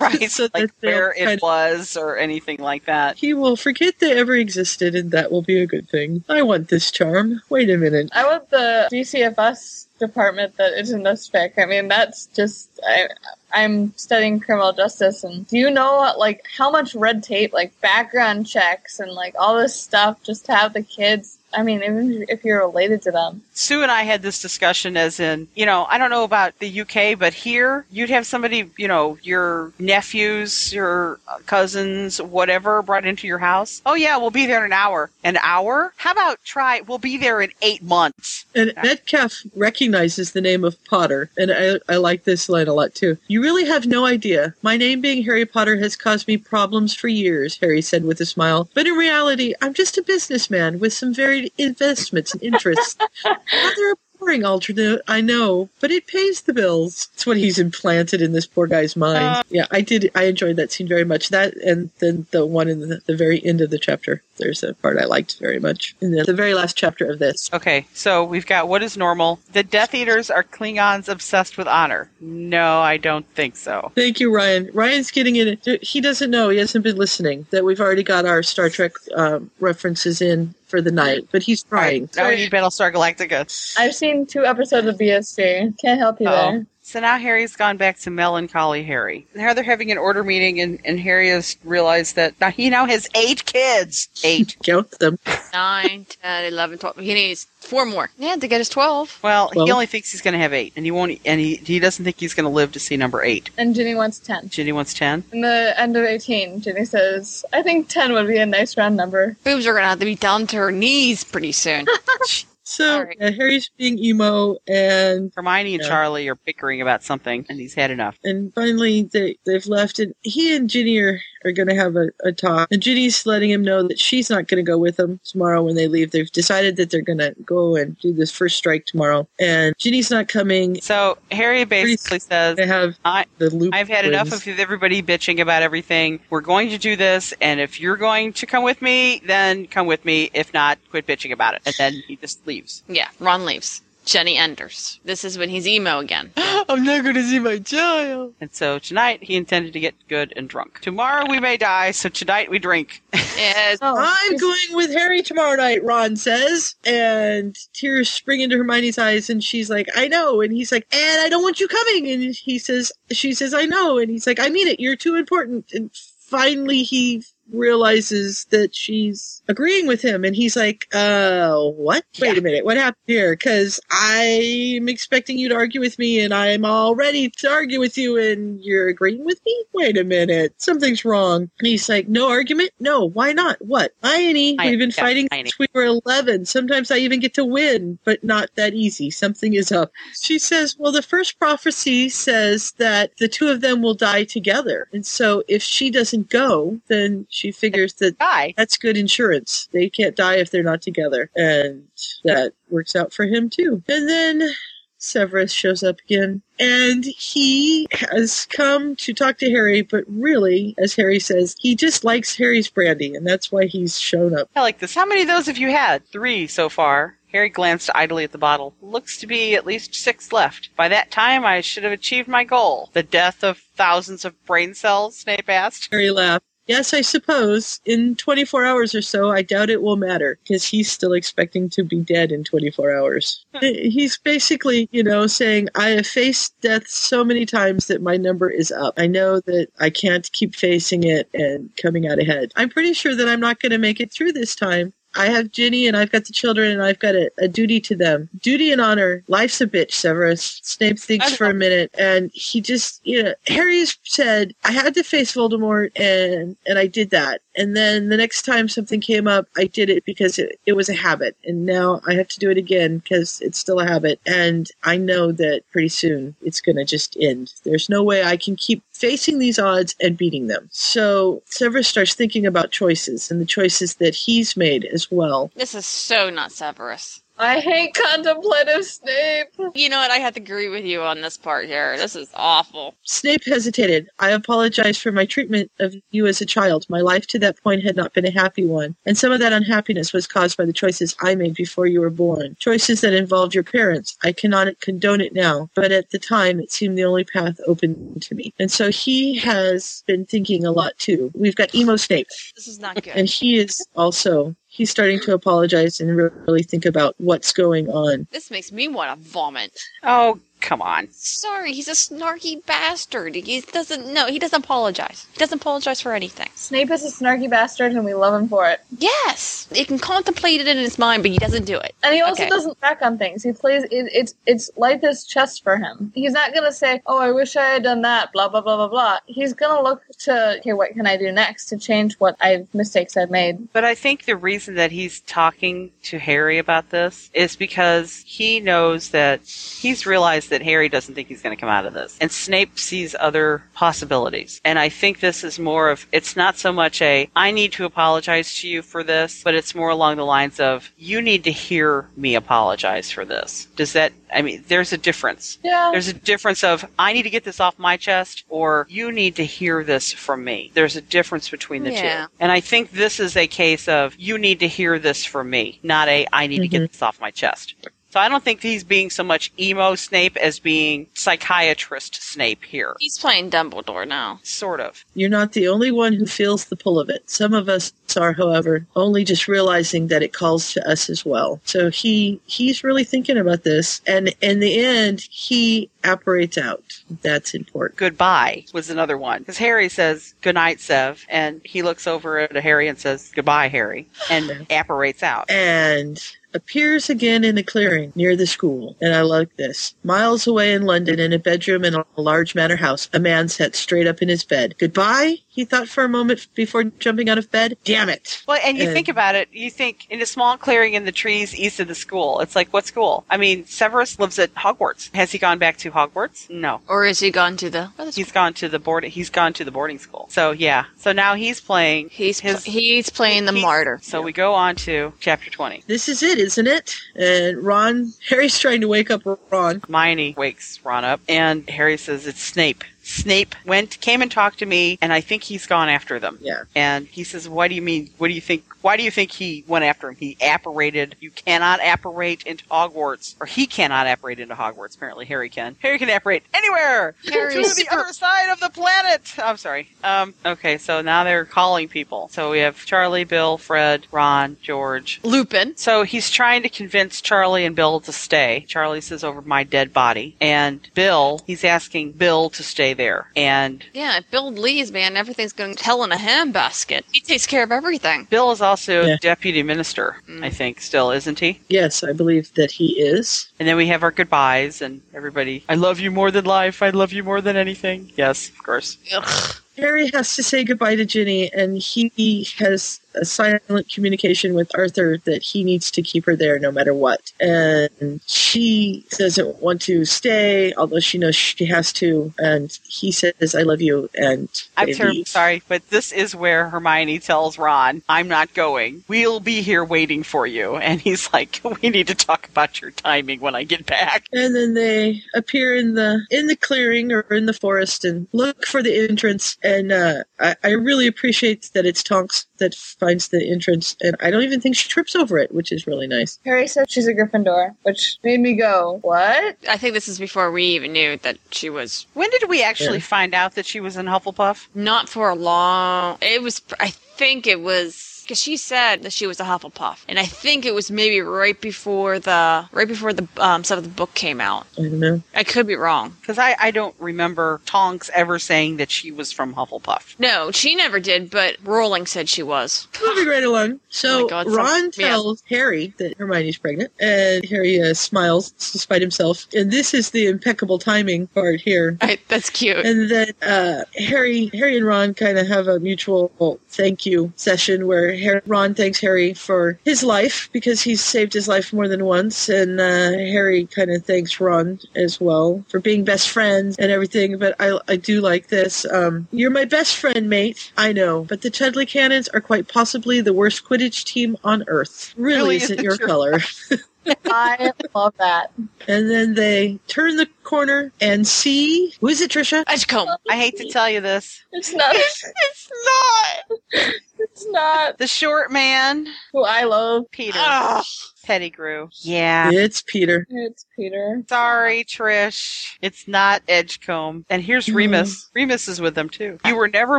S2: right?
S1: so
S2: like
S1: that they'll
S2: where
S1: kind
S2: it
S1: of-
S2: was or anything like that.
S1: he will forget they ever existed, and that will be a good thing. I want this charm. Wait a minute.
S7: I want the DCFS department that is in this fic. I mean, that's just I. I'm studying criminal justice, and do you know like how much red tape, like background checks, and like all this stuff, just to have the kids? I mean, even if you're related to them,
S2: Sue and I had this discussion as in, you know, I don't know about the UK, but here you'd have somebody, you know, your nephews, your uh, cousins, whatever, brought into your house. Oh yeah, we'll be there in an hour. An hour? How about try? We'll be there in eight months.
S1: And Metcalf recognizes the name of Potter, and I, I like this line a lot too. You really have no idea. My name being Harry Potter has caused me problems for years, Harry said with a smile. But in reality, I'm just a businessman with some investments and interests. Rather boring alternate, I know, but it pays the bills. It's what he's implanted in this poor guy's mind. yeah, I did. I enjoyed that scene very much. That and then the one in the, the very end of the chapter. There's a part I liked very much in the, the very last chapter of this.
S2: Okay, so we've got what is normal. The Death Eaters are Klingons obsessed with honor. No, I don't think so.
S1: Thank you, Ryan. Ryan's getting it. He doesn't know. He hasn't been listening. That we've already got our Star Trek um, references in for the night, but he's trying.
S2: Now we need Battlestar Galactica.
S7: I've seen two episodes of BSG. Can't help you
S2: Oh.
S7: there.
S2: So now Harry's gone back to melancholy Harry. Now they're having an order meeting, and, and Harry has realized that now he now has eight kids. Eight.
S1: Count them.
S5: 9, 10, 11, 12. He needs four more. Yeah, to get his 12.
S2: Well,
S1: Well-
S2: he only thinks he's going to have eight, and he won't. And he he doesn't think he's going to live to see number eight.
S7: And Ginny wants ten.
S2: Ginny wants ten.
S7: In the end of eighteen, Ginny says, "I think ten would be a nice round number."
S5: Boobs are going to have to be down to her knees pretty soon.
S1: So
S5: Alright.
S1: uh, Harry's being emo, and
S2: Hermione and
S1: Yeah.
S2: Charlie are bickering about something, and he's had enough.
S1: and finally they they've left, and he and Ginny are, are going to have a, a talk. And Ginny's letting him know that she's not going to go with them tomorrow when they leave. They've decided that they're going to go and do this first strike tomorrow, and Ginny's not coming.
S2: So Harry basically says,
S1: They have
S2: I,
S1: the loop.
S2: I've had enough of everybody bitching about everything. We're going to do this, and if you're going to come with me, then come with me. If not, quit bitching about it. And then he just leaves.
S5: Yeah, Ron leaves. Ginny enters. This is when he's emo again.
S1: I'm not going to see my child.
S2: And so tonight he intended to get good and drunk. Tomorrow we may die, so tonight we drink.
S5: Yeah,
S7: Oh,
S1: I'm going with Harry tomorrow night, Ron says. And tears spring into Hermione's eyes, and she's like, I know. And he's like, and I don't want you coming. And he says, she says, I know. And he's like, I mean it. You're too important. And finally he realizes that she's agreeing with him. And he's like, uh, what? Wait
S5: Yeah.
S1: a minute. What happened here? Because I'm expecting you to argue with me, and I'm all ready to argue with you, and you're agreeing with me? Wait a minute. Something's wrong. And he's like, no argument? No, why not? What? Iony,
S2: I-
S1: we've been
S2: yeah,
S1: fighting since we were 11. Sometimes I even get to win, but not that easy. Something is up. She says, well, the first prophecy says that the two of them will die together. And so if she doesn't go, then She figures that
S2: Die.
S1: that's good insurance. They can't die if they're not together. And that works out for him too. And then Severus shows up again. And he has come to talk to Harry, but really, as Harry says, he just likes Harry's brandy, and that's why he's shown up.
S2: I like this. How many of those have you had? Three so far. Harry glanced idly at the bottle. Looks to be at least six left. By that time, I should have achieved my goal. The death of thousands of brain cells, Snape asked.
S1: Harry laughed. Yes, I suppose. In 24 hours or so, I doubt it will matter, because he's still expecting to be dead in 24 hours. he's basically, you know, saying, I have faced death so many times that my number is up. I know that I can't keep facing it and coming out ahead. I'm pretty sure that I'm not going to make it through this time. I have Ginny and I've got the children and I've got a, a duty to them. Duty and honor. Life's a bitch, Severus. Snape thinks for a minute and he just, you know, Harry said, I had to face Voldemort and, and I did that. And then the next time something came up, I did it because it, it was a habit. And now I have to do it again because it's still a habit. And I know that pretty soon it's going to just end. There's no way I can keep facing these odds and beating them. So Severus starts thinking about choices and the choices that he's made as well.
S5: This is so not Severus.
S7: I hate contemplative Snape.
S5: You know what? I have to agree with you on this part here. This is awful.
S1: Snape hesitated. I apologize for my treatment of you as a child. My life to that point had not been a happy one, and some of that unhappiness was caused by the choices I made before you were born. Choices that involved your parents. I cannot condone it now, but at the time it seemed the only path open to me. And so he has been thinking a lot too. We've got emo Snape,
S5: This is not good.
S1: and he is also he's starting to apologize and really think about what's going on.
S5: this makes me want to vomit.
S2: Oh, come on.
S5: Sorry, he's a snarky bastard. He doesn't no, he doesn't apologize. He doesn't apologize for anything.
S7: Snape is a snarky bastard and we love him for it.
S5: Yes, he can contemplate it in his mind, but he doesn't do it.
S7: And he also
S5: Okay.
S7: doesn't back on things. He plays it, it's it's life is chess for him. He's not gonna say, "Oh, I wish I had done that." Blah blah blah blah blah. He's gonna look to, okay, what can I do next to change what I mistakes I've made?
S2: But I think the reason that he's talking to Harry about this is because he knows that he's realized that Harry doesn't think he's going to come out of this. And Snape sees other possibilities. And I think this is more of, it's not so much a, I need to apologize to you for this, but it's more along the lines of, you need to hear me apologize for this. Does that, I mean, there's a difference.
S7: Yeah.
S2: There's a difference of I need to get this off my chest or you need to hear this from me. There's a difference between the
S5: Yeah.
S2: two. And I think this is a case of you need to hear this from me, not a I need to get mm-hmm. this off my chest. So I don't think he's being so much emo Snape as being psychiatrist Snape here.
S5: He's playing Dumbledore now.
S2: Sort of.
S1: You're not the only one who feels the pull of it. Some of us are, however, only just realizing that it calls to us as well. So he he's really thinking about this, and in the end, he apparates out. That's important.
S2: Goodbye was another one. Because Harry says, Good night, Sev. And he looks over at Harry and says, Goodbye, Harry. And apparates out.
S1: And appears again in the clearing near the school. And I like this. Miles away in London, in a bedroom in a large manor house, a man sat straight up in his bed. Goodbye? He thought for a moment before jumping out of bed. Damn it.
S2: Well, and you
S1: And-
S2: think about it, you think in a small clearing in the trees east of the school. It's like, what school? I mean, Severus lives at Hogwarts. Has he gone back to Hogwarts? No.
S5: Or is he gone to the?
S2: He's gone to the board. He's gone to the boarding school. So yeah. So now he's playing.
S5: He's
S2: his.
S5: pl- he's playing the
S2: he-
S5: martyr.
S2: So we go on to chapter twenty.
S1: This is it, isn't it? And Ron, Harry's trying to wake up Ron.
S2: Hermione wakes Ron up, and Harry says, "It's Snape." Snape went, came and talked to me, and I think he's gone after them.
S1: Yeah.
S2: And he says, "What do you mean? What do you think? Why do you think he went after him? He apparated. You cannot apparate into Hogwarts, or he cannot apparate into Hogwarts. Apparently, Harry can. Harry can apparate anywhere
S5: Harry's
S2: to the other side of the planet. I'm sorry. Um. Okay. So now they're calling people. So we have Charlie, Bill, Fred, Ron, George,
S5: Lupin.
S2: so he's trying to convince Charlie and Bill to stay. Charlie says over my dead body. And Bill, he's asking Bill to stay there. And
S5: Yeah, if Bill leaves, man, everything's going to hell in a handbasket. He takes care of everything.
S2: Bill is also
S1: Yeah.
S2: deputy minister, I mm. think, still, isn't he?
S1: Yes, I believe that he is.
S2: And then we have our goodbyes and everybody, I love you more than life. I love you more than anything. Yes, of course.
S5: Ugh.
S1: Harry has to say goodbye to Ginny, and he has a silent communication with Arthur that he needs to keep her there no matter what. And she doesn't want to stay, although she knows she has to. And he says, I love you. And
S2: I'm terribly sorry, but this is where Hermione tells Ron, I'm not going. We'll be here waiting for you. And he's like, We need to talk about your timing when I get back.
S1: And then they appear in the in the clearing or in the forest and look for the entrance. And uh, I, I really appreciate that it's Tonks that finds the entrance, and I don't even think she trips over it, which is really nice.
S7: Harry said she's a Gryffindor, which made me go, "What?"
S5: I think this is before we even knew that she was
S2: When did we actually
S1: Yeah.
S2: find out that she was in Hufflepuff?
S5: not for a long. It was. I think it was because she said that she was a Hufflepuff, and I think it was maybe right before the right before the um, some of the book came out.
S1: I don't know.
S5: I could be wrong.
S2: Because I, I don't remember Tonks ever saying that she was from Hufflepuff.
S5: No, she never did, but Rowling said she was.
S1: Moving right along. So
S5: Oh my God, some-
S1: Ron
S5: yeah.
S1: tells Harry that Hermione's pregnant, and Harry uh, smiles despite himself. And this is the impeccable timing part here.
S5: I, that's cute.
S1: And then uh, Harry, Harry and Ron kind of have a mutual thank you session where Har Ron thanks Harry for his life because he's saved his life more than once, and uh, Harry kind of thanks Ron as well for being best friends and everything. But I, I do like this. Um, You're my best friend, mate. I know, but the Chudley Cannons are quite possibly the worst Quidditch team on Earth. Really,
S2: Really
S1: isn't
S2: isn't
S1: your
S2: your
S1: color.
S7: I love that.
S1: and then they turn the corner and see who is it, Trisha?
S5: Edgecombe.
S2: I hate to tell you this.
S7: It's not.
S2: It's not.
S7: It's not
S2: The short man,
S7: who I love.
S2: Peter.
S5: Ugh.
S2: Pettigrew. Yeah.
S1: It's Peter.
S7: It's Peter.
S2: Sorry, Trish. It's not Edgecombe. And here's Remus. Remus is with them too. You were never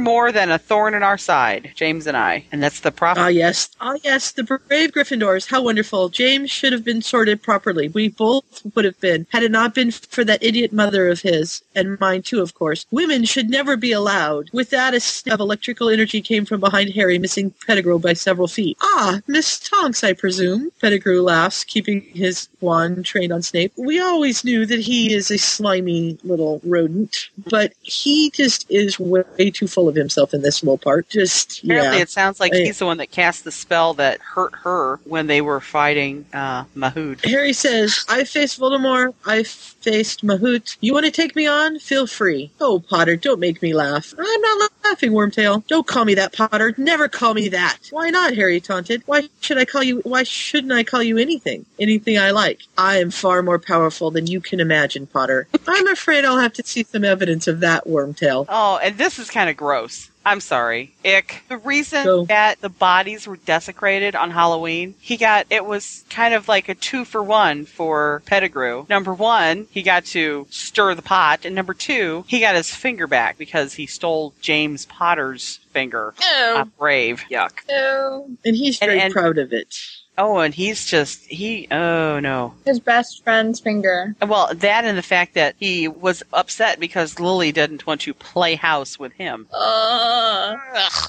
S2: more than a thorn in our side, James and I. And that's the prophet.
S1: Ah, yes. Ah, yes. The brave Gryffindors. How wonderful. James should have been sorted properly. We both would have been, had it not been for that idiot mother of his, and mine too, of course. Women should never be allowed. With that, a snap of electrical energy came from behind Harry, missing Pettigrew by several feet. Ah, Miss Tonks, I presume. Pettigrew laughs, keeping his wand trained on Snape. We always knew that he is a slimy little rodent, but he just is way too full of himself in this little part. Just,
S2: Apparently,
S1: yeah.
S2: it sounds like
S1: I-
S2: he's the one that cast the spell that hurt her when they were fighting uh, Mahood.
S1: Harry says, I faced Voldemort, I faced Mahout. You want to take me on? Feel free. Oh, Potter, don't make me laugh. I'm not laughing, Wormtail. Don't call me that, Potter. Never call me that. Why not? Harry taunted. Why should I call you, why shouldn't I call you anything? Anything I like. I am far more powerful than you can imagine, Potter. I'm afraid I'll have to see some evidence of that, Wormtail.
S2: Oh, and this is kind of gross. I'm sorry. Ick. The reason
S1: Go.
S2: that the bodies were desecrated on Halloween, he got, it was kind of like a two for one for Pettigrew. Number one, he got to stir the pot, and number two, he got his finger back because he stole James Potter's finger.
S5: Oh.
S2: Brave. Yuck.
S7: No.
S1: And he's
S2: And-
S1: very
S2: and-
S1: proud of it.
S2: Oh, and he's just, he, oh no.
S7: His best friend's finger.
S2: Well, that and the fact that he was upset because Lily didn't want to play house with him.
S7: Uh,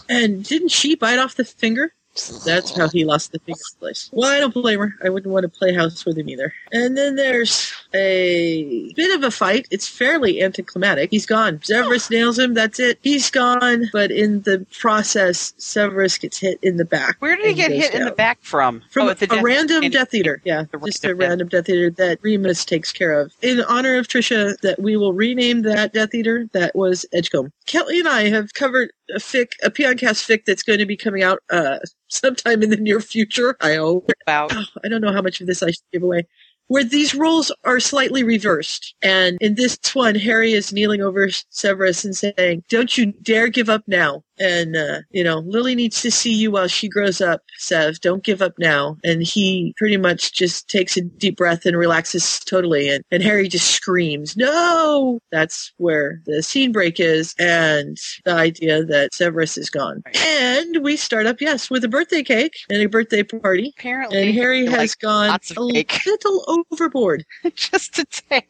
S1: And didn't she bite off the finger? That's how he lost the finger place. Well, I don't blame her. I wouldn't want to play house with him either. And then there's a bit of a fight. It's fairly anticlimactic. He's gone. Severus nails him. That's it. He's gone. But in the process, Severus gets hit in the back.
S2: Where did he get hit in the back from?
S1: From
S2: oh,
S1: a
S2: Death-
S1: random
S2: and-
S1: Death Eater. Yeah,
S2: The
S1: just a
S2: random Death-
S1: random Death Eater that Remus takes care of. In honor of Trisha, that we will rename that Death Eater. That was Edgecombe. Kelly and I have covered a fic, a Peoncast fic that's going to be coming out uh, sometime in the near future. I hope.
S2: About
S1: Oh, I don't know how much of this I should give away. Where these roles are slightly reversed. And in this one, Harry is kneeling over Severus and saying, Don't you dare give up now. And, uh, you know, Lily needs to see you while she grows up, Sev. Don't give up now. And he pretty much just takes a deep breath and relaxes totally. And, and Harry just screams, No! That's where the scene break is and the idea that Severus is gone. And we start up, yes, with a birthday cake and a birthday party.
S2: apparently,
S1: And Harry
S2: like,
S1: has gone a little overboard.
S2: just a tad.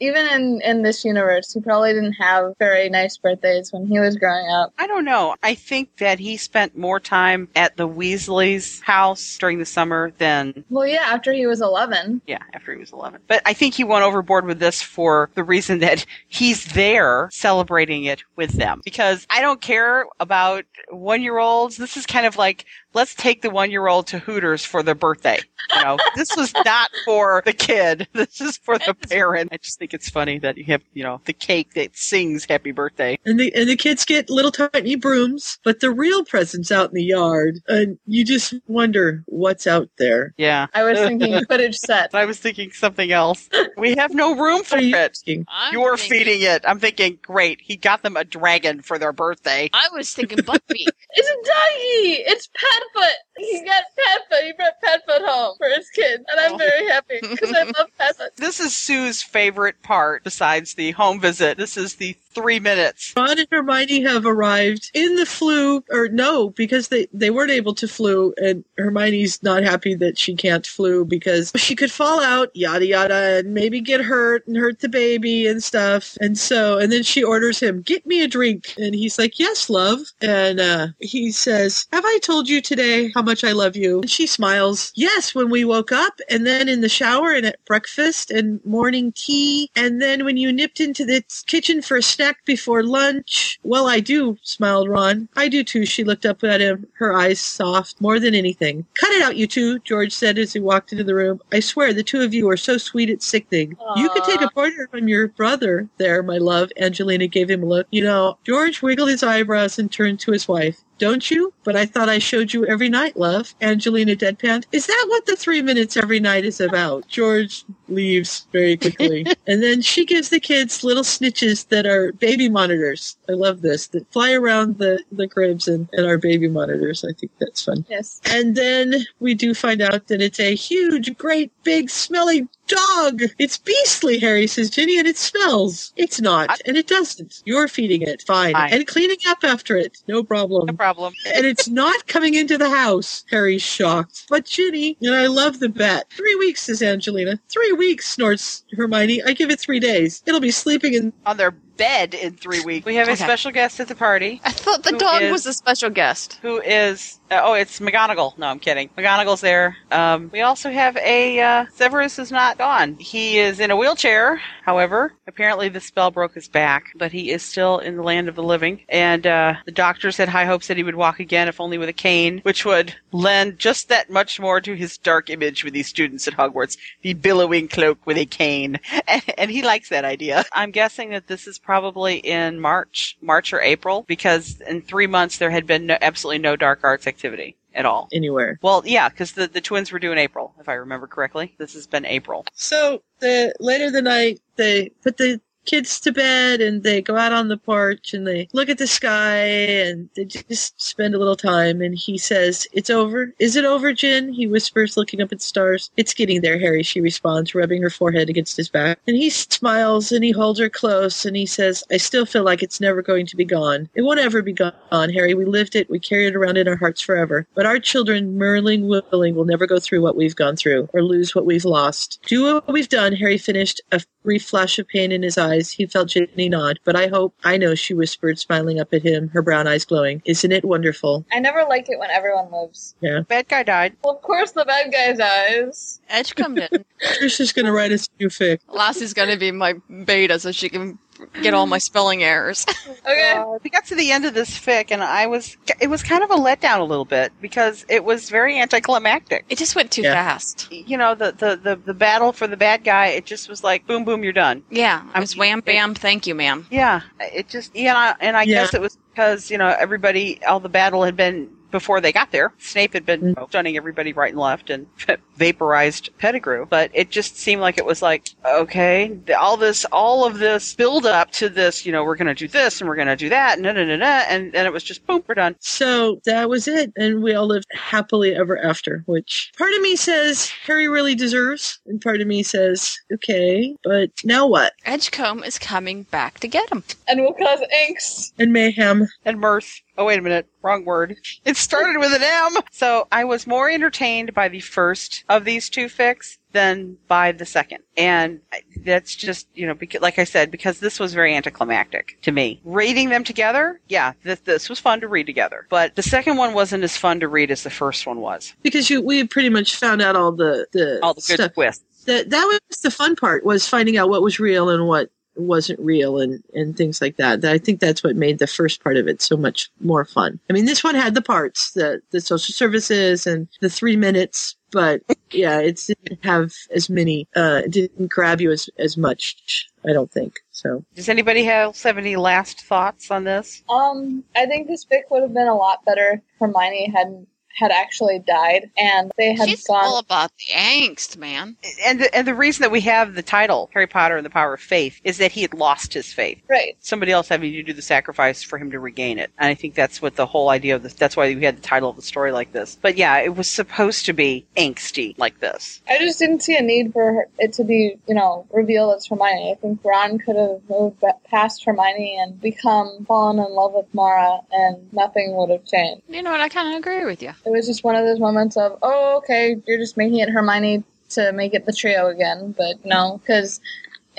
S7: even in in this universe, he probably didn't have very nice birthdays when he was growing up.
S2: I don't know. I think that he spent more time at the Weasley's house during the summer than
S7: Well, yeah, after he was eleven.
S2: yeah, after he was 11. But I think he went overboard with this for the reason that he's there celebrating it with them. Because I don't care about one year olds. This is kind of like let's take the one year old to Hooters for their birthday. You know, this was not for the kid. This is for the parent. I just think it's funny that you have, you know, the cake that sings happy birthday.
S1: And the and the kids get little tiny brooms, but the real presents out in the yard, and you just wonder what's out there.
S2: Yeah.
S7: I was thinking footage set.
S2: I was thinking something else. We have no room for
S1: you
S2: it.
S1: thinking?
S2: You're
S5: thinking-
S2: feeding it. I'm thinking, great. He got them a dragon for their birthday.
S5: I was thinking Buckbeak.
S7: It's a doggy. It's Padfoot. He got Padfoot. He brought Padfoot home for his kid, and I'm oh. very happy because I love Padfoot.
S2: This is Sue's favorite part besides the home visit. This is the three minutes.
S1: Ron and Hermione have arrived in the Floo, or no, because they, they weren't able to Floo, and Hermione's not happy that she can't Floo because she could fall out, yada yada, and maybe get hurt and hurt the baby and stuff. And so, and then she orders him, get me a drink. And he's like, yes, love. And uh, he says, have I told you today how much I love you? And she smiles, yes, when we woke up, and then in the shower and at breakfast and morning tea, and then when you nipped into the kitchen for a snack before lunch. Well, I do, smiled Ron. I do too. She looked up at him, her eyes soft, more than anything. Cut it out, you two, George said as he walked into the room. I swear the two of you are so sweet it's sickening. You could take a pointer from your brother there, my love. Angelina gave him a look. You know, George wiggled his eyebrows and turned to his wife. Don't you? But I thought I showed you every night, love. Angelina deadpanned. Is that what the three minutes every night is about? George leaves very quickly. and then she gives the kids little snitches that are baby monitors. I love this. That fly around the, the cribs and, and are baby monitors. I think that's fun.
S7: Yes.
S1: And then we do find out that it's a huge, great, big, smelly dog. It's beastly, Harry says Ginny, and it smells. It's not, and it doesn't. You're feeding it. Fine.
S2: Fine.
S1: And cleaning up after it. No problem.
S2: No problem.
S1: and it's not coming into the house. Harry's shocked. But Ginny, and I love the bet. Three weeks, says Angelina. Three weeks, snorts Hermione. I give it three days. It'll be sleeping in.
S2: On their bed in three weeks. We have a
S5: Okay.
S2: special guest at the party
S5: I thought the dog
S2: is-
S5: was a special guest.
S2: who is, uh, oh, it's McGonagall. No, I'm kidding. McGonagall's there. Um, we also have a, uh, Severus is not gone. He is in a wheelchair, however. Apparently the spell broke his back, but he is still in the land of the living. And, uh, the doctors had high hopes that he would walk again, if only with a cane, which would lend just that much more to his dark image with these students at Hogwarts. The billowing cloak with a cane. And, and he likes that idea. I'm guessing that this is probably in March, March or April, because in three months there had been no, absolutely no dark arts activity at all.
S1: Anywhere.
S2: Well, yeah, because the, the twins were due in April, if I remember correctly. This has been April.
S1: So the later the night, they put the kids to bed and they go out on the porch and they look at the sky and they just spend a little time. And he says, "It's over. Is it over, Gin?" He whispers, looking up at the stars. "It's getting there, Harry." She responds, rubbing her forehead against his back. And he smiles and he holds her close and he says, "I still feel like it's never going to be gone. It won't ever be gone, Harry. We lived it. We carry it around in our hearts forever. But our children, Merlin willing, will never go through what we've gone through or lose what we've lost. Do what we've done." Harry finished, a brief flash of pain in his eyes. He felt Ginny nod. But I hope, I know, she whispered, smiling up at him, her brown eyes glowing. Isn't it wonderful?
S7: I never like it when everyone lives.
S1: Yeah.
S2: Bad guy died.
S7: Well, of course the bad guy dies.
S5: Edgecombe didn't.
S1: Trisha's gonna write us a new fic.
S5: Lassie's gonna be my beta so she can get all my spelling errors.
S7: Okay.
S2: Uh, we got to the end of this fic, and I was, it was kind of a letdown a little bit because it was very anticlimactic.
S5: It just went too
S1: Yeah.
S5: fast.
S2: You know, the, the, the, the battle for the bad guy, it just was like, boom, boom, you're done.
S5: Yeah, it
S2: I'm-
S5: was wham bam, thank you, ma'am.
S2: Yeah, it just yeah, and I, and I
S1: Yeah.
S2: guess it was because you know everybody, all the battle had been before they got there. Snape had been stunning everybody right and left and vaporized Pettigrew, but it just seemed like it was like okay, all this, all of this build up to this, you know, we're gonna do this and we're gonna do that, and da, da, da, da, and then it was just boom, we're done.
S1: So that was it, and we all lived happily ever after. Which part of me says Harry really deserves, and part of me says, okay, but now what?
S5: Edgecombe is coming back to get him.
S7: And will cause angst.
S1: And mayhem.
S2: and mirth. Oh, wait a minute. Wrong word. It started with an M. So I was more entertained by the first of these two fics than by the second. And that's just, you know, because, like I said, because this was very anticlimactic to me. Reading them together, yeah, this, this was fun to read together. But the second one wasn't as fun to read as the first one was.
S1: Because you, we pretty much found out all the, the,
S2: All the good
S1: stuff.
S2: twists.
S1: That, that was the fun part, was finding out what was real and what wasn't real and, and things like that. I think that's what made the first part of it so much more fun. I mean, this one had the parts, the, the social services and the three minutes, but yeah, it didn't have as many, uh, it didn't grab you as, as much, I don't think. So
S2: Does anybody else have any last thoughts on this?
S7: Um, I think this fic would have been a lot better if Hermione hadn't had actually died and they had
S5: She's
S7: gone.
S5: all about the angst, man.
S2: And the, and the reason that we have the title Harry Potter and the Power of Faith is that he had lost his faith.
S7: right.
S2: Somebody else having to do the sacrifice for him to regain it. And I think that's what the whole idea of this. That's why we had the title of the story like this. But yeah, it was supposed to be angsty like this.
S7: I just didn't see a need for it to be, you know, revealed as Hermione. I think Ron could have moved past Hermione and become fallen in love with Mara, and nothing would have changed.
S5: You know what? I kind of agree with you.
S7: It was just one of those moments of, oh, okay, you're just making it Hermione to make it the trio again, but no, because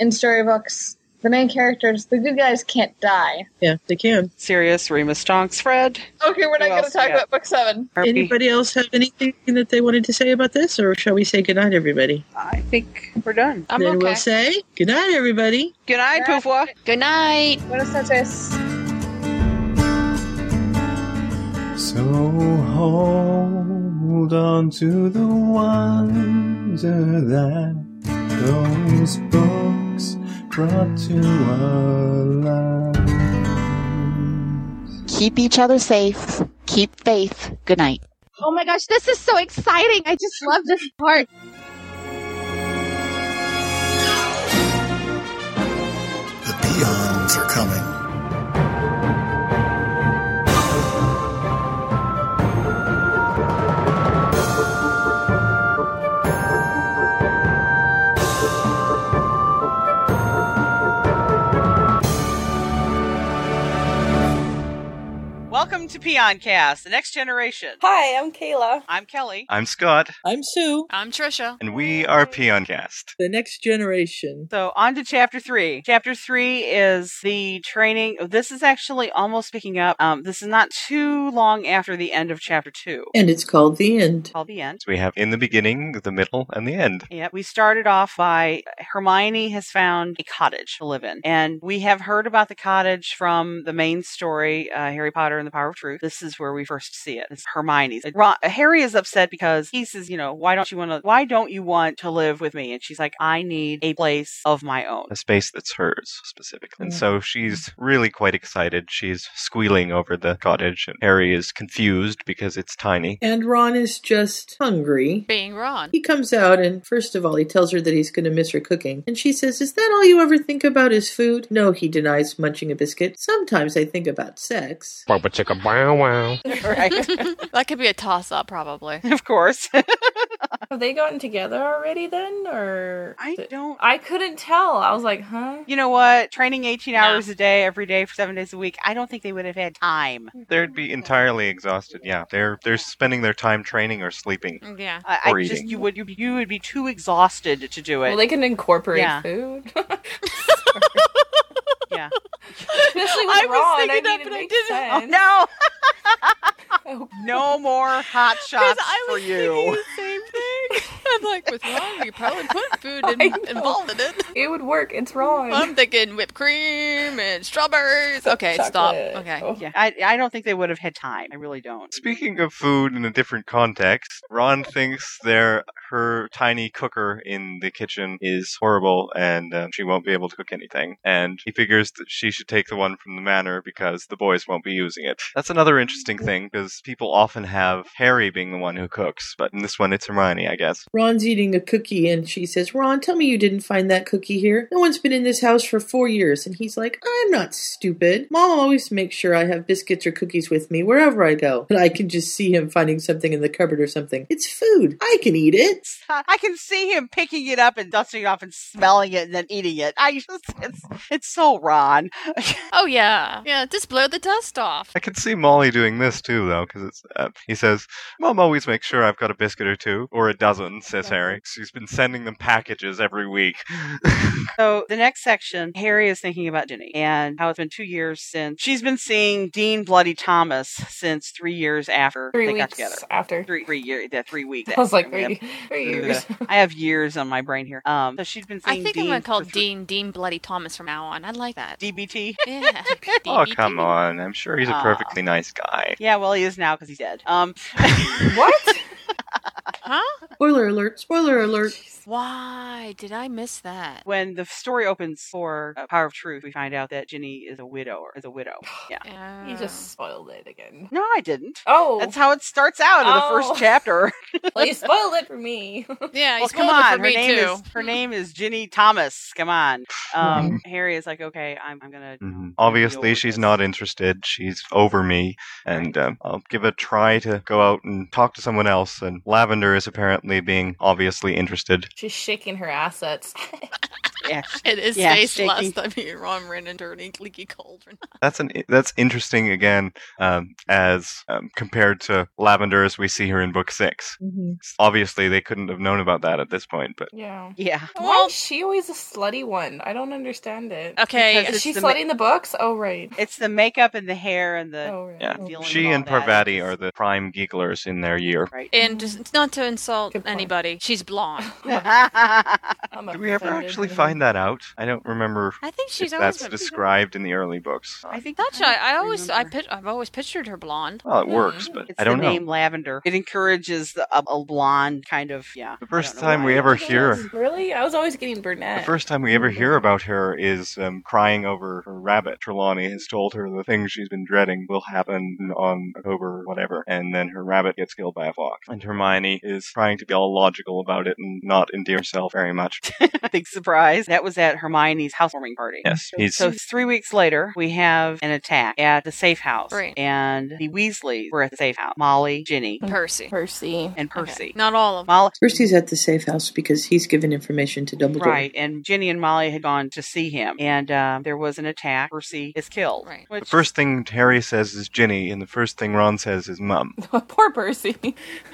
S7: in storybooks, the main characters, the good guys, can't die.
S1: yeah, they can.
S2: Sirius, Remus, Tonks, Fred.
S7: Okay, we're not going to talk
S2: we got?
S7: about book seven.
S2: Harpy.
S1: Anybody else have anything that they wanted to say about this, or shall we say goodnight, everybody?
S2: I think we're done.
S5: I'm
S1: then
S5: okay.
S1: we'll say goodnight, everybody.
S2: Good night,
S7: Right.
S2: Poufwa.
S5: Good night.
S7: Buenas noches.
S3: So hold on to the wonder that those books brought to our lives.
S8: Keep each other safe. Keep faith. Good night.
S9: Oh my gosh, this is so exciting. I just love this part.
S10: The peons are coming.
S2: Welcome to Peoncast, the next generation.
S11: Hi, I'm Kayla.
S2: I'm Kelly.
S12: I'm Scott,
S1: I'm Sue.
S5: I'm Trisha.
S12: and we are Peoncast.
S1: The next generation.
S2: So on to chapter three. Chapter three is the training. This is actually almost picking up. Um, this is not too long after the end of chapter two.
S1: And it's called The End.
S2: Called the end.
S12: So we have in the beginning, the middle, and the end.
S2: Yeah, we started off by Hermione has found a cottage to live in, and we have heard about the cottage from the main story, uh, Harry Potter and the Power of Truth. This is where we first see it. It's Hermione's. Ron, Harry is upset because he says, you know, why don't you want to? Why don't you want to live with me? And she's like, I need a place of my own.
S12: A space that's hers specifically. And
S1: Yeah.
S12: so she's really quite excited. She's squealing over the cottage, and Harry is confused because it's tiny.
S1: And Ron is just hungry.
S5: Being Ron.
S1: He comes out and first of all he tells her that he's going to miss her cooking. And she says, "Is that all you ever think about is food?" No, he denies munching a biscuit. Sometimes I think about sex.
S13: chicka wow wow.
S2: right?
S5: that could be a toss up, probably.
S2: of course.
S11: Have they gotten together already then, or
S2: I don't.
S11: I couldn't tell. I was like, huh?
S2: You know what? Training 18 hours a day, every day for seven days a week. I don't think they would have had time.
S12: They'd be entirely exhausted. Yeah, they're they're spending their time training or sleeping.
S5: Mm, yeah.
S2: I,
S12: Or
S2: I just
S12: eating.
S2: you would you, you would be too exhausted to do it.
S11: Well, they can incorporate
S2: Yeah.
S11: food.
S2: Yeah.
S11: Especially with
S2: I was thinking
S11: I
S2: that,
S11: mean, it
S2: but I didn't. Oh, no.
S11: Oh,
S2: No more hot shots
S5: I
S2: for
S5: was
S2: you.
S5: the same thing. I'm like, with Ron, you probably put food in, involved in it.
S11: It would work. It's Ron.
S5: I'm thinking whipped cream and strawberries. Okay, stop. Okay.
S11: Oh.
S2: Yeah, I, I don't think they would have had time. I really don't.
S12: Speaking of food in a different context, Ron thinks their her tiny cooker in the kitchen is horrible and uh, she won't be able to cook anything. And he figures that she should take the one from the manor because the boys won't be using it. That's another interesting thing because people often have Harry being the one who cooks, but in this one it's Hermione, I guess.
S1: Ron's eating a cookie and she says, Ron, tell me you didn't find that cookie here. No one's been in this house for four years. And he's like, I'm not stupid. Mom always makes sure I have biscuits or cookies with me wherever I go. But I can just see him finding something in the cupboard or something. It's food. I can eat it.
S2: I can see him picking it up and dusting it off and smelling it and then eating it. I just it's it's so Ron.
S5: Oh, yeah. Yeah, just blow the dust off.
S12: I can see Molly doing this too, though, because it's. Uh, he says, "Mom always makes sure I've got a biscuit or two, or a dozen," says Harry. She's been sending them packages every week.
S2: So the next section, Harry is thinking about Ginny and how it's been two years since she's been seeing Dean Bloody Thomas since three years after
S11: Three
S2: they
S11: weeks
S2: got together.
S11: after.
S2: Three three years, yeah, three weeks.
S11: I was like,
S2: after.
S11: wait.
S4: years.
S2: I have years on my brain here. Um, so she'd been
S5: I think
S2: Dean
S5: I'm gonna call
S2: for three-
S5: Dean Dean Bloody Thomas from now on. I like that.
S2: DBT.
S5: Yeah.
S12: Oh, come on. I'm sure he's a
S2: Aw.
S12: perfectly nice guy.
S2: Yeah, well, he is now because he's dead. Um,
S4: what?
S5: Huh?
S1: Spoiler alert! Spoiler alert!
S5: Why did I miss that?
S2: when the story opens for uh, Power of Truth, we find out that Ginny is a widower. Is a widow. Yeah.
S4: You just spoiled it again.
S2: No, I didn't.
S4: Oh,
S2: That's how it starts out in the
S4: Oh.
S2: first chapter.
S4: well, you spoiled it for me.
S5: Yeah, you
S2: well, come
S5: spoiled it
S2: on.
S5: for
S2: Her
S5: me
S2: name
S5: too.
S2: is her name is Ginny Thomas. Come on. Um, Harry is like, okay, I'm, I'm gonna.
S12: Mhm. Obviously, she's not interested. She's over me, and um, I'll give a try to go out and talk to someone else. And Lavender is apparently being obviously interested.
S4: She's shaking her assets.
S2: Yeah.
S5: And his
S2: Yeah,
S5: face
S2: shaky.
S5: last time he and Ron ran into an leaky cauldron.
S12: That's an that's interesting again, um, as um, compared to Lavender as we see her in book 6
S1: Mhm.
S12: Obviously, they couldn't have known about that at this point, but
S4: Yeah.
S2: Yeah.
S4: Why is she always a slutty one? I don't understand it.
S5: Okay,
S2: Because
S4: Is she
S2: the
S4: slutty
S2: ma-
S4: in the books? Oh, right.
S2: It's the makeup and the hair and the.
S4: Oh, right.
S12: yeah,
S2: feeling
S12: she
S2: all
S12: and
S2: that.
S12: Parvati are the prime geeklers in their year.
S2: Right.
S5: And just, it's not to insult anybody. She's blonde.
S4: I'm
S12: Did we ever actually find that out? I don't remember.
S5: I think she's
S12: if
S5: always
S12: that's
S5: been.
S12: described in the early books.
S2: I think
S5: That's
S2: I.
S5: I always, I
S2: remember.
S5: pic- I've always pictured her blonde.
S12: Well, it works, but
S2: It's
S12: I don't
S2: the
S12: know.
S2: name Lavender. It encourages the, a, a blonde kind of yeah.
S12: The first time
S2: why.
S12: we ever hear
S4: Really? I was always getting brunette.
S12: The first time we ever hear about her is um, crying over her rabbit. Trelawney has told her the things she's been dreading will happen on October, whatever, and then her rabbit gets killed by a fox. And Hermione is trying to be all logical about it and not endear herself very much.
S2: Big surprise. That was at Hermione's housewarming party.
S12: Yes, he's
S2: So three weeks later, we have an attack at the safe house,
S5: Right.
S2: and the Weasleys were at the safe house. Molly, Ginny,
S5: Percy.
S4: Percy.
S2: and Percy.
S5: Not all of them.
S2: Molly,
S1: Percy's at the safe house because he's given information to Dumbledore.
S2: right, and Ginny and Molly had gone to see him, and um, there was an attack. Percy is killed.
S5: Right.
S2: Which,
S12: the first thing Harry says is Ginny, and the first thing Ron says is Mum.
S4: Poor Percy.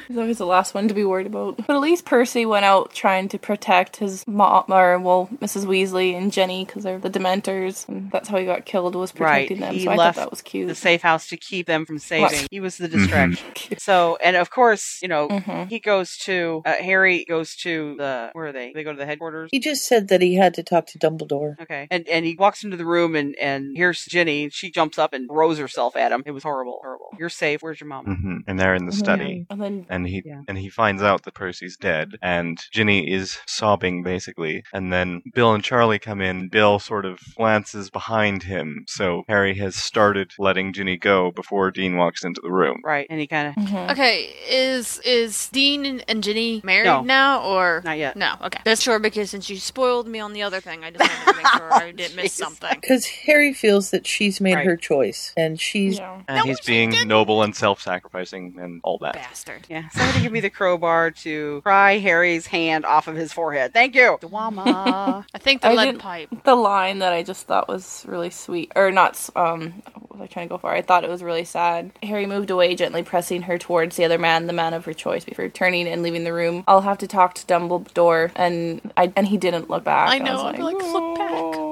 S4: He's always the last one to be worried about. But at least Percy went out trying to protect his mom, or well, Mrs. Weasley and Ginny, because they're the Dementors, and that's how he got killed was
S2: Right,
S4: protecting them.
S2: he
S4: So I
S2: left
S4: thought that was cute.
S2: the safe house to keep them from saving.
S4: What?
S2: He was the
S12: Mm-hmm.
S2: distraction. So, and of course, you know,
S4: Mhm.
S2: he goes to uh, Harry goes to the where are they? They go to the headquarters.
S1: He just said that he had to talk to Dumbledore.
S2: Okay, and and he walks into the room and and here's Ginny. and She jumps up and throws herself at him. It was horrible, horrible. You're safe. Where's your mom?
S12: hmm And they're in the study.
S4: and then
S12: And he
S2: Yeah.
S12: and he finds out that Percy's dead, and Ginny is sobbing basically. And then Bill and Charlie come in. Bill sort of glances behind him, so Harry has started letting Ginny go before Dean walks into the room.
S2: Right, and he kind of
S4: Mhm.
S5: Okay, is is Dean and, and Ginny married
S2: No.
S5: now or
S2: not yet.
S5: no? Okay, that's sure because since you spoiled me on the other thing, I just wanted to make sure I didn't miss something.
S1: Because Harry feels that she's made
S2: Right.
S1: her choice, and she's
S4: yeah.
S12: And
S5: No,
S12: he's being
S5: didn't.
S12: noble and self-sacrificing and all that.
S5: Bastard.
S2: Yeah, somebody give me the crowbar to pry Harry's hand off of his forehead. Thank you. Dwama.
S5: I think the
S4: I
S5: lead
S4: didn't-
S5: pipe.
S4: The line that I just thought was really sweet, or not, um, what was I trying to go for? I thought it was really sad. Harry moved away, gently pressing her towards the other man, the man of her choice, before turning and leaving the room. I'll have to talk to Dumbledore, and I and he didn't look back.
S5: I
S4: was
S5: know. I'm like, look back,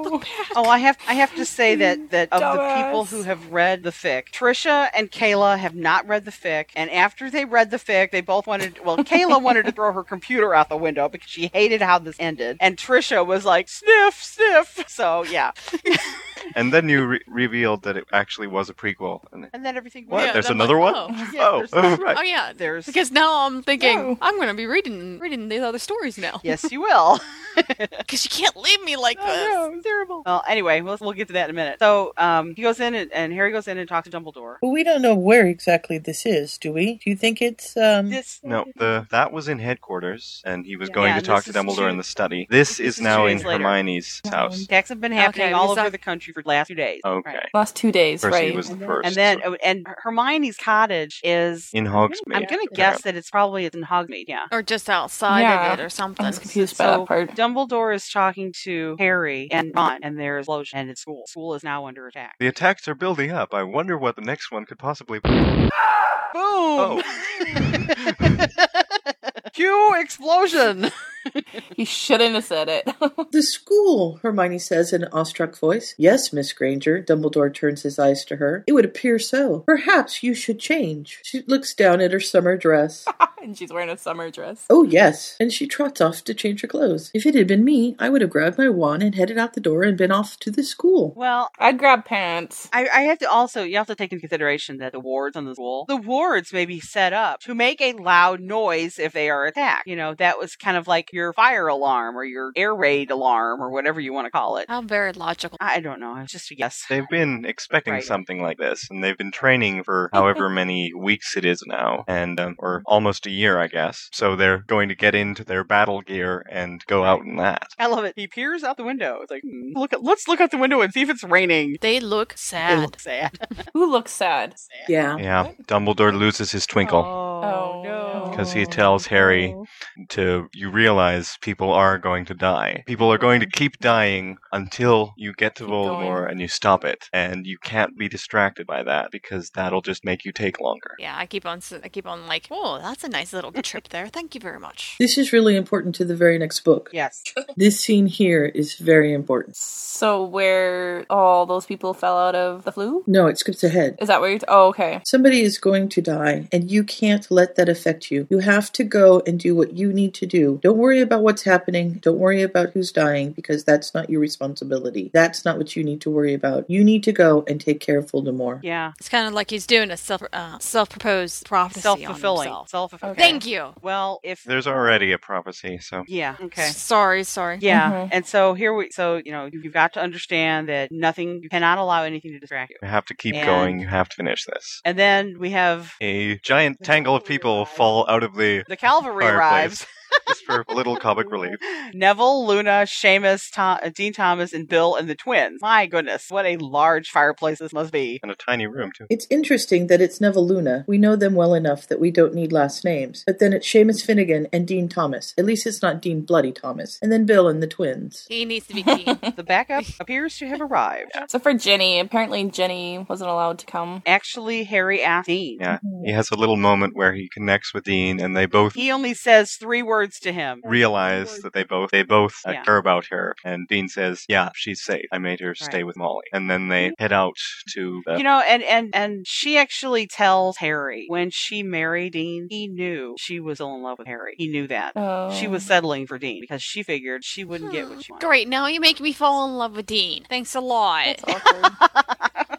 S5: look oh. back.
S2: Oh, I have I have to say that that of the people who have read the fic, Trisha and Kayla have not read the fic, and after they read the fic, they both wanted. Well, Kayla wanted to throw her computer out the window because she hated how this ended, and Trisha was like sniff sniff. So yeah,
S12: And then you re- revealed that it actually was a prequel. And
S2: and then everything.
S12: what?
S5: Yeah,
S12: There's another
S5: like,
S12: one?
S5: oh.
S2: Yeah,
S12: oh,
S2: there's-
S12: oh, right.
S5: Oh yeah,
S2: There's
S5: because now I'm thinking
S4: No.
S5: I'm going to be reading reading these other stories now.
S2: yes, you will.
S5: Because you can't leave me like
S2: Oh,
S5: this.
S2: no, it's terrible. Well, anyway, we'll, we'll get to that in a minute. So, um, he goes in and, and Harry goes in and talks to Dumbledore.
S1: But we don't know where exactly this is, do we? Do you think it's um?
S2: This
S12: No, the that was in headquarters, and he was
S2: Yeah,
S12: going
S2: and
S12: to talk to
S2: this
S12: Dumbledore
S2: two-
S12: in the study. This,
S2: this
S12: is
S2: is
S12: now in
S2: later.
S12: Hermione's house.
S2: attacks have been happening
S5: Okay,
S2: all over the country for the last two days.
S12: Okay.
S2: Right.
S4: Last two days,
S12: Percy
S4: right?
S12: was the
S4: then-
S12: first.
S2: And then,
S12: so-
S2: and Hermione's cottage is.
S12: in Hogsmeade.
S2: I'm gonna guess that it's probably in Hogsmeade. Yeah.
S5: Or just outside
S4: Yeah.
S5: of it or something.
S4: I was confused by
S2: So
S4: that part.
S2: Dumbledore is talking to Harry and Ron, and there's explosion, and it's school. School is now under attack.
S12: The attacks are building up. I wonder what the next one could possibly be.
S2: Boom!
S12: Oh.
S2: Cue explosion.
S4: he shouldn't have said it.
S1: The school, Hermione says in an awestruck voice. Yes, Miss Granger. Dumbledore turns his eyes to her. It would appear so. Perhaps you should change. She looks down at her summer dress.
S4: and she's wearing a summer dress.
S1: Oh, yes. And she trots off to change her clothes. If it had been me, I would have grabbed my wand and headed out the door and been off to the school.
S2: Well,
S4: I'd grab pants.
S2: I, I have to also, you have to take into consideration that the wards on the school, the wards may be set up to make a loud noise if they are attacked. You know, that was kind of like your fire alarm or your air raid alarm or whatever you want to call it.
S5: How very logical.
S2: I don't know. It's just a guess.
S12: They've been expecting
S2: Right.
S12: something like this, and they've been training for however many weeks it is now, and um, or almost a year, I guess. So they're going to get into their battle gear and go out in that.
S2: I love it. He peers out the window. It's like, hmm, look, at, let's look out the window and see if it's raining.
S5: They look
S2: They
S5: sad.
S2: look sad.
S4: Who looks sad?
S1: Yeah.
S12: Yeah, Dumbledore loses his twinkle
S2: Oh, no.
S12: because he tells Harry to you realize people are going to die. People are going to mm-hmm. keep dying until you get to Voldemort
S4: going.
S12: and you stop it, and you can't be distracted by that because that'll just make you take longer.
S5: Yeah, I keep on. I keep on like, oh, that's a nice little trip there. Thank you very much.
S1: This is really important to the very next book.
S2: Yes.
S1: This scene here is very important.
S4: So where all those people fell out of the Floo?
S1: No, it skips ahead.
S4: Is that where you're? T- oh, okay.
S1: Somebody is going to die, and you can't let that affect you. You have to go and do what you need to do. Don't worry about what's happening. Don't worry about who's dying, because that's not your responsibility. That's not what you need to worry about. You need to go and take care of Voldemort.
S2: Yeah.
S5: It's kind of like he's doing a self uh, self proposed prophecy
S2: Self
S5: on
S2: fulfilling.
S5: himself.
S2: Self fulfilling.
S5: Thank you.
S2: Well, if.
S12: There's already a prophecy, so
S2: Yeah. Okay.
S5: Sorry, sorry.
S2: Yeah,
S4: Mhm.
S2: and so here we, so you know, you've got to understand that nothing, you cannot allow anything to distract you.
S12: you have to keep
S2: And-
S12: going. You have to finish this.
S2: And then we have
S12: A giant tangle of people fall out of the
S2: the cavalry arrives.
S12: just for a little comic relief.
S2: Neville, Luna, Seamus, Tom, uh, Dean Thomas, and Bill and the twins. My goodness, what a large fireplace this must be.
S12: And a tiny room too.
S1: It's interesting that it's Neville Luna. We know them well enough that we don't need last names. But then it's Seamus Finnigan and Dean Thomas. At least it's not Dean Bloody Thomas. And then Bill and the twins.
S5: He needs to be Dean.
S2: The backup appears to have arrived.
S4: So for Ginny, apparently Ginny wasn't allowed to come.
S2: Actually, Harry asked Dean.
S12: Yeah, he has a little moment where he connects with Dean, and they both
S2: He only says three words to him.
S12: realize that they both they both
S2: Yeah.
S12: care about her. And Dean says, "Yeah, she's safe. I made her stay
S2: Right.
S12: with Molly." And then they mm-hmm. head out to the
S2: You know, and and and she actually tells Harry when she married Dean, he knew she was still in love with Harry. He knew that.
S4: Oh.
S2: She was oh. settling for Dean because she figured she wouldn't get what she wanted.
S5: Great. Now you make me fall in love with Dean. Thanks a lot.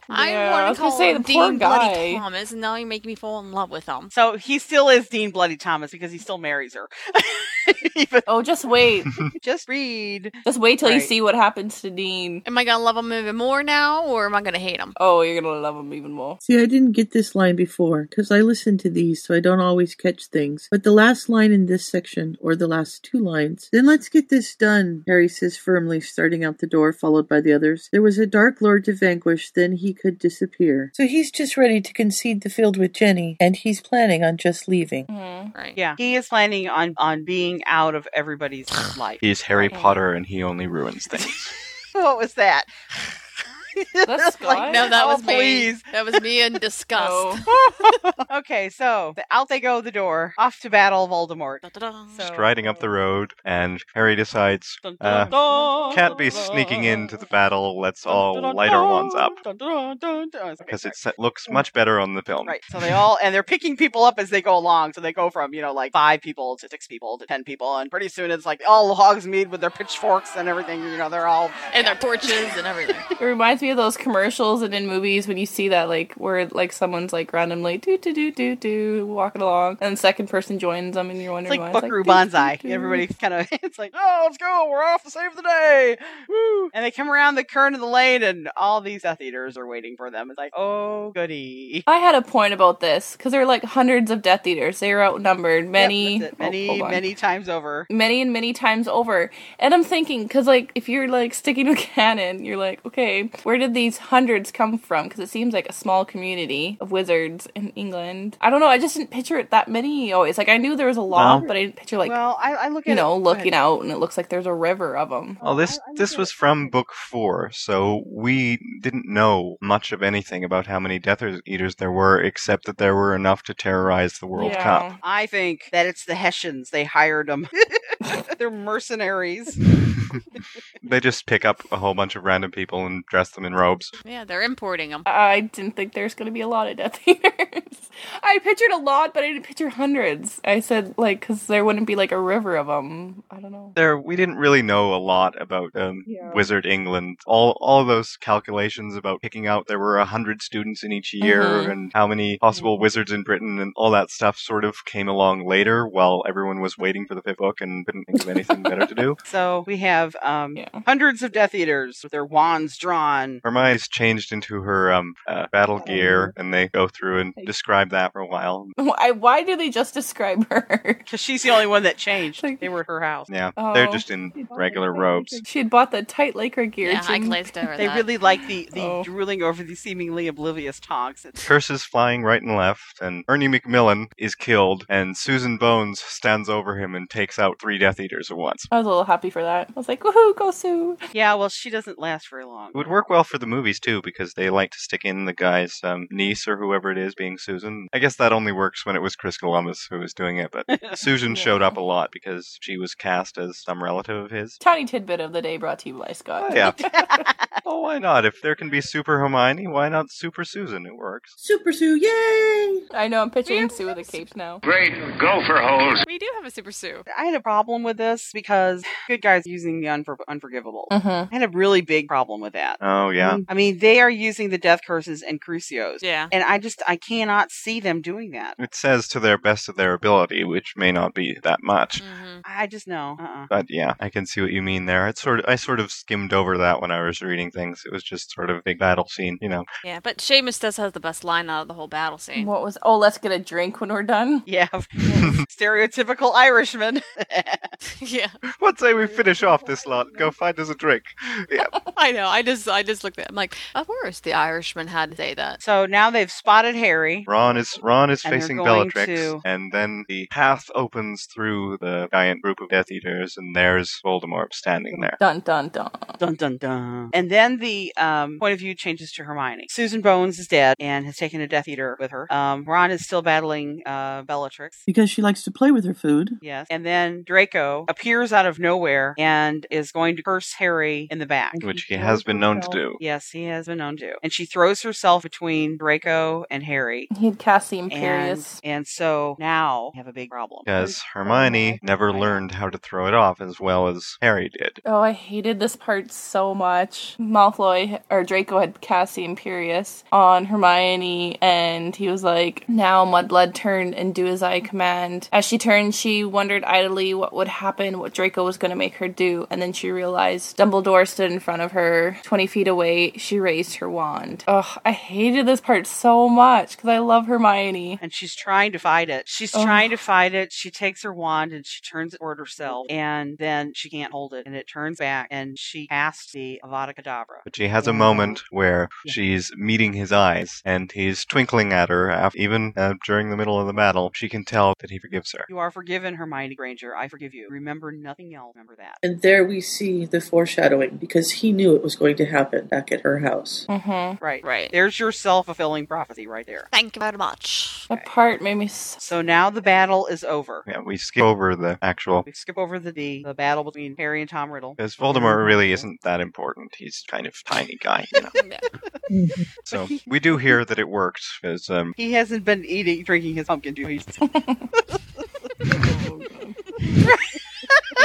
S5: I
S4: Yeah, I
S5: want
S4: was
S5: to
S4: gonna
S5: call
S4: say,
S5: him
S4: the poor
S5: Dean Bloody. Thomas, and now you make me fall in love with him.
S2: So he still is Dean Bloody Thomas because he still marries her. Even-
S4: Oh, just wait.
S2: just read.
S4: just wait till you see what happens to Dean.
S5: Am I gonna love him even more now, or am I gonna hate him?
S4: Oh, you're gonna love him even more.
S1: See, I didn't get this line before because I listen to these, so I don't always catch things. But the last line in this section, or the last two lines, then let's get this done, Harry says firmly, starting out the door, followed by the others. There was a dark lord to vanquish, then he could disappear. So he's just ready to concede the field with Ginny, and he's planning on just leaving.
S4: Mhm.
S5: Right.
S2: Yeah, he is planning on on being out of everybody's life.
S12: He's Harry Potter, and he only ruins things.
S2: what was that?
S4: That's Scott?
S2: like,
S5: No, that
S2: oh,
S5: was me. That was me in disgust.
S4: Oh.
S2: okay, so out they go the door, off to battle Voldemort. So,
S12: Striding up the road, and Harry decides, uh,
S2: dun, dun,
S12: can't be sneaking
S2: dun,
S12: into the battle. Let's all light our
S2: dun,
S12: wands up.
S2: Okay,
S12: because it looks much better on the film.
S2: Right. So they all and they're picking people up as they go along. So they go from, you know, like five people to six people to ten people and pretty soon it's like all Hogsmeade with their pitchforks and everything, you know, they're all
S5: and their torches and everything.
S4: It reminds me of those commercials and in movies when you see that like where like someone's like randomly do do do do do walking along and the second person joins them and you're
S2: it's
S4: wondering
S2: like
S4: why.
S2: Buckaroo
S4: "Doo, doo,
S2: Banzai.
S4: doo."
S2: Everybody kind of, it's like, oh, let's go, we're off to save the day. Woo! And they come around the current of the lane, and all these Death Eaters are waiting for them. It's like, oh, goody.
S4: I had a point about this because there are like hundreds of Death Eaters. They are outnumbered many,
S2: Yep, that's it.
S4: oh,
S2: many,
S4: hold
S2: many times over.
S4: many and many times over. And I'm thinking, because like if you're like sticking with canon, you're like, okay, where did these hundreds come from? Because it seems like a small community of wizards in England. I don't know. I just didn't picture it that many always. Like I knew there was a lot,
S12: Well-
S4: but I didn't picture like
S2: well, I, I look at
S4: you know
S2: it, go ahead.
S4: looking out and it looks like there's a river of them.
S12: Well, this this was from book four, so we didn't know much of anything about how many Death Eaters there were, except that there were enough to terrorize the World
S4: Yeah.
S12: Cup.
S2: I think that it's the Hessians. They hired them. They're mercenaries.
S12: They just pick up a whole bunch of random people and dress them in robes.
S5: Yeah, they're importing them.
S4: I didn't think there's going to be a lot of Death Eaters. I pictured a lot, but I didn't picture hundreds. I said, like, because there wouldn't be like a river of them. I don't know.
S12: There, we didn't really know a lot about um,
S4: Yeah.
S12: Wizard England. All all those calculations about picking out there were a hundred students in each year
S4: Mhm.
S12: and how many possible wizards in Britain and all that stuff sort of came along later while everyone was waiting for the fifth book and couldn't think of anything better to do.
S2: So we have um, hundreds of Death Eaters with their wands drawn.
S12: Hermione's changed into her um, uh, battle gear, and they go through and describe that for a while.
S4: Why, why do they just describe her?
S2: Because she's the only one that changed. They were at her house.
S12: Yeah, they're
S4: Oh.
S12: just in regular robes.
S4: She had bought the tight Laker gear.
S5: Yeah, I glazed over
S2: They
S5: that.
S2: really like the, the
S4: Oh.
S2: drooling over the seemingly oblivious tonks. It's
S12: Curses flying right and left, and Ernie Macmillan is killed, and Susan Bones stands over him and takes out three Death Eaters at once.
S4: I was a little happy for that. I was like, woohoo, go Sue.
S2: yeah, well, she doesn't last very long.
S12: It would work well for the movies too, because they like to stick in the guy's um, niece or whoever it is being Susan. I guess that only works when it was Chris Columbus who was doing it, but Susan showed up a lot because she was cast as some relative of his.
S4: Tiny tidbit of the day brought to you by Scott.
S12: Oh, yeah. oh, why not? If there can be Super Hermione, why not Super Susan? It works.
S1: Super Sue, yay!
S4: I know, I'm picturing Sue with a cape now.
S13: Great gopher hose.
S5: We do have a Super Sue.
S2: I had a problem with this because good guys using the unfor- unforgivable.
S4: Mhm.
S2: I had a really big problem with that.
S12: Oh, yeah.
S2: I mean, they are using the death curses and crucios.
S5: Yeah.
S2: And I just, I cannot see them doing that.
S12: It says to their best of their ability, which may not be that much.
S5: Mm-hmm.
S2: I just know. Uh-uh.
S12: But yeah, I can see what you mean there. It's sort of I sort of skimmed over that when I was reading things. It was just sort of a big battle scene, you know.
S5: Yeah, but Seamus does have the best line out of the whole battle scene.
S4: What was, oh, let's get a drink when we're done?
S2: Yeah. Stereotypical Irishman.
S5: yeah,
S12: What say we finish off this lot go find us a drink? Yeah.
S5: I know. I just, I just looked at. I'm like, of course, the Irishman had to say that.
S2: so now they've spotted Harry.
S12: Ron is Ron is
S2: And
S12: facing Bellatrix,
S2: to-
S12: and then the path opens through the giant group of Death Eaters, and there's Voldemort standing there.
S4: Dun dun dun.
S2: Dun dun dun. And then the um, point of view changes to Hermione. Susan Bones is dead and has taken a Death Eater with her. Um, Ron is still battling uh, Bellatrix.
S1: Because she likes to play with her food.
S2: Yes. And then Draco appears out of nowhere and is going to curse Harry in the back.
S12: Which he has been known to do.
S2: Yes, he has been known to. And she throws herself between Draco and Harry.
S4: He had Cassie
S2: And,
S4: Imperius.
S2: and so now we have a big problem.
S12: Because Hermione never learned how to throw it off as well as Harry did.
S4: Oh, I hated this part so much. Malfoy or Draco had Cassie Imperius on Hermione, and he was like, "Now, Mudblood, turn and do as I command." As she turned, she wondered idly what would happen, what Draco was going to make her do, and then she realized Dumbledore stood in front of her, twenty feet away. She raised her wand. Ugh, I hated this part so much because I love Hermione.
S2: And she's trying to fight it. She's
S4: Ugh.
S2: trying to fight it. She takes her wand and she turns it toward herself. And then she can't hold it. And it turns back and she casts the Avada Kedavra.
S12: But she has a moment where she's meeting his eyes, and he's twinkling at her, af- even uh, during the middle of the battle. She can tell that he forgives her.
S2: You are forgiven, Hermione Granger. I forgive you. Remember nothing else. Remember that.
S1: And there we see the foreshadowing because he knew it was going to happen back at her house.
S4: Mm-hmm.
S2: Right.
S5: Right.
S2: There's your self fulfilling prophecy right there.
S5: Thank you very much.
S4: That part made me. So-
S2: So now the battle is over.
S12: Yeah, we skip over the actual.
S2: We skip over the the, the battle between Harry and Tom Riddle.
S12: Because Voldemort really isn't that important. He's kind of tiny guy, you know. So we do hear that it worked, because um,
S2: He hasn't been eating, drinking his pumpkin juice.
S5: He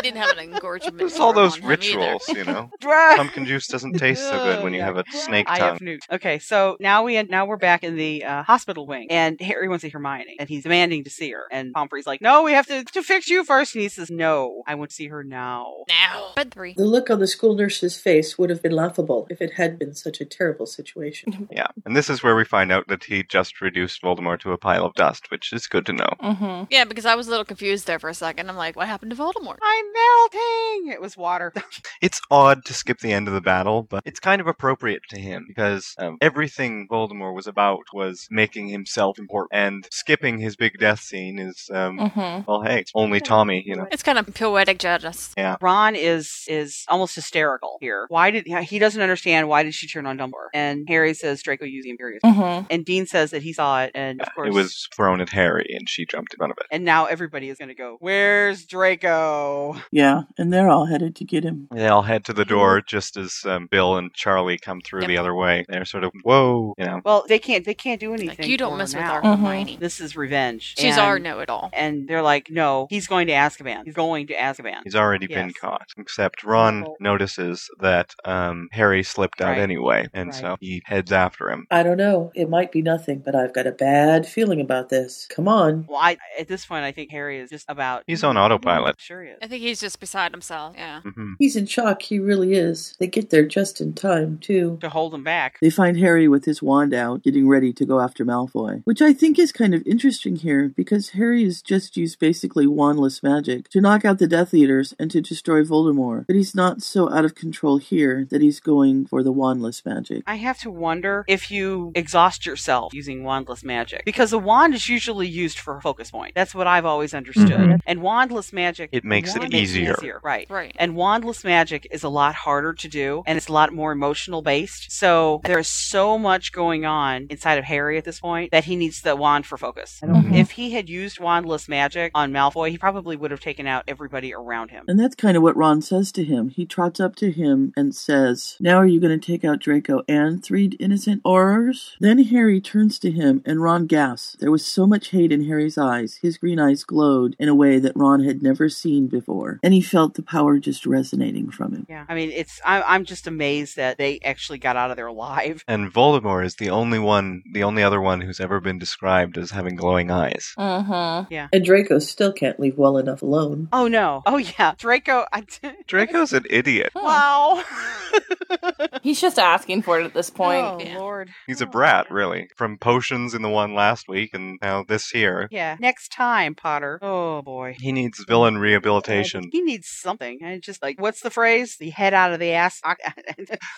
S5: didn't have an engorgement.
S12: it's all those
S5: on him either.
S12: rituals, you know. Pumpkin juice doesn't taste so good when you have a snake
S2: I
S12: tongue.
S2: have newt. Okay, so now we now we're back in the uh, hospital wing, and Harry wants to see Hermione, and he's demanding to see her. And Pomfrey's like, "No, we have to to fix you first. And he says, "No, I want to see her now."
S5: Now, bed three.
S1: The look on the school nurse's face would have been laughable if it had been such a terrible situation.
S12: Yeah, and this is where we find out that he just reduced Voldemort to a pile of dust, which is good to know.
S4: Mm-hmm.
S5: Yeah, because I was a little confused there for a second. I'm like, what happened to Voldemort?
S2: I'm melting. It was water.
S12: It's odd to skip the end of the battle, but it's kind of appropriate to him because um, everything Voldemort was about was making himself important, and skipping his big death scene is, um,
S4: Mm-hmm.
S12: well, hey, it's only Tommy, you know.
S5: It's kind of poetic justice.
S12: Yeah.
S2: Ron is is almost hysterical here. Why did he doesn't understand why did she turn on Dumbledore? And Harry says Draco used the Imperius.
S4: Mm-hmm.
S2: And Dean says that he saw it, and of course
S12: It was thrown at Harry, and she jumped in front of it.
S2: And now everybody is going to go, Where's Draco?
S14: Yeah, and they're all headed to get him.
S12: They all head to the door just as um, Bill and Charlie come through the other way. They're sort of, whoa, you know.
S2: Well, they can't. They can't do anything.
S13: Like, you don't mess with
S2: now.
S13: our Hermione.
S2: This is revenge.
S13: She's
S2: And-
S13: our know-it-all.
S2: And they're like, no, he's going to Azkaban. He's going to Azkaban.
S12: He's already been caught. Except Ron notices that um, Harry slipped out
S1: Right.
S12: anyway, and so he heads after him.
S1: I don't know. It might be nothing, but I've got a bad feeling about this. Come on.
S2: Well, I, at this point, I think Harry is just about.
S12: He's on autopilot.
S2: Sure he is.
S13: I think he's just beside himself. Yeah.
S12: Mm-hmm.
S1: He's in shock. He really is. They get there just in time, too.
S2: To hold him back.
S14: They find Harry with his wand out, getting ready to go after Malfoy. Which I think is kind of interesting here, because Harry has just used basically wandless magic to knock out the Death Eaters and to destroy Voldemort. But he's not so out of control here that he's going for the wandless magic.
S2: I have to wonder if you exhaust yourself using wandless magic because a wand is usually used for a focus point. That's what I've always understood.
S12: Mhm.
S2: And wandless magic
S12: It makes it
S2: wand
S12: easier.
S2: right?
S13: Right.
S2: And wandless magic is a lot harder to do, and it's a lot more emotional based. So there's so much going on inside of Harry at this point that he needs the wand for focus.
S14: Mhm.
S2: If he had used wandless magic on Malfoy, he probably would have taken out everybody around him.
S14: And that's kind of what Ron says to him. He trots up to him and says, Now are you going to take out Draco and three innocent Aurors? Then Harry turns to him and Ron gasps. There was so much hate in Harry's eyes. His green eyes glowed in a way that Ron had never seen before. And he felt the power just resonating from him.
S2: Yeah, I mean, it's I, I'm just amazed that they actually got out of there alive.
S12: And Voldemort is the only one, the only other one who's ever been described as having glowing eyes.
S11: Mm-hmm.
S2: Yeah.
S1: And Draco still can't leave well enough alone.
S2: Oh no! Oh yeah, Draco. I,
S12: Draco's an idiot.
S2: wow.
S11: He's just asking for it at this point.
S2: Oh Lord.
S12: He's a brat, really. From potions in the one last week and now this here.
S2: Yeah. Next time, Potter. Oh boy.
S12: He needs villain rehabilitation.
S2: He needs something. And it's just like, what's the phrase? The head out of the ass.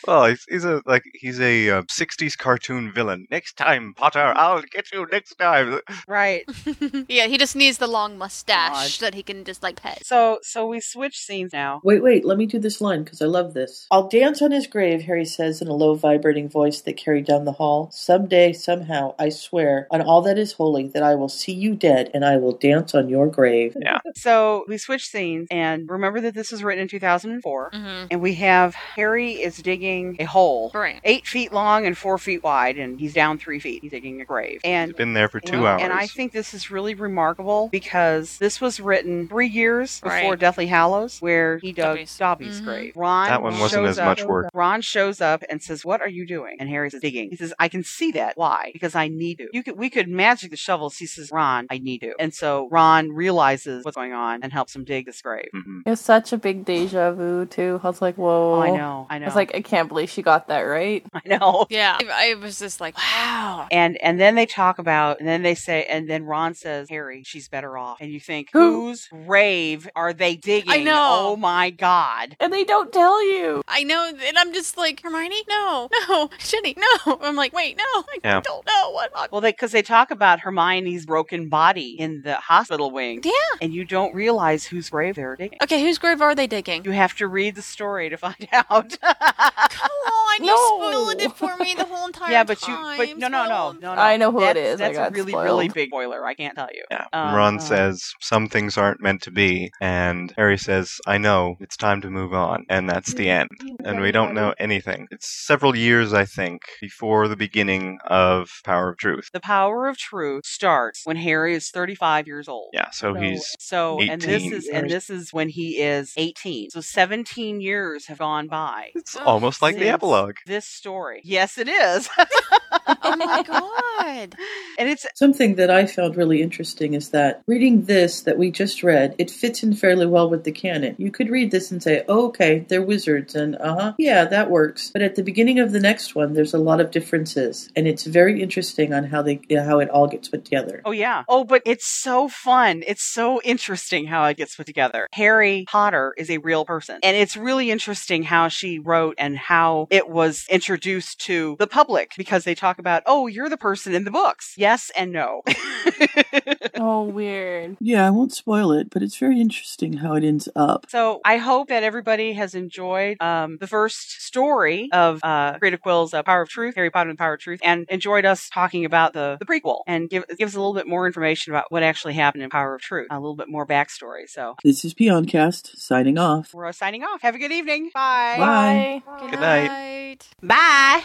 S12: Well, he's, he's a like he's a uh, '60s cartoon villain. Next time, Potter, I'll get you next time.
S2: right.
S13: yeah, he just needs the long mustache that he can just like pet.
S2: So, so we switch scenes now.
S1: Wait, wait, let me do this line because I love this. I'll dance on his grave, Harry says in a low, vibrating voice that carried down the hall. Someday, somehow, I swear on all that is holy that I will see you dead and I will dance on your grave.
S12: Yeah.
S2: So we switch scenes, and remember that this was written in 2004,
S13: Mhm.
S2: and we have Harry is digging a hole,
S13: Right.
S2: eight feet long and four feet wide, and he's down three feet. He's digging a grave, and
S12: He's been there for two
S2: Well,
S12: hours.
S2: And I think this is really remarkable because this was written three years before
S13: Right.
S2: Deathly Hallows, where he dug
S13: Dobby's.
S2: Dobby's
S13: Mhm.
S2: grave. Ron
S12: That one wasn't
S2: shows
S12: as
S2: up-
S12: much work.
S2: Ron shows up and says, "What are you doing?" And Harry says, "Digging." He says, "I can see that. Why? Because I need to. You could. We could magic the shovels." He says, "Ron, I need to." And so Ron realizes what's going on and helps him dig this grave.
S12: Mm-hmm.
S11: It was such a big deja vu too. I was like, whoa.
S2: Oh, I know. I know.
S11: I was like, I can't believe she got that right.
S2: I know.
S13: Yeah, I I was just like, wow.
S2: And and then they talk about, and then they say, and then Ron says, "Harry, she's better off." And you think,
S11: Who?
S2: whose grave are they digging?
S13: I know.
S2: Oh my god!
S11: And they don't tell you.
S13: I know, and I'm just like, Hermione, no, no, Ginny, no. I'm like, wait, no, I
S12: Yeah.
S13: don't know what.
S2: Well, they because they talk about Hermione's broken body in the hospital wing,
S13: Yeah.
S2: and you don't realize whose grave they're digging.
S13: Okay, whose grave are they digging?
S2: You have to read the story to find out.
S13: Come on, you spoiled it for me the whole entire
S2: yeah, but you,
S13: time.
S2: but no, no, no, no, no.
S11: I know who it
S2: That's-
S11: is. I
S2: That's a really,
S11: spoiled.
S2: really big spoiler. I can't tell you.
S12: Yeah.
S2: Um,
S12: Ron says some things aren't meant to be, and Harry says, "I know. It's time to move on," and that's the end. And we don't know anything. It's several years, I think, before the beginning of Power of Truth.
S2: The power of truth starts when Harry is 35 years old.
S12: Yeah, so he's
S2: So and this is and this is when he is 18. So 17 years have gone by.
S12: It's oh, almost like the epilogue.
S2: This story. Yes, it is.
S13: oh my god.
S2: and it's
S1: Something that I found really interesting is that reading this that we just read, it fits in fairly well with the canon. You could read this and say, oh, okay, they're wizards, and uh huh, yeah, that works. But at the beginning of the next one, there's a lot of differences, and it's very interesting on how they how it all gets put together.
S2: Oh yeah. Oh, but it's so fun. It's so interesting how it gets put together. Harry Potter is a real person. And it's really interesting how she wrote and how it was introduced to the public because they talk about, oh, you're the person in the books. Yes and no.
S4: oh, weird.
S1: Yeah, I won't spoil it, but it's very interesting how it ends up.
S2: So I hope that everybody has enjoyed um, the first story of uh, Creative Quill's uh, Power of Truth, Harry Potter and the Power of Truth, and enjoyed us talking about the, the prequel and give gives a little bit more information about what actually happened in Power of Truth, a little bit more backstory. So
S1: This is Peoncast signing off.
S2: we're signing off. Have a good evening. Bye.
S1: Bye.
S5: Good night.
S2: Bye.